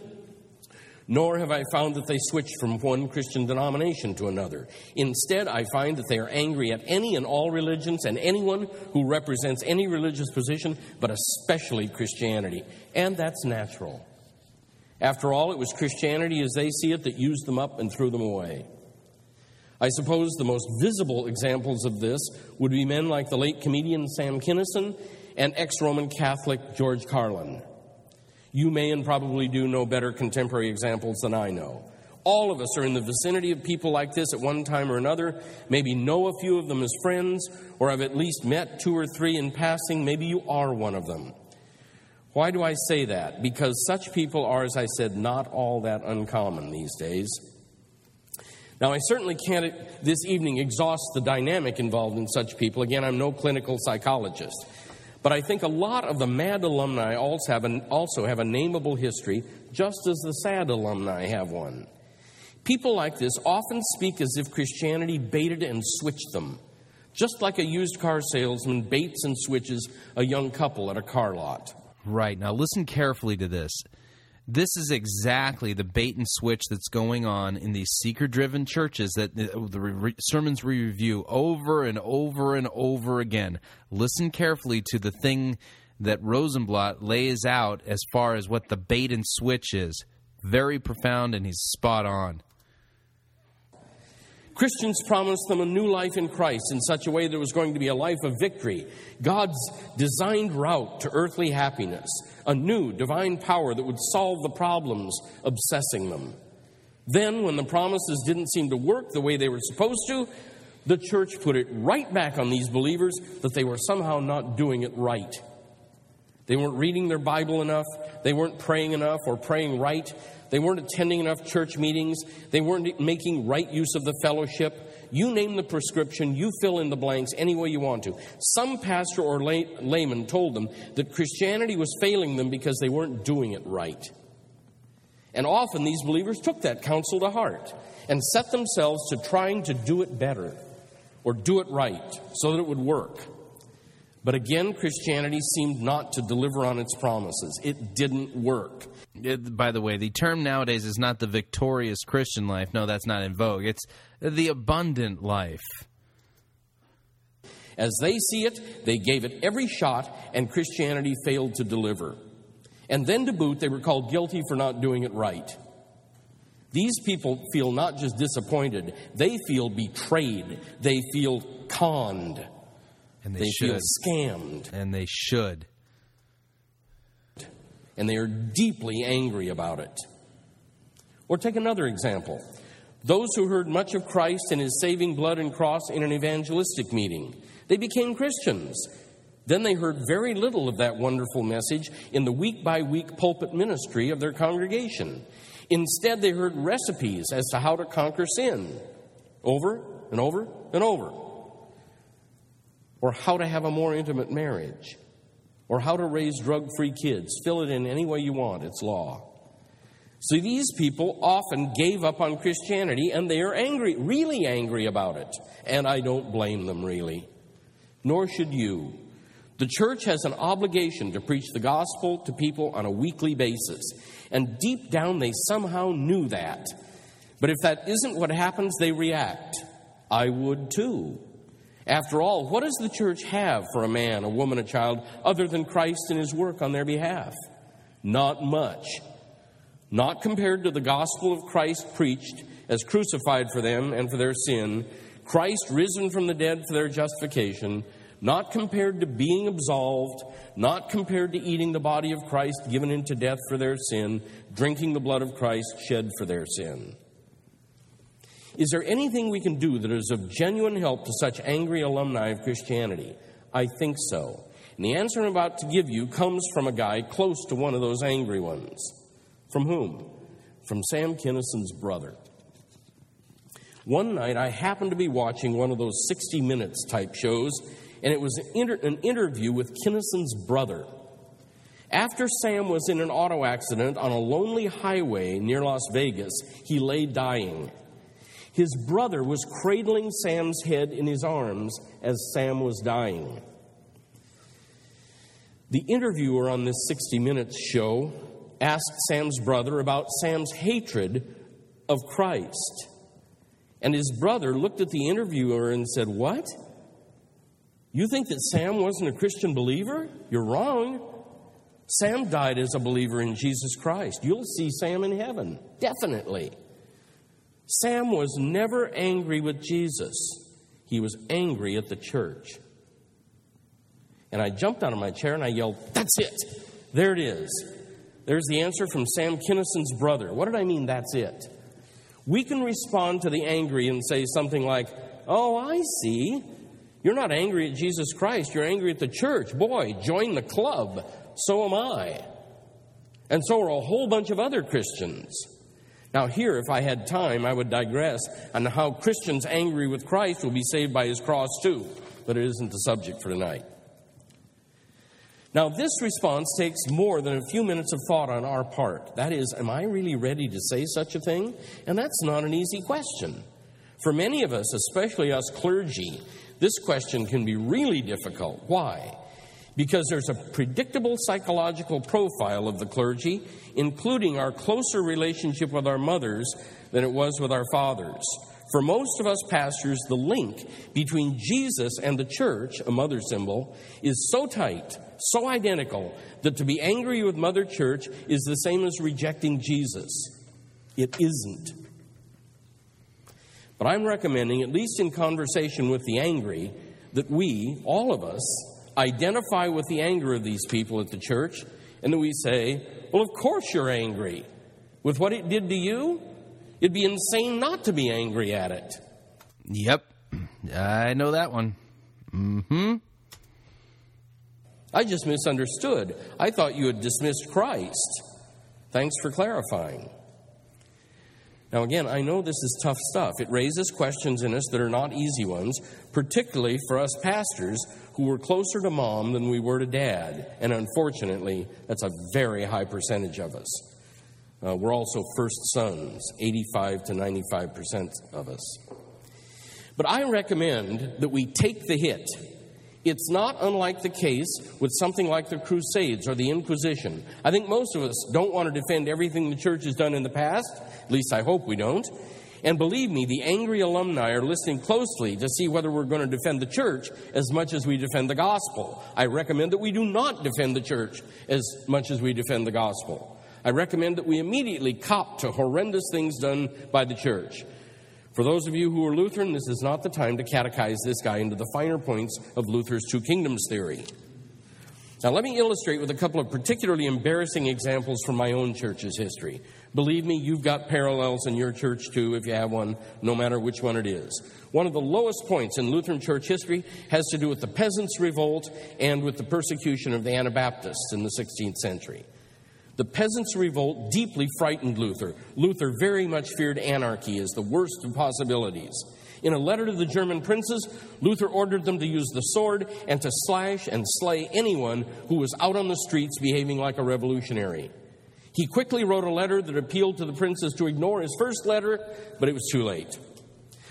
nor have I found that they switched from one Christian denomination to another. Instead, I find that they are angry at any and all religions and anyone who represents any religious position, but especially Christianity. And that's natural. After all, it was Christianity as they see it that used them up and threw them away. I suppose the most visible examples of this would be men like the late comedian Sam Kinison and ex Roman Catholic George Carlin. You may and probably do know better contemporary examples than I know. All of us are in the vicinity of people like this at one time or another. Maybe know a few of them as friends, or have at least met two or three in passing. Maybe you are one of them. Why do I say that? Because such people are, as I said, not all that uncommon these days. Now, I certainly can't this evening exhaust the dynamic involved in such people. Again, I'm no clinical psychologist. But I think a lot of the mad alumni also have, an, also have a nameable history, just as the sad alumni have one. People like this often speak as if Christianity baited and switched them, just like a used car salesman baits and switches a young couple at a car lot. Right. Now, listen carefully to this. This is exactly the bait and switch that's going on in these seeker driven churches that the, the re- sermons we review over and over and over again. Listen carefully to the thing that Rosenbladt lays out as far as what the bait and switch is. Very profound, and he's spot on. Christians promised them a new life in Christ in such a way it was going to be a life of victory, God's designed route to earthly happiness, a new divine power that would solve the problems obsessing them. Then, when the promises didn't seem to work the way they were supposed to, the church put it right back on these believers that they were somehow not doing it right. They weren't reading their Bible enough, they weren't praying enough or praying right, they weren't attending enough church meetings. They weren't making right use of the fellowship. You name the prescription, you fill in the blanks any way you want to. Some pastor or lay, layman told them that Christianity was failing them because they weren't doing it right. And often these believers took that counsel to heart and set themselves to trying to do it better or do it right so that it would work. But again, Christianity seemed not to deliver on its promises. It didn't work. It, by the way, the term nowadays is not the victorious Christian life. No, that's not in vogue. It's the abundant life. As they see it, they gave it every shot, and Christianity failed to deliver. And then to boot, they were called guilty for not doing it right. These people feel not just disappointed, they feel betrayed, they feel conned, and they, they feel scammed. And they should and they are deeply angry about it. Or take another example those who heard much of Christ and his saving blood and cross in an evangelistic meeting. They became Christians. Then they heard very little of that wonderful message in the week by week pulpit ministry of their congregation. Instead, they heard recipes as to how to conquer sin over and over and over, or how to have a more intimate marriage, or how to raise drug free kids. Fill it in any way you want, it's law. So these people often gave up on Christianity and they are angry, really angry about it. And I don't blame them, really. Nor should you. The church has an obligation to preach the gospel to people on a weekly basis. And deep down, they somehow knew that. But if that isn't what happens, they react. I would too. After all, what does the church have for a man, a woman, a child, other than Christ and his work on their behalf? Not much. Not compared to the gospel of Christ preached as crucified for them and for their sin, Christ risen from the dead for their justification, not compared to being absolved, not compared to eating the body of Christ given into death for their sin, drinking the blood of Christ shed for their sin. Is there anything we can do that is of genuine help to such angry alumni of Christianity? I think so. And the answer I'm about to give you comes from a guy close to one of those angry ones. From whom? From Sam Kinison's brother. One night I happened to be watching one of those 60 Minutes type shows, and it was an, inter- an interview with Kinison's brother. After Sam was in an auto accident on a lonely highway near Las Vegas, he lay dying. His brother was cradling Sam's head in his arms as Sam was dying. The interviewer on this 60 Minutes show asked Sam's brother about Sam's hatred of Christ. And his brother looked at the interviewer and said, What? You think that Sam wasn't a Christian believer? You're wrong. Sam died as a believer in Jesus Christ. You'll see Sam in heaven, definitely. Sam was never angry with Jesus, he was angry at the church. And I jumped out of my chair and I yelled, That's it! There it is. There's the answer from Sam Kinison's brother. What did I mean, that's it? We can respond to the angry and say something like, Oh, I see. You're not angry at Jesus Christ, you're angry at the church. Boy, join the club. So am I. And so are a whole bunch of other Christians. Now, here, if I had time, I would digress on how Christians angry with Christ will be saved by his cross too, but it isn't the subject for tonight. Now, this response takes more than a few minutes of thought on our part. That is, am I really ready to say such a thing? And that's not an easy question. For many of us, especially us clergy, this question can be really difficult. Why? Because there's a predictable psychological profile of the clergy, including our closer relationship with our mothers than it was with our fathers. For most of us pastors, the link between Jesus and the church, a mother symbol, is so tight, so identical, that to be angry with Mother Church is the same as rejecting Jesus. It isn't. But I'm recommending, at least in conversation with the angry, that we, all of us, identify with the anger of these people at the church and that we say, Well, of course you're angry. With what it did to you, It'd be insane not to be angry at it. Yep. I know that one. Mm hmm. I just misunderstood. I thought you had dismissed Christ. Thanks for clarifying. Now, again, I know this is tough stuff. It raises questions in us that are not easy ones, particularly for us pastors who were closer to mom than we were to dad. And unfortunately, that's a very high percentage of us. Uh, we're also first sons, 85 to 95 percent of us. But I recommend that we take the hit. It's not unlike the case with something like the Crusades or the Inquisition. I think most of us don't want to defend everything the church has done in the past, at least I hope we don't. And believe me, the angry alumni are listening closely to see whether we're going to defend the church as much as we defend the gospel. I recommend that we do not defend the church as much as we defend the gospel. I recommend that we immediately cop to horrendous things done by the church. For those of you who are Lutheran, this is not the time to catechize this guy into the finer points of Luther's two kingdoms theory. Now, let me illustrate with a couple of particularly embarrassing examples from my own church's history. Believe me, you've got parallels in your church too, if you have one, no matter which one it is. One of the lowest points in Lutheran church history has to do with the Peasants' Revolt and with the persecution of the Anabaptists in the 16th century. The peasants' revolt deeply frightened Luther. Luther very much feared anarchy as the worst of possibilities. In a letter to the German princes, Luther ordered them to use the sword and to slash and slay anyone who was out on the streets behaving like a revolutionary. He quickly wrote a letter that appealed to the princes to ignore his first letter, but it was too late.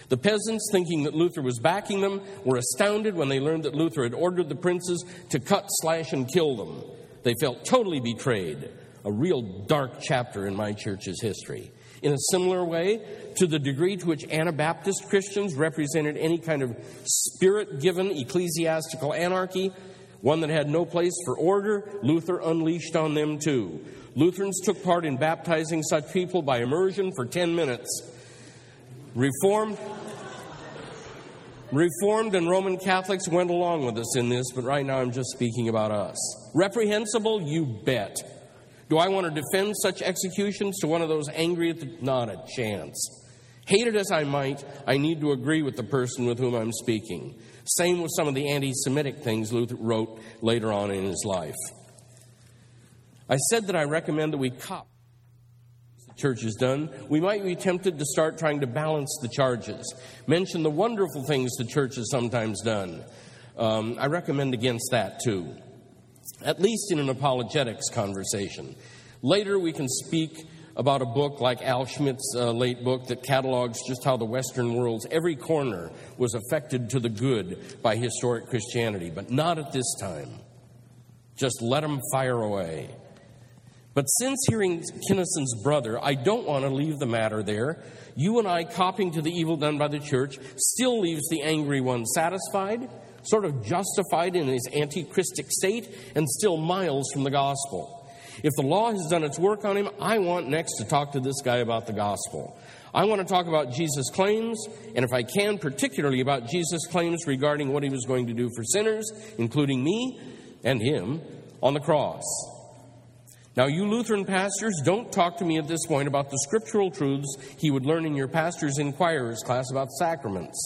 The peasants, thinking that Luther was backing them, were astounded when they learned that Luther had ordered the princes to cut, slash, and kill them. They felt totally betrayed a real dark chapter in my church's history. In a similar way, to the degree to which Anabaptist Christians represented any kind of spirit given ecclesiastical anarchy, one that had no place for order, Luther unleashed on them too. Lutherans took part in baptizing such people by immersion for 10 minutes. Reformed, Reformed and Roman Catholics went along with us in this, but right now I'm just speaking about us. Reprehensible? You bet. Do I want to defend such executions to one of those angry at the. Not a chance. Hated as I might, I need to agree with the person with whom I'm speaking. Same with some of the anti Semitic things Luther wrote later on in his life. I said that I recommend that we cop the church has done. We might be tempted to start trying to balance the charges, mention the wonderful things the church has sometimes done. Um, I recommend against that too at least in an apologetics conversation. Later, we can speak about a book like Al Schmidt's uh, late book that catalogs just how the Western world's every corner was affected to the good by historic Christianity, but not at this time. Just let them fire away. But since hearing Kinison's brother, I don't want to leave the matter there. You and I copying to the evil done by the church still leaves the angry one satisfied sort of justified in his antichristic state and still miles from the gospel. If the law has done its work on him, I want next to talk to this guy about the gospel. I want to talk about Jesus' claims, and if I can, particularly about Jesus' claims regarding what he was going to do for sinners, including me and him, on the cross. Now, you Lutheran pastors, don't talk to me at this point about the scriptural truths he would learn in your pastor's inquirer's class about sacraments.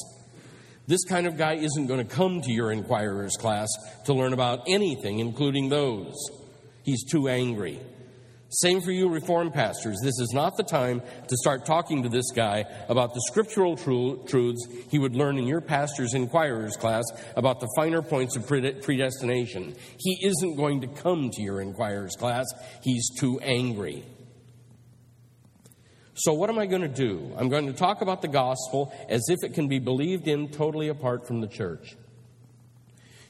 This kind of guy isn't going to come to your inquirer's class to learn about anything, including those. He's too angry. Same for you Reformed pastors. This is not the time to start talking to this guy about the scriptural truths he would learn in your pastor's inquirer's class about the finer points of predestination. He isn't going to come to your inquirer's class. He's too angry. So, what am I going to do? I'm going to talk about the gospel as if it can be believed in totally apart from the church.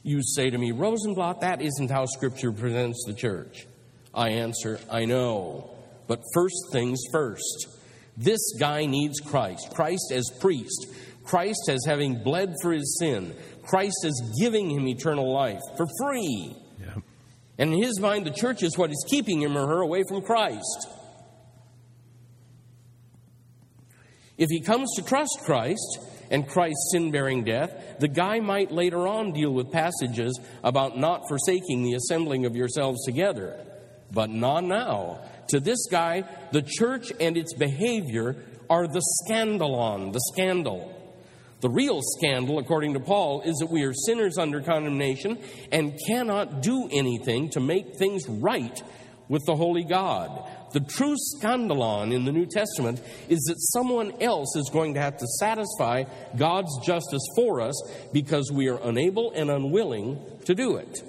You say to me, Rosenbladt, that isn't how Scripture presents the church. I answer, I know. But first things first. This guy needs Christ. Christ as priest. Christ as having bled for his sin. Christ as giving him eternal life for free. Yeah. And in his mind, the church is what is keeping him or her away from Christ. If he comes to trust Christ and Christ's sin bearing death, the guy might later on deal with passages about not forsaking the assembling of yourselves together but not now. To this guy, the church and its behavior are the scandalon, the scandal. The real scandal, according to Paul, is that we are sinners under condemnation and cannot do anything to make things right with the holy God. The true scandalon in the New Testament is that someone else is going to have to satisfy God's justice for us because we are unable and unwilling to do it.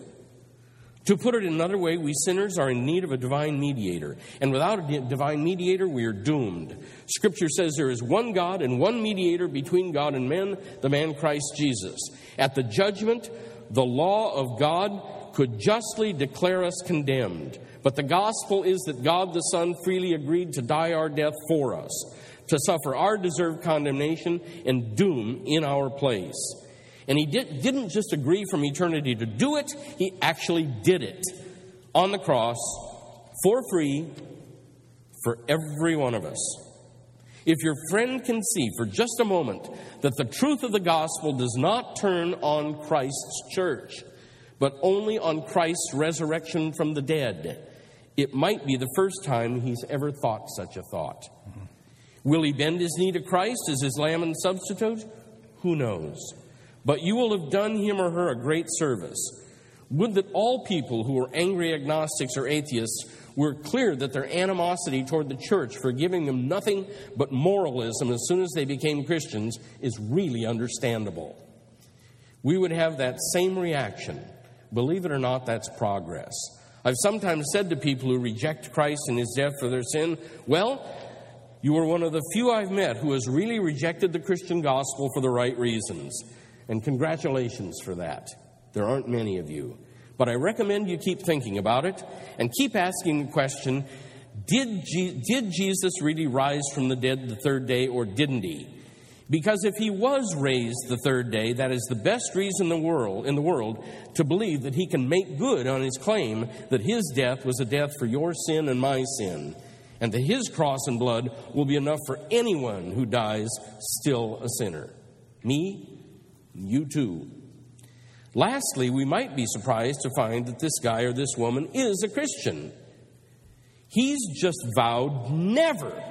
To put it another way, we sinners are in need of a divine mediator. And without a divine mediator, we are doomed. Scripture says there is one God and one mediator between God and men, the man Christ Jesus. At the judgment, the law of God could justly declare us condemned. But the gospel is that God the Son freely agreed to die our death for us, to suffer our deserved condemnation and doom in our place. And he did, didn't just agree from eternity to do it, he actually did it on the cross for free for every one of us. If your friend can see for just a moment that the truth of the gospel does not turn on Christ's church, but only on Christ's resurrection from the dead, it might be the first time he's ever thought such a thought. Will he bend his knee to Christ as his lamb and substitute? Who knows? But you will have done him or her a great service. Would that all people who are angry agnostics or atheists were clear that their animosity toward the church for giving them nothing but moralism as soon as they became Christians is really understandable. We would have that same reaction. Believe it or not, that's progress. I've sometimes said to people who reject Christ and his death for their sin, well, you are one of the few I've met who has really rejected the Christian gospel for the right reasons. And congratulations for that. There aren't many of you. But I recommend you keep thinking about it and keep asking the question did, Je- did Jesus really rise from the dead the third day or didn't he? Because if he was raised the third day, that is the best reason in the world in the world to believe that he can make good on his claim that his death was a death for your sin and my sin, and that his cross and blood will be enough for anyone who dies still a sinner. Me you too. Lastly, we might be surprised to find that this guy or this woman is a Christian. He's just vowed never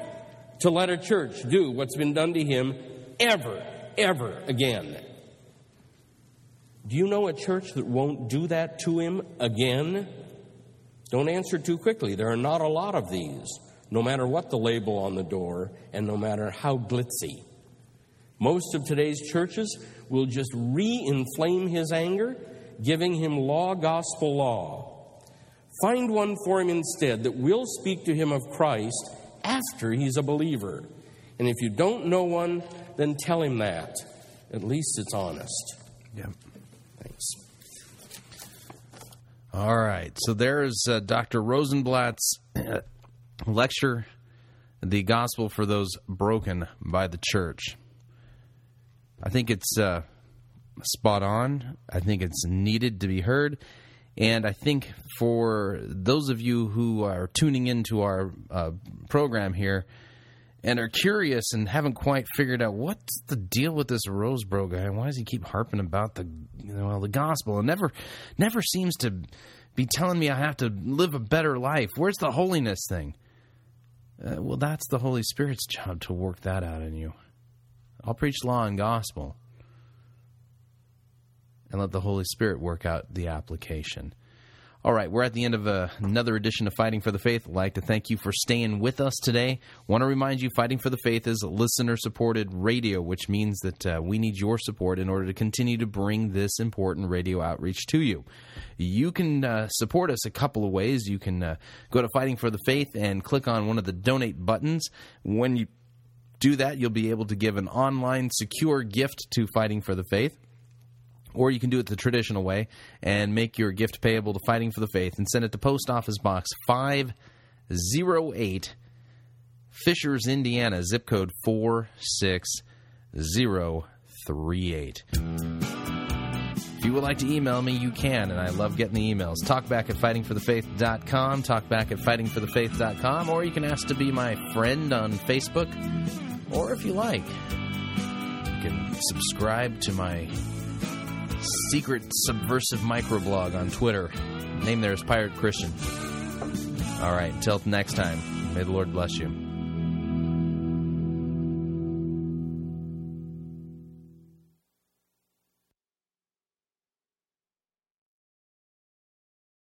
to let a church do what's been done to him ever, ever again. Do you know a church that won't do that to him again? Don't answer too quickly. There are not a lot of these, no matter what the label on the door and no matter how glitzy. Most of today's churches will just re inflame his anger, giving him law, gospel law. Find one for him instead that will speak to him of Christ after he's a believer. And if you don't know one, then tell him that. At least it's honest. Yeah. Thanks. All right. So there's uh, Dr. Rosenbladt's uh, lecture, The Gospel for Those Broken by the Church. I think it's uh, spot on. I think it's needed to be heard. And I think for those of you who are tuning into our uh, program here and are curious and haven't quite figured out what's the deal with this Rosebrough guy, why does he keep harping about the you know well, the gospel and never never seems to be telling me I have to live a better life. Where's the holiness thing? Uh, well, that's the Holy Spirit's job to work that out in you. I'll preach law and gospel and let the Holy Spirit work out the application. All right, we're at the end of uh, another edition of Fighting for the Faith. I'd like to thank you for staying with us today. Want to remind you, Fighting for the Faith is listener supported radio, which means that uh, we need your support in order to continue to bring this important radio outreach to you. You can uh, support us a couple of ways. You can uh, go to Fighting for the Faith and click on one of the donate buttons. When you do that, you'll be able to give an online secure gift to Fighting for the Faith or you can do it the traditional way and make your gift payable to Fighting for the Faith and send it to Post Office Box 508, Fishers, Indiana, zip code 46038. If you would like to email me, you can, and I love getting the emails. Talkback at fightingforthefaith.com, talkback at fightingforthefaith.com, or you can ask to be my friend on Facebook, or if you like, you can subscribe to my secret subversive microblog on Twitter. Name there is Pirate Christian. All right, until next time, may the Lord bless you.